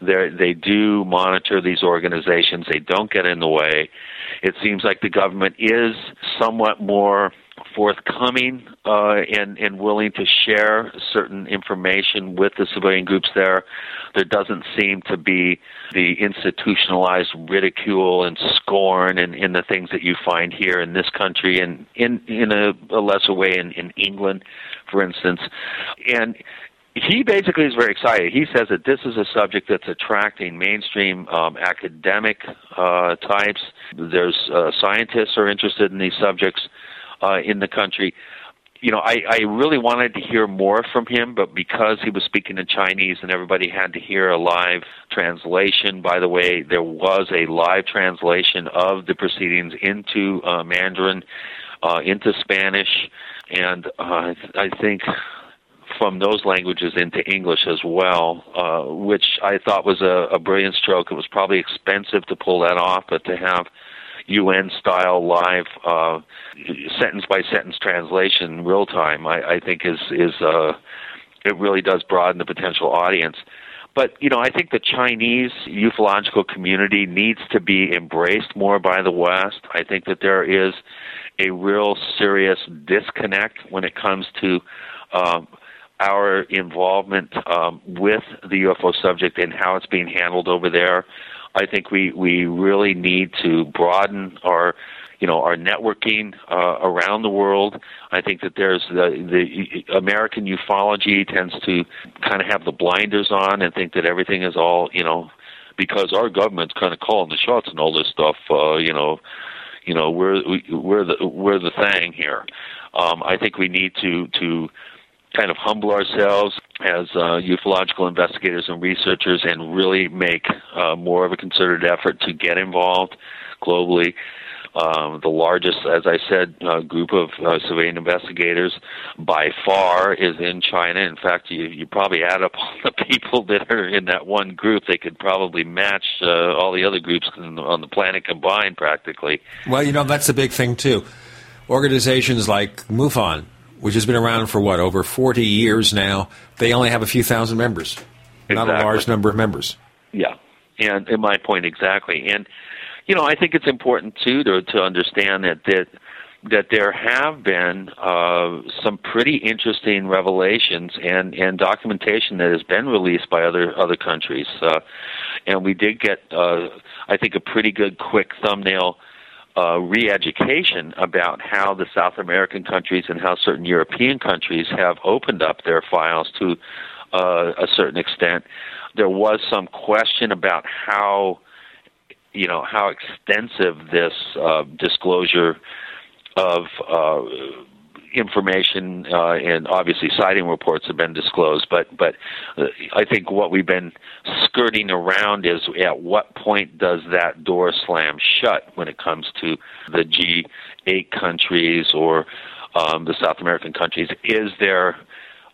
They they do monitor these organizations. They don't get in the way. It seems like the government is somewhat more forthcoming uh, and and willing to share certain information with the civilian groups there. There doesn't seem to be the institutionalized ridicule and scorn and in the things that you find here in this country and in in a, a lesser way in, in England, for instance. And he basically is very excited. He says that this is a subject that's attracting mainstream um, academic uh, types. There's uh, scientists are interested in these subjects uh, in the country. You know, I, I really wanted to hear more from him, but because he was speaking in Chinese and everybody had to hear a live translation, by the way, there was a live translation of the proceedings into uh, Mandarin, uh, into Spanish, and uh, I think from those languages into English as well, uh, which I thought was a, a brilliant stroke. It was probably expensive to pull that off, but to have UN style live uh, sentence by sentence translation real time, I, I think is is uh, it really does broaden the potential audience. But you know, I think the Chinese ufological community needs to be embraced more by the West. I think that there is a real serious disconnect when it comes to um, our involvement um, with the UFO subject and how it's being handled over there. I think we we really need to broaden our you know our networking uh, around the world. I think that there's the the American ufology tends to kind of have the blinders on and think that everything is all you know because our government's kind of calling the shots and all this stuff. Uh, you know, you know we're we're the we're the thing here. Um, I think we need to to kind of humble ourselves as uh, ufological investigators and researchers and really make uh, more of a concerted effort to get involved globally. Um, the largest, as I said, uh, group of uh, civilian investigators by far is in China. In fact, you, you probably add up all the people that are in that one group, they could probably match uh, all the other groups on the planet combined, practically. Well, you know, that's the big thing, too. Organizations like MUFON, which has been around for what over 40 years now, they only have a few thousand members, exactly. not a large number of members. Yeah, and, and my point exactly. And you know, I think it's important too to to understand that that that there have been uh, some pretty interesting revelations and, and documentation that has been released by other other countries, uh, and we did get, uh, I think, a pretty good quick thumbnail uh, re-education about how the South American countries and how certain European countries have opened up their files to uh, a certain extent. There was some question about how, you know, how extensive this uh, disclosure of uh, information uh, and obviously sighting reports have been disclosed, but but uh, I think what we've been skirting around is at what point does that door slam shut when it comes to the G8 countries or um, the South American countries? Is there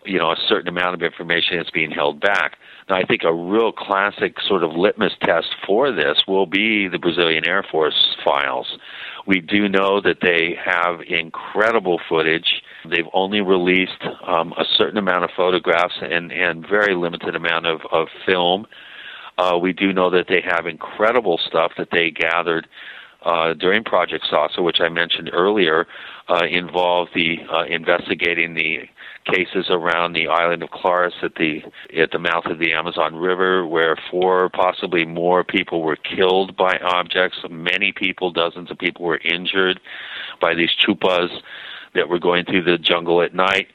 you know a certain amount of information that's being held back? Now, I think a real classic sort of litmus test for this will be the Brazilian Air Force files. We do know that they have incredible footage. They've only released um, a certain amount of photographs and, and very limited amount of, of film. Uh, we do know that they have incredible stuff that they gathered uh, during Project Saucer, which I mentioned earlier, uh, involved the uh, investigating the cases around the island of Colares at the at the mouth of the Amazon River, where four, possibly more people were killed by objects. Many people, dozens of people, were injured by these chupas that were going through the jungle at night.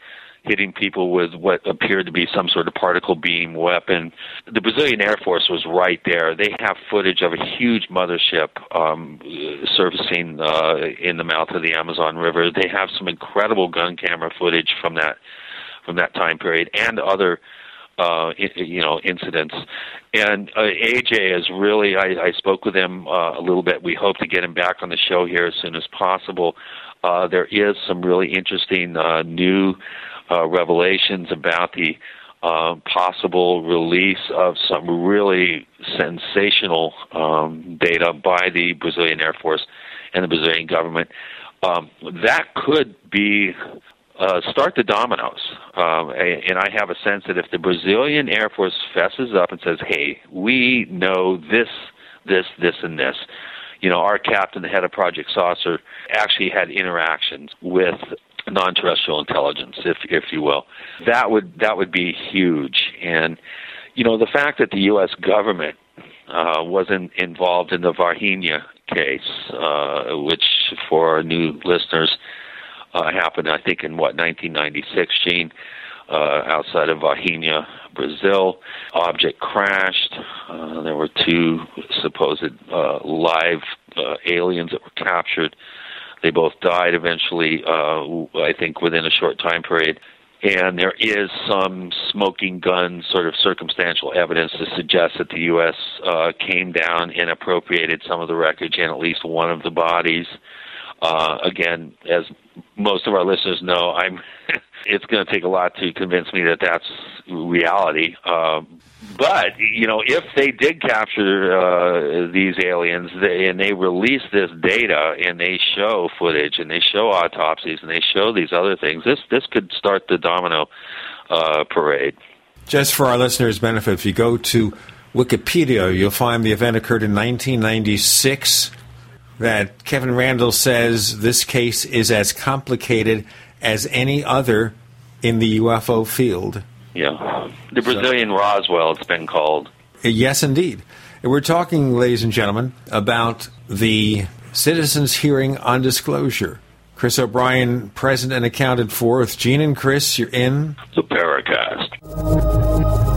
hitting people with what appeared to be some sort of particle beam weapon. The Brazilian Air Force was right there. They have footage of a huge mothership um, surfacing uh, in the mouth of the Amazon River. They have some incredible gun camera footage from that from that time period and other uh, you know incidents. And uh, AJ is really. I, I spoke with him uh, a little bit. We hope to get him back on the show here as soon as possible. Uh, there is some really interesting uh, new uh, revelations about the uh, possible release of some really sensational um, data by the Brazilian Air Force and the Brazilian government. Um, that could be uh, start the dominoes. Um, and I have a sense that if the Brazilian Air Force fesses up and says, "Hey, we know this, this, this, and this," you know, our captain, the head of Project Saucer, actually had interactions with non-terrestrial intelligence, if if you will. That would that would be huge. And you know, the fact that the U.S. government uh, wasn't involved in the Varginha case, uh, which for new listeners uh, happened, I think, in what 1996, Gene, uh, outside of Varginha, Brazil. Object crashed. Uh, there were two supposed uh, live uh, aliens that were captured. They both died eventually, uh, I think, within a short time period. And there is some smoking gun sort of circumstantial evidence to suggest that the U.S. Uh, came down and appropriated some of the wreckage and at least one of the bodies. Uh, again, as most of our listeners know, I'm. it's going to take a lot to convince me that that's reality. Uh, but you know, if they did capture uh, these aliens and they release this data and they show footage and they show autopsies and they show these other things, this this could start the domino uh, parade. Just for our listeners' benefit, if you go to Wikipedia, you'll find the event occurred in 1996 that Kevin Randle says this case is as complicated as any other in the UFO field. Yeah. The Brazilian so, Roswell, it's been called. Yes, indeed. We're talking, ladies and gentlemen, about the citizens' hearing on disclosure. Chris O'Brien, present and accounted for. With Gene and Chris, you're in the Paracast.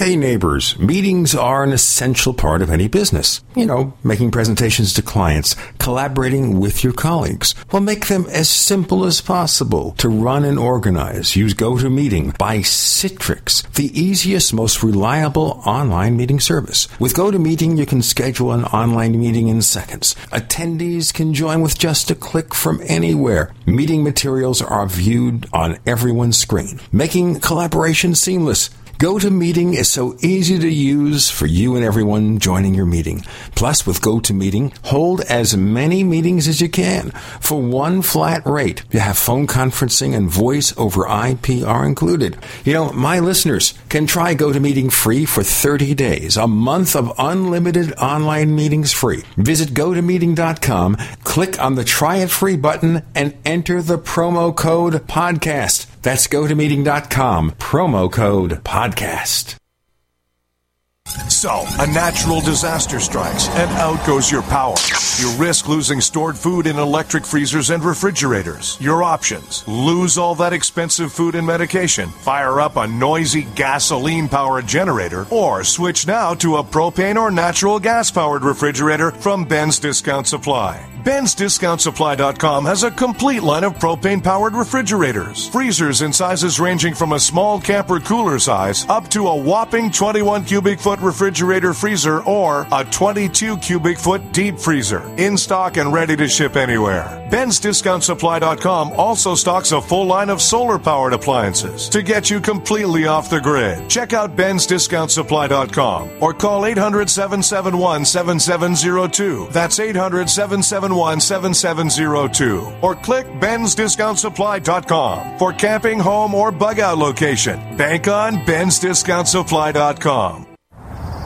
Hey neighbors, meetings are an essential part of any business. You know, making presentations to clients, collaborating with your colleagues. Well, make them as simple as possible to run and organize. Use GoToMeeting by Citrix, the easiest, most reliable online meeting service. With GoToMeeting, you can schedule an online meeting in seconds. Attendees can join with just a click from anywhere. Meeting materials are viewed on everyone's screen, making collaboration seamless. GoToMeeting is so easy to use for you and everyone joining your meeting. Plus, with GoToMeeting, hold as many meetings as you can for one flat rate. You have phone conferencing and voice over IP are included. You know, my listeners can try GoToMeeting free for 30 days, a month of unlimited online meetings free. Visit GoToMeeting.com, click on the try it free button, and enter the promo code podcast. That's gotomeeting.com, promo code podcast. So, a natural disaster strikes, and out goes your power. You risk losing stored food in electric freezers and refrigerators. Your options lose all that expensive food and medication, fire up a noisy gasoline powered generator, or switch now to a propane or natural gas powered refrigerator from Ben's Discount Supply. Ben's.DiscountSupply.com has a complete line of propane powered refrigerators. Freezers in sizes ranging from a small camper cooler size up to a whopping 21 cubic foot refrigerator freezer or a 22 cubic foot deep freezer. In stock and ready to ship anywhere. Ben's Discount Ben's.DiscountSupply.com also stocks a full line of solar powered appliances to get you completely off the grid. Check out Ben's Discount Ben's.DiscountSupply.com or call 800 771 7702. That's 800 771 7702 or click bensdiscountsupply.com for camping, home, or bug out location. Bank on Ben's Discount bensdiscountsupply.com.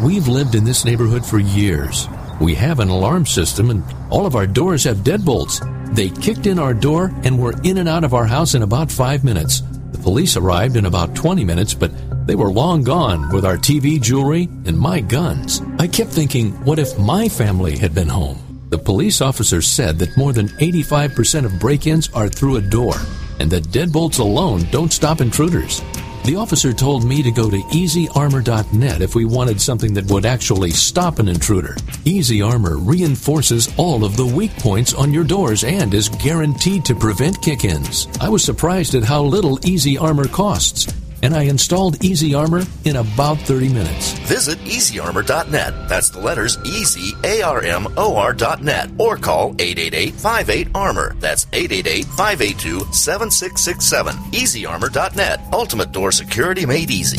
We've lived in this neighborhood for years. We have an alarm system and all of our doors have deadbolts. They kicked in our door and were in and out of our house in about five minutes. The police arrived in about 20 minutes, but they were long gone with our TV, jewelry, and my guns. I kept thinking, what if my family had been home? The police officer said that more than 85% of break ins are through a door, and that deadbolts alone don't stop intruders. The officer told me to go to easyarmor.net if we wanted something that would actually stop an intruder. Easy Armor reinforces all of the weak points on your doors and is guaranteed to prevent kick ins. I was surprised at how little Easy Armor costs and I installed Easy Armor in about 30 minutes. Visit easyarmor.net. That's the letters E Z A R M O R.net or call 888-58-ARMOR. That's 888-582-7667. easyarmor.net. Ultimate door security made easy.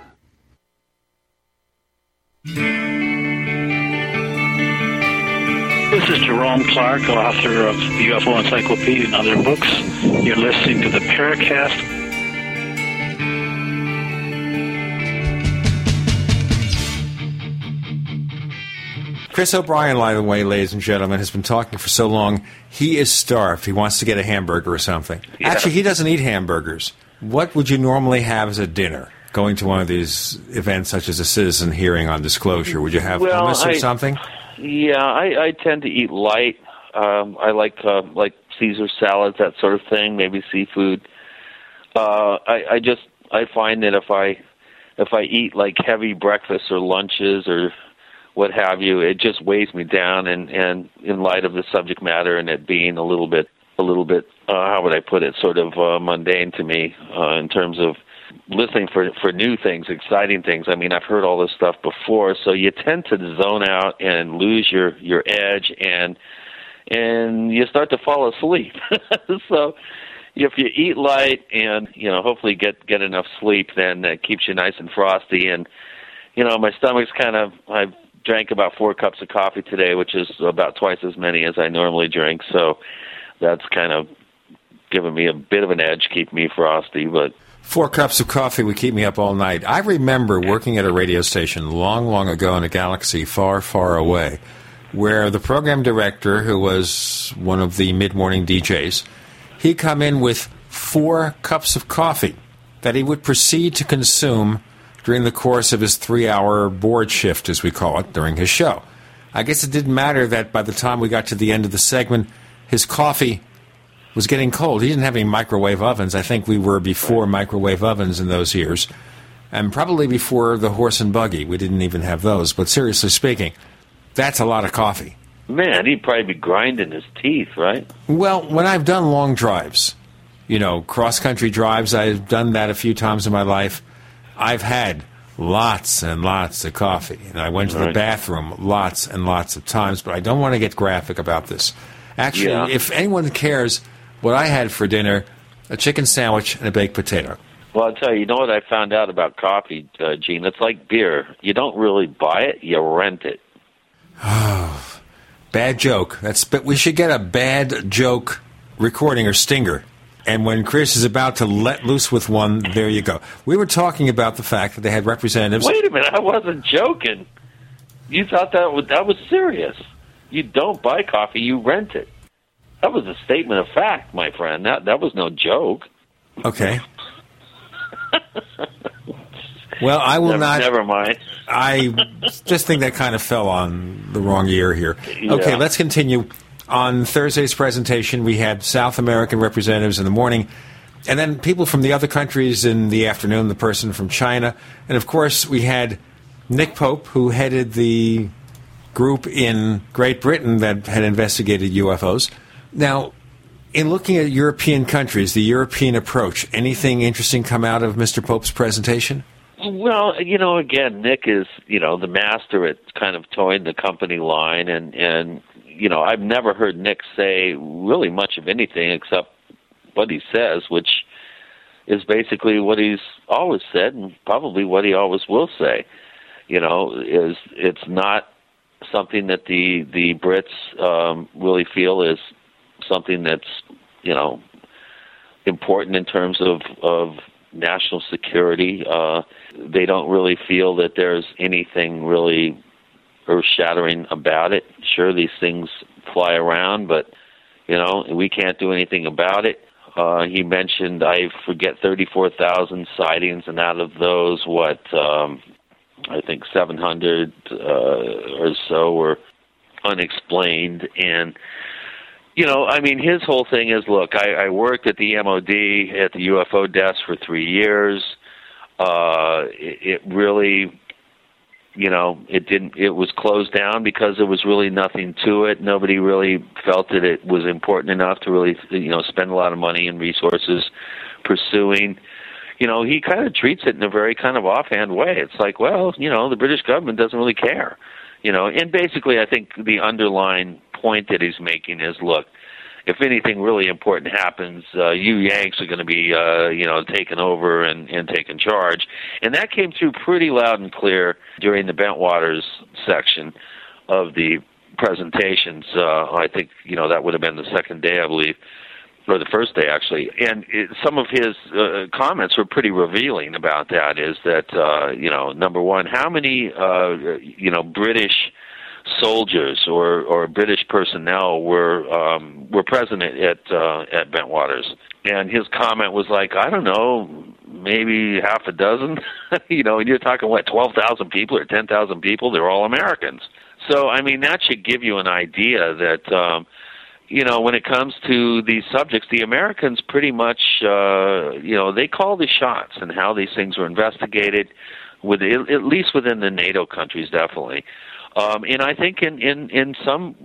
This is Jerome Clark, author of the UFO Encyclopedia and other books. You're listening to the Paracast. Chris O'Brien, by the way, ladies and gentlemen, has been talking for so long. He is starved. He wants to get a hamburger or something. Yeah. Actually, he doesn't eat hamburgers. What would you normally have as a dinner? Going to one of these events, such as a citizen hearing on disclosure, would you have Well, hummus or I- something? Yeah, I, I tend to eat light. Um, I like uh, like Caesar salads, that sort of thing. Maybe seafood. Uh, I, I just I find that if I if I eat like heavy breakfasts or lunches or what have you, it just weighs me down. And and in light of the subject matter and it being a little bit a little bit uh, how would I put it, sort of uh, mundane to me uh, in terms of listening for for new things, exciting things. I mean, I've heard all this stuff before, so you tend to zone out and lose your your edge, and and you start to fall asleep. so if you eat light and you know hopefully get get enough sleep, then that keeps you nice and frosty. And you know my stomach's kind of I've drank about four cups of coffee today, which is about twice as many as I normally drink. So that's kind of giving me a bit of an edge, keep me frosty, but. Four cups of coffee would keep me up all night. I remember working at a radio station long, long ago in a galaxy far, far away, where the program director, who was one of the mid-morning DJs, he'd come in with four cups of coffee that he would proceed to consume during the course of his three-hour board shift, as we call it, during his show. I guess it didn't matter that by the time we got to the end of the segment, his coffee was getting cold. He didn't have any microwave ovens. I think we were before microwave ovens in those years, and probably before the horse and buggy. We didn't even have those. But seriously speaking, that's a lot of coffee. Man, he'd probably be grinding his teeth, right? Well, when I've done long drives, you know, cross country drives, I've done that a few times in my life. I've had lots and lots of coffee, and I went to the bathroom lots and lots of times. But I don't want to get graphic about this. Actually, Yeah. if anyone cares what I had for dinner, a chicken sandwich and a baked potato. Well, I'll tell you, you know what I found out about coffee, uh, Gene? It's like beer. You don't really buy it, you rent it. Oh, Bad joke. That's but we should get a bad joke recording or stinger. And when Chris is about to let loose with one, there you go. We were talking about the fact that they had representatives. Wait a minute, I wasn't joking. You thought that was, that was serious. You don't buy coffee, you rent it. That was a statement of fact, my friend. That that was no joke. Okay. Well, I will Never- not. Never mind. I just think that kind of fell on the wrong ear here. Yeah. Okay, let's continue. on Thursday's presentation, we had South American representatives in the morning, and then people from the other countries in the afternoon, the person from China. And of course, we had Nick Pope, who headed the group in Great Britain that had investigated UFOs. Now, in looking at European countries, the European approach, anything interesting come out of Mr. Pope's presentation? Well, you know, again, Nick is you know the master at kind of toeing the company line, and and you know I've never heard Nick say really much of anything except what he says, which is basically what he's always said, and probably what he always will say. You know, is it's not something that the the Brits um, really feel is something that's you know important in terms of of national security. Uh, they don't really feel that there's anything really earth shattering about it. Sure, these things fly around, but you know we can't do anything about it. Uh, he mentioned I forget 34,000 sightings, and out of those, what um, I think 700 uh, or so were unexplained. And you know, I mean, his whole thing is, look, I, I worked at the MOD at the UFO desk for three years. Uh, it, it really, you know, it didn't. It was closed down because there was really nothing to it. Nobody really felt that it was important enough to really, you know, spend a lot of money and resources pursuing. You know, he kind of treats it in a very kind of offhand way. It's like, well, you know, the British government doesn't really care. You know, and basically, I think the underlying point that he's making is, look, if anything really important happens, uh, you Yanks are going to be, uh, you know, taken over and, and taken charge. And that came through pretty loud and clear during the Bentwaters section of the presentations. Uh, I think, you know, that would have been the second day, I believe, or the first day actually. And it, some of his uh, comments were pretty revealing about that. Is that, uh, you know, number one, how many, uh, you know, British soldiers or or British personnel were um, were present at uh, at Bentwaters, and his comment was like, I don't know, maybe half a dozen. you know, and you're talking what twelve thousand people or ten thousand people? They're all Americans. So I mean, that should give you an idea that. Um, you know, when it comes to these subjects, the Americans pretty much, uh, you know, they call the shots and how these things were investigated, with at least within the NATO countries, definitely. Um, and I think in, in, in some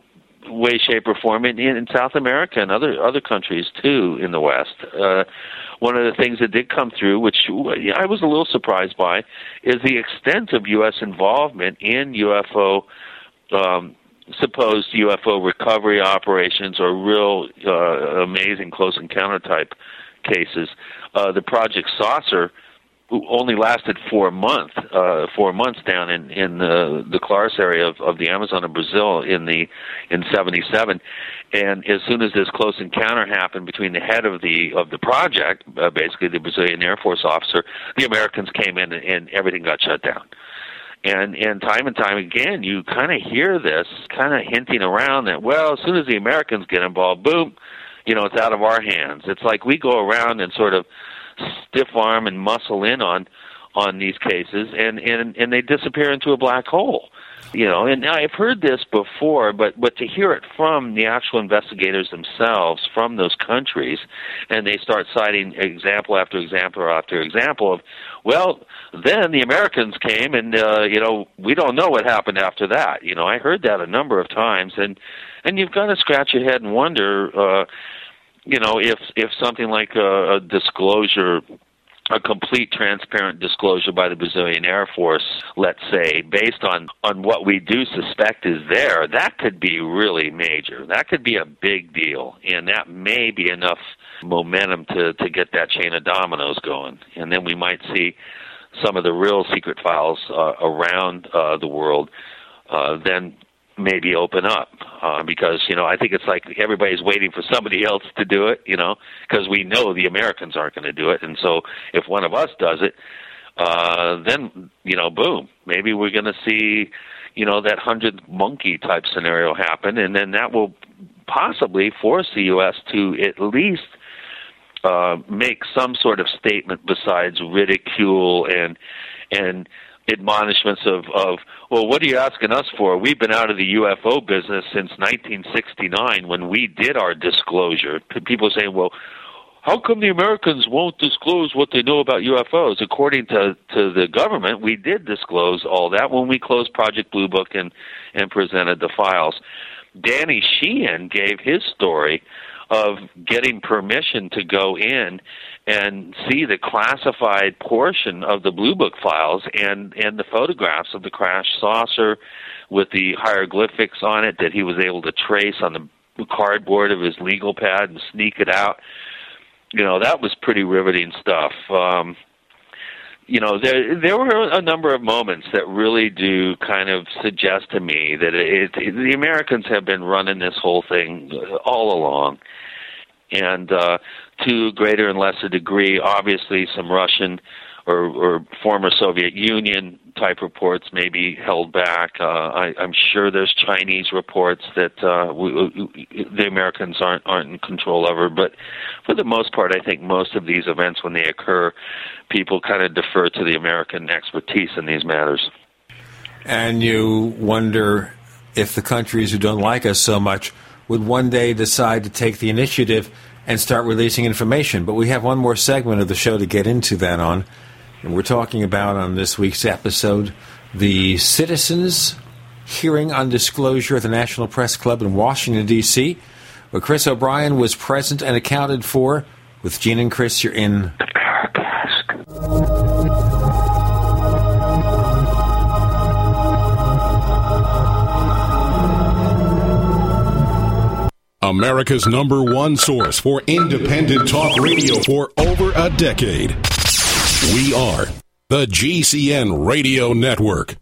way, shape, or form in, in South America and other other countries too in the West. Uh, one of the things that did come through, which I was a little surprised by, is the extent of U.S. involvement in UFO. Um, supposed UFO recovery operations or real uh, amazing close encounter type cases. Uh, the Project Saucer only lasted four months, uh, four months down in in the the Colares area of, of the Amazon of Brazil in the in '77, and as soon as this close encounter happened between the head of the of the project, uh, basically the Brazilian Air Force officer, the Americans came in and, and everything got shut down. And and time and time again, you kind of hear this kind of hinting around that well, as soon as the Americans get involved, boom, you know, it's out of our hands. It's like we go around and sort of stiff arm and muscle in on on these cases and and and they disappear into a black hole you know. And i've heard this before but but to hear it from the actual investigators themselves from those countries and they start citing example after example after example of well then the americans came and uh you know we don't know what happened after that. You know i heard that a number of times and and you've got to scratch your head and wonder uh you know, if if something like a, a disclosure a complete transparent disclosure by the Brazilian Air Force, let's say, based on, on what we do suspect is there, that could be really major. That could be a big deal. And that may be enough momentum to, to get that chain of dominoes going. And then we might see some of the real secret files uh, around uh, the world uh, then maybe open up uh, because you know I think it's like everybody's waiting for somebody else to do it, you know, because we know the Americans aren't going to do it, and so if one of us does it, uh, then you know, boom, maybe we're going to see, you know, that hundred monkey type scenario happen, and then that will possibly force the U.S. to at least uh, make some sort of statement besides ridicule and and admonishments of, of, well, what are you asking us for? We've been out of the UFO business since 1969 when we did our disclosure. People saying, well, how come the Americans won't disclose what they know about UFOs? According to, to the government, we did disclose all that when we closed Project Blue Book and, and presented the files. Danny Sheehan gave his story of getting permission to go in and see the classified portion of the Blue Book files and and the photographs of the crash saucer with the hieroglyphics on it that he was able to trace on the cardboard of his legal pad and sneak it out. You know that was pretty riveting stuff. Um, you know there there were a number of moments that really do kind of suggest to me that it, it, the Americans have been running this whole thing all along. And uh, to greater and lesser degree, obviously, some Russian or, or former Soviet Union type reports may be held back. Uh, I, I'm sure there's Chinese reports that uh, we, we, the Americans aren't aren't in control over. But for the most part, I think most of these events, when they occur, people kind of defer to the American expertise in these matters. And you wonder if the countries who don't like us so much would one day decide to take the initiative and start releasing information. But we have one more segment of the show to get into that on. And we're talking about on this week's episode the citizens' hearing on disclosure at the National Press Club in Washington, D.C., where Chris O'Brien was present and accounted for. With Gene and Chris, you're in the. America's number one source for independent talk radio for over a decade. We are the GCN Radio Network.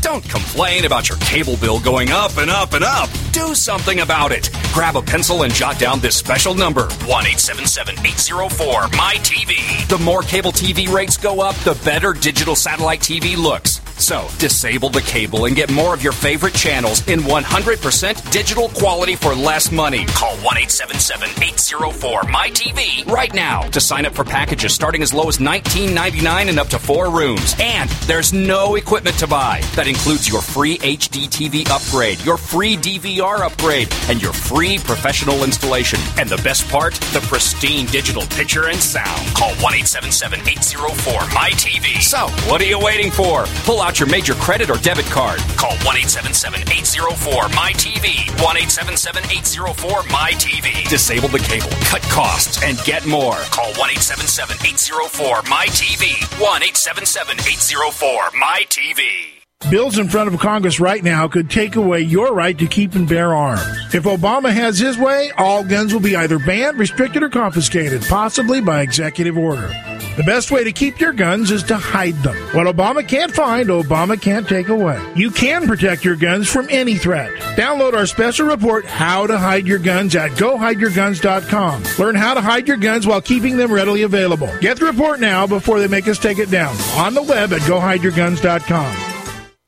Don't complain about your cable bill going up and up and up. Do something about it. Grab a pencil and jot down this special number 1 877 804 MyTV. The more cable TV rates go up, the better digital satellite TV looks. So, disable the cable and get more of your favorite channels in 100% digital quality for less money. Call 1 877 804 MyTV right now to sign up for packages starting as low as $19.99 and up to four rooms. And there's no equipment to buy. That includes your free HD TV upgrade, your free DVR upgrade, and your free professional installation. And the best part, the pristine digital picture and sound. Call 1 877 804 MyTV. So, what are you waiting for? Pull out your major credit or debit card. Call 1 877 804 MyTV. 1 877 804 MyTV. Disable the cable, cut costs, and get more. Call 1 877 804 MyTV. 1 877 804 MyTV. Bills in front of Congress right now could take away your right to keep and bear arms. If Obama has his way, all guns will be either banned, restricted, or confiscated, possibly by executive order. The best way to keep your guns is to hide them. What Obama can't find, Obama can't take away. You can protect your guns from any threat. Download our special report, How to Hide Your Guns, at GoHideYourGuns.com. Learn how to hide your guns while keeping them readily available. Get the report now before they make us take it down. On the web at GoHideYourGuns.com.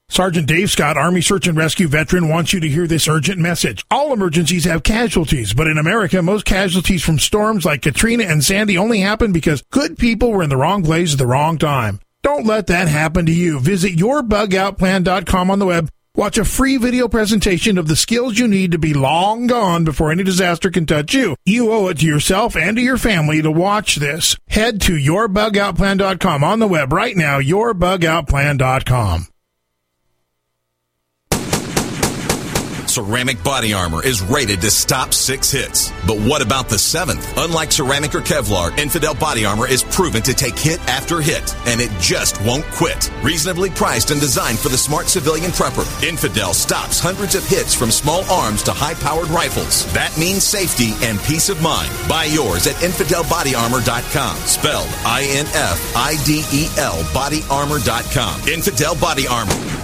Sergeant Dave Scott, Army Search and Rescue veteran, wants you to hear this urgent message. All emergencies have casualties, but in America, most casualties from storms like Katrina and Sandy only happen because good people were in the wrong place at the wrong time. Don't let that happen to you. Visit yourbugoutplan.com on the web. Watch a free video presentation of the skills you need to be long gone before any disaster can touch you. You owe it to yourself and to your family to watch this. Head to yourbugoutplan.com on the web right now, yourbugoutplan.com. Ceramic body armor is rated to stop six hits. But what about the seventh? Unlike ceramic or Kevlar, Infidel body armor is proven to take hit after hit, and it just won't quit. Reasonably priced and designed for the smart civilian prepper, Infidel stops hundreds of hits from small arms to high powered rifles. That means safety and peace of mind. Buy yours at InfidelBodyArmor.com. Spelled I N F I D E L bodyarmor.com. Infidel Body Armor.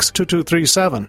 2237.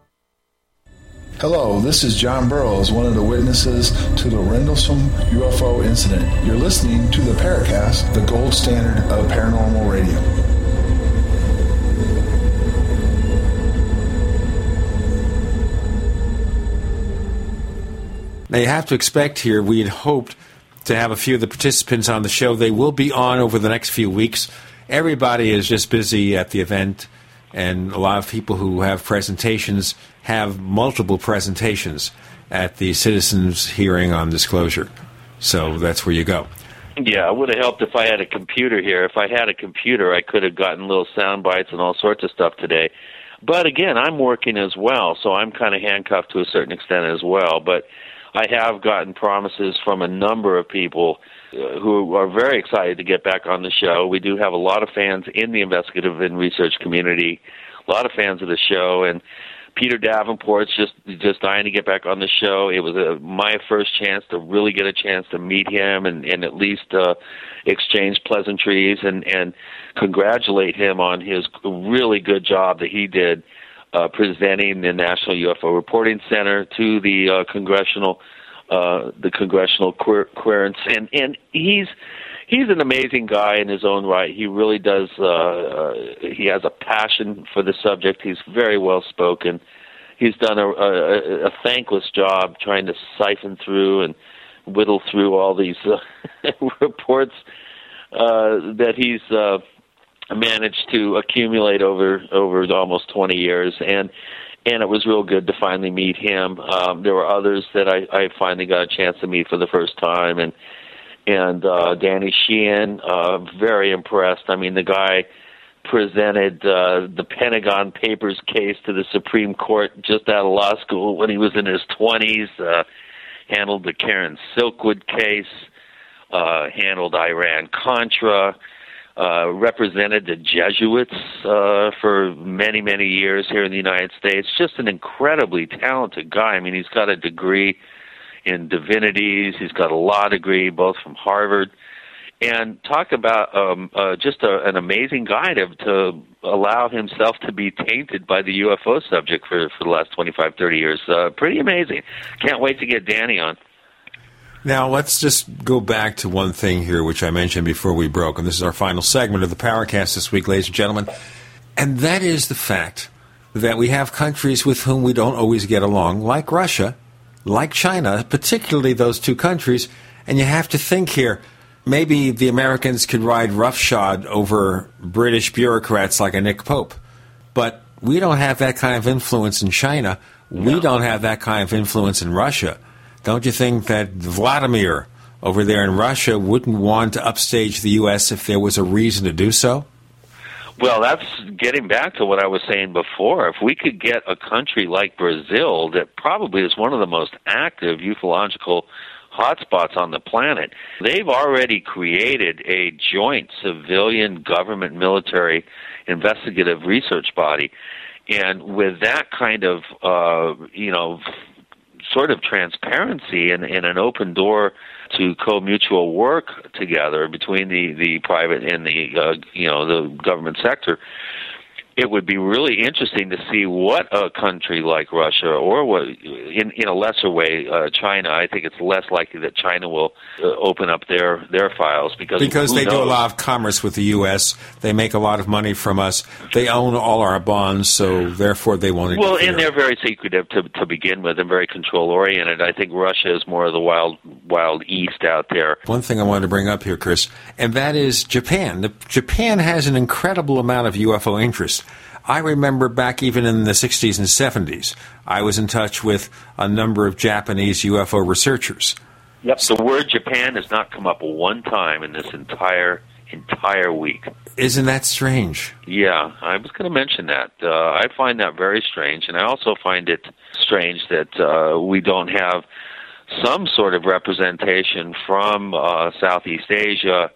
Hello, this is John Burroughs, one of the witnesses to the Rendlesham UFO incident. You're listening to the Paracast, the gold standard of paranormal radio. Now, you have to expect here, we had hoped to have a few of the participants on the show. They will be on over the next few weeks. Everybody is just busy at the event, and a lot of people who have presentations have multiple presentations at the citizens' hearing on disclosure. So that's where you go. Yeah, it would have helped if I had a computer here. If I had a computer, I could have gotten little sound bites and all sorts of stuff today. But again, I'm working as well, so I'm kind of handcuffed to a certain extent as well. But I have gotten promises from a number of people uh, who are very excited to get back on the show. We do have a lot of fans in the investigative and research community, a lot of fans of the show, and Peter Davenport's just just dying to get back on the show. It was a, my first chance to really get a chance to meet him and, and at least uh, exchange pleasantries and and congratulate him on his really good job that he did uh, presenting the National UFO Reporting Center to the uh, congressional uh, the congressional clearance, and and he's he's an amazing guy in his own right. He really does. Uh, uh, he has a passion for the subject. He's very well spoken. He's done a, a, a thankless job trying to siphon through and whittle through all these uh, reports uh, that he's uh, managed to accumulate over over almost 20 years and and it was real good to finally meet him um there were others that I I finally got a chance to meet for the first time and and uh Danny Sheehan uh very impressed I mean the guy presented uh the Pentagon Papers case to the Supreme Court just out of law school when he was in his 20s uh handled the Karen Silkwood case uh handled Iran Contra uh, represented the Jesuits uh, for many, many years here in the United States. Just an incredibly talented guy. I mean, he's got a degree in divinities. He's got a law degree, both from Harvard. And talk about um, uh, just a, an amazing guy to, to allow himself to be tainted by the UFO subject for, for the last 25, 30 years. Uh, pretty amazing. Can't wait to get Danny on. Now, let's just go back to one thing here, which I mentioned before we broke, and this is our final segment of the Paracast this week, ladies and gentlemen, and that is the fact that we have countries with whom we don't always get along, like Russia, like China, particularly those two countries, and you have to think here. Maybe the Americans could ride roughshod over British bureaucrats like a Nick Pope, but we don't have that kind of influence in China. We don't have that kind of influence in Russia. Don't you think that Vladimir over there in Russia wouldn't want to upstage the U.S. if there was a reason to do so? Well, that's getting back to what I was saying before. If we could get a country like Brazil, that probably is one of the most active ufological hotspots on the planet, they've already created a joint civilian government military investigative research body And with that kind of, uh, you know, sort of transparency and, and an open door to co-mutual work together between the, the private and the, uh, you know, the government sector, it would be really interesting to see what a country like Russia or what, in in a lesser way, uh, China. I think it's less likely that China will uh, open up their their files because because they knows? do a lot of commerce with the U.S. They make a lot of money from us. They own all our bonds, so therefore they won't. Well, and they're very secretive to to begin with and very control oriented. I think Russia is more of the wild wild east out there. One thing I wanted to bring up here, Chris, and that is Japan. The, Japan has an incredible amount of UFO interest. I remember back even in the 60s and 70s, I was in touch with a number of Japanese UFO researchers. Yep. The word Japan has not come up one time in this entire entire week. Isn't that strange? Yeah, I was going to mention that. Uh, I find that very strange, and I also find it strange that uh, we don't have some sort of representation from uh, Southeast Asia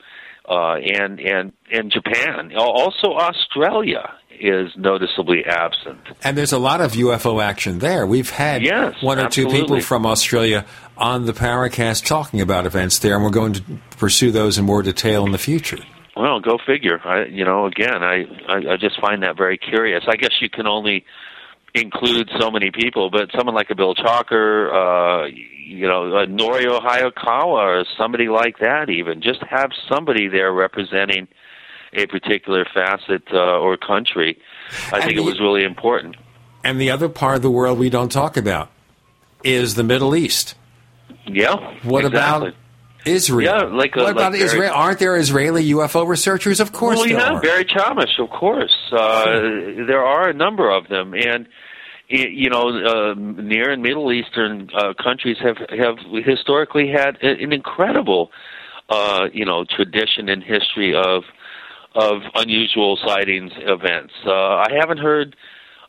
uh, and and and Japan. Also, Australia is noticeably absent. And there's a lot of UFO action there. We've had Yes, one or two people from Australia on the Paracast talking about events there, and we're going to pursue those in more detail in the future. Well, go figure. I, you know, again, I, I I just find that very curious. I guess you can only include so many people, but someone like a Bill Chalker, uh, you know, a Norio Hayakawa, or somebody like that, even just have somebody there representing a particular facet uh, or country. I think it was really important. And the other part of the world we don't talk about is the Middle East. Yeah. What exactly. about Israel? Yeah, like a- what about like Israel? Aren't there Israeli UFO researchers? Of course well, yeah. Barry Chamish, of course. Uh, there are a number of them, and you know, uh, Near and Middle Eastern uh, countries have have historically had an incredible, uh, you know, tradition and history of of unusual sightings events. Uh, I haven't heard.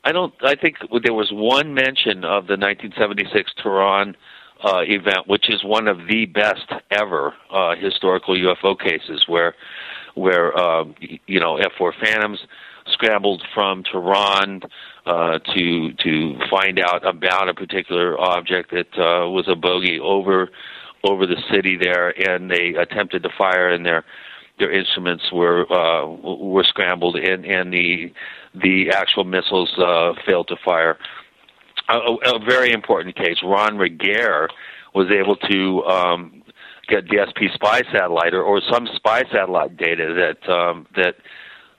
I don't. I think there was one mention of the 1976 Tehran uh, event, which is one of the best ever uh, historical UFO cases, where where um, you know F4 Phantoms scrambled from Tehran uh, to to find out about a particular object that uh, was a bogey over over the city there, and they attempted to fire, and their their instruments were uh, were scrambled, and and the the actual missiles uh, failed to fire. A, a, very important case. Ron Regehr was able to um, get DSP spy satellite or, or some spy satellite data that um, that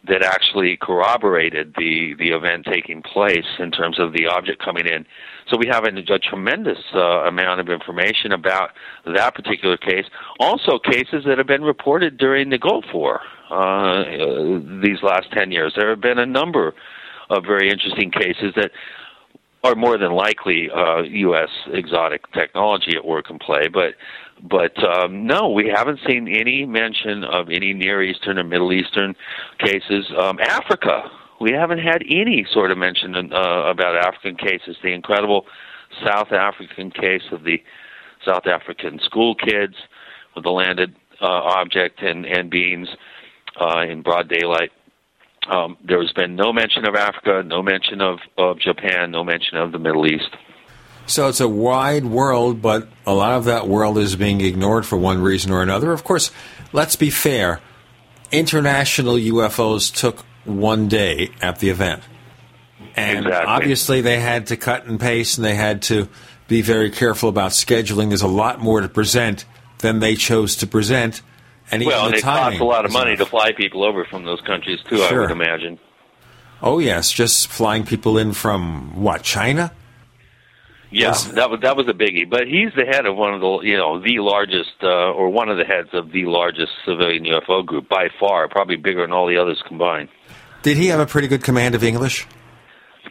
that actually corroborated the the event taking place in terms of the object coming in. So we have a, a tremendous uh, amount of information about that particular case. Also, cases that have been reported during the Gulf War uh, uh, these last ten years. There have been a number of very interesting cases that are more than likely uh, U.S. exotic technology at work and play, but but um, no, we haven't seen any mention of any Near Eastern or Middle Eastern cases. Um, Africa, we haven't had any sort of mention uh, about African cases. The incredible South African case of the South African school kids with the landed uh, object and, and beings uh, in broad daylight. Um, there has been no mention of Africa, no mention of, of Japan, no mention of the Middle East. So it's a wide world, but a lot of that world is being ignored for one reason or another. Of course, let's be fair. International UFOs took one day at the event. And Exactly. obviously they had to cut and paste and they had to be very careful about scheduling. There's a lot more to present than they chose to present. And even well, and it costs a lot of money to fly people over from those countries too. I Sure. would imagine. Oh, yes, just flying people in from, what, China? Yeah, Was- that was that was a biggie. But he's the head of one of the you know the largest uh, or one of the heads of the largest civilian UFO group by far, probably bigger than all the others combined. Did he have a pretty good command of English?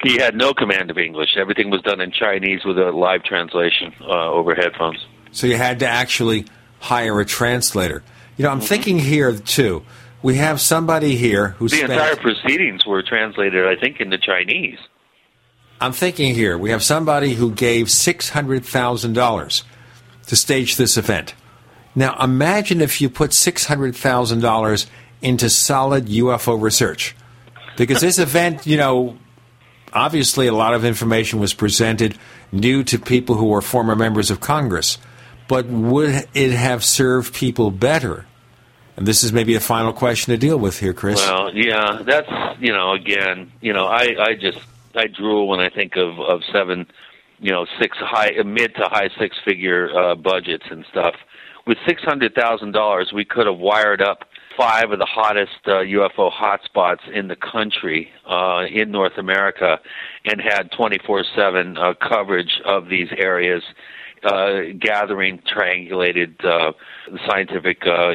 He had no command of English. Everything was done in Chinese with a live translation uh, over headphones. So you had to actually hire a translator. You know, I'm Mm-hmm. thinking here too. We have somebody here who the spent. entire proceedings were translated, I think, into Chinese. I'm thinking here. We have somebody who gave six hundred thousand dollars to stage this event. Now, imagine if you put six hundred thousand dollars into solid UFO research, because this event, you know, obviously, a lot of information was presented new to people who were former members of Congress. But would it have served people better? And this is maybe a final question to deal with here, Chris. Well, yeah, that's you know, again, you know, I I just I drool when I think of of seven, you know, six high mid to high six figure uh, budgets and stuff. With six hundred thousand dollars, we could have wired up five of the hottest uh, UFO hotspots in the country uh, in North America, and had twenty four seven uh, coverage of these areas. Uh, gathering triangulated uh, scientific, uh,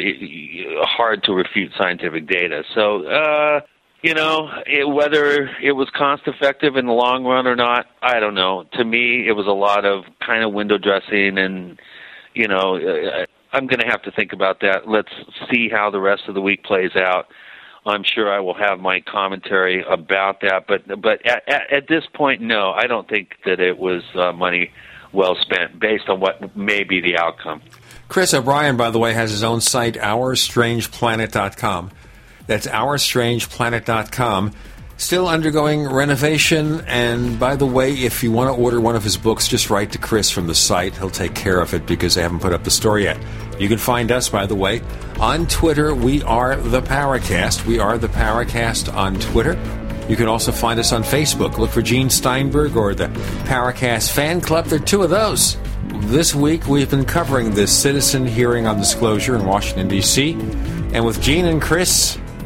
hard to refute scientific data. So, uh, you know, it, whether it was cost effective in the long run or not, I don't know. To me, it was a lot of kind of window dressing, and you know, uh, I'm going to have to think about that. Let's see how the rest of the week plays out. I'm sure I will have my commentary about that, but but at, at, at this point, no, I don't think that it was uh, money well spent based on what may be the outcome. Chris O'Brien, by the way, has his own site, OurStrangePlanet.com. That's OurStrangePlanet.com. Still undergoing renovation, and by the way, if you want to order one of his books, just write to Chris from the site. He'll take care of it because they haven't put up the store yet. You can find us, by the way, on Twitter. We are the Paracast. We are the Paracast on Twitter. You can also find us on Facebook. Look for Gene Steinberg or the Paracast Fan Club. There are two of those. This week, we've been covering the citizen hearing on disclosure in Washington, D.C. And with Gene and Chris,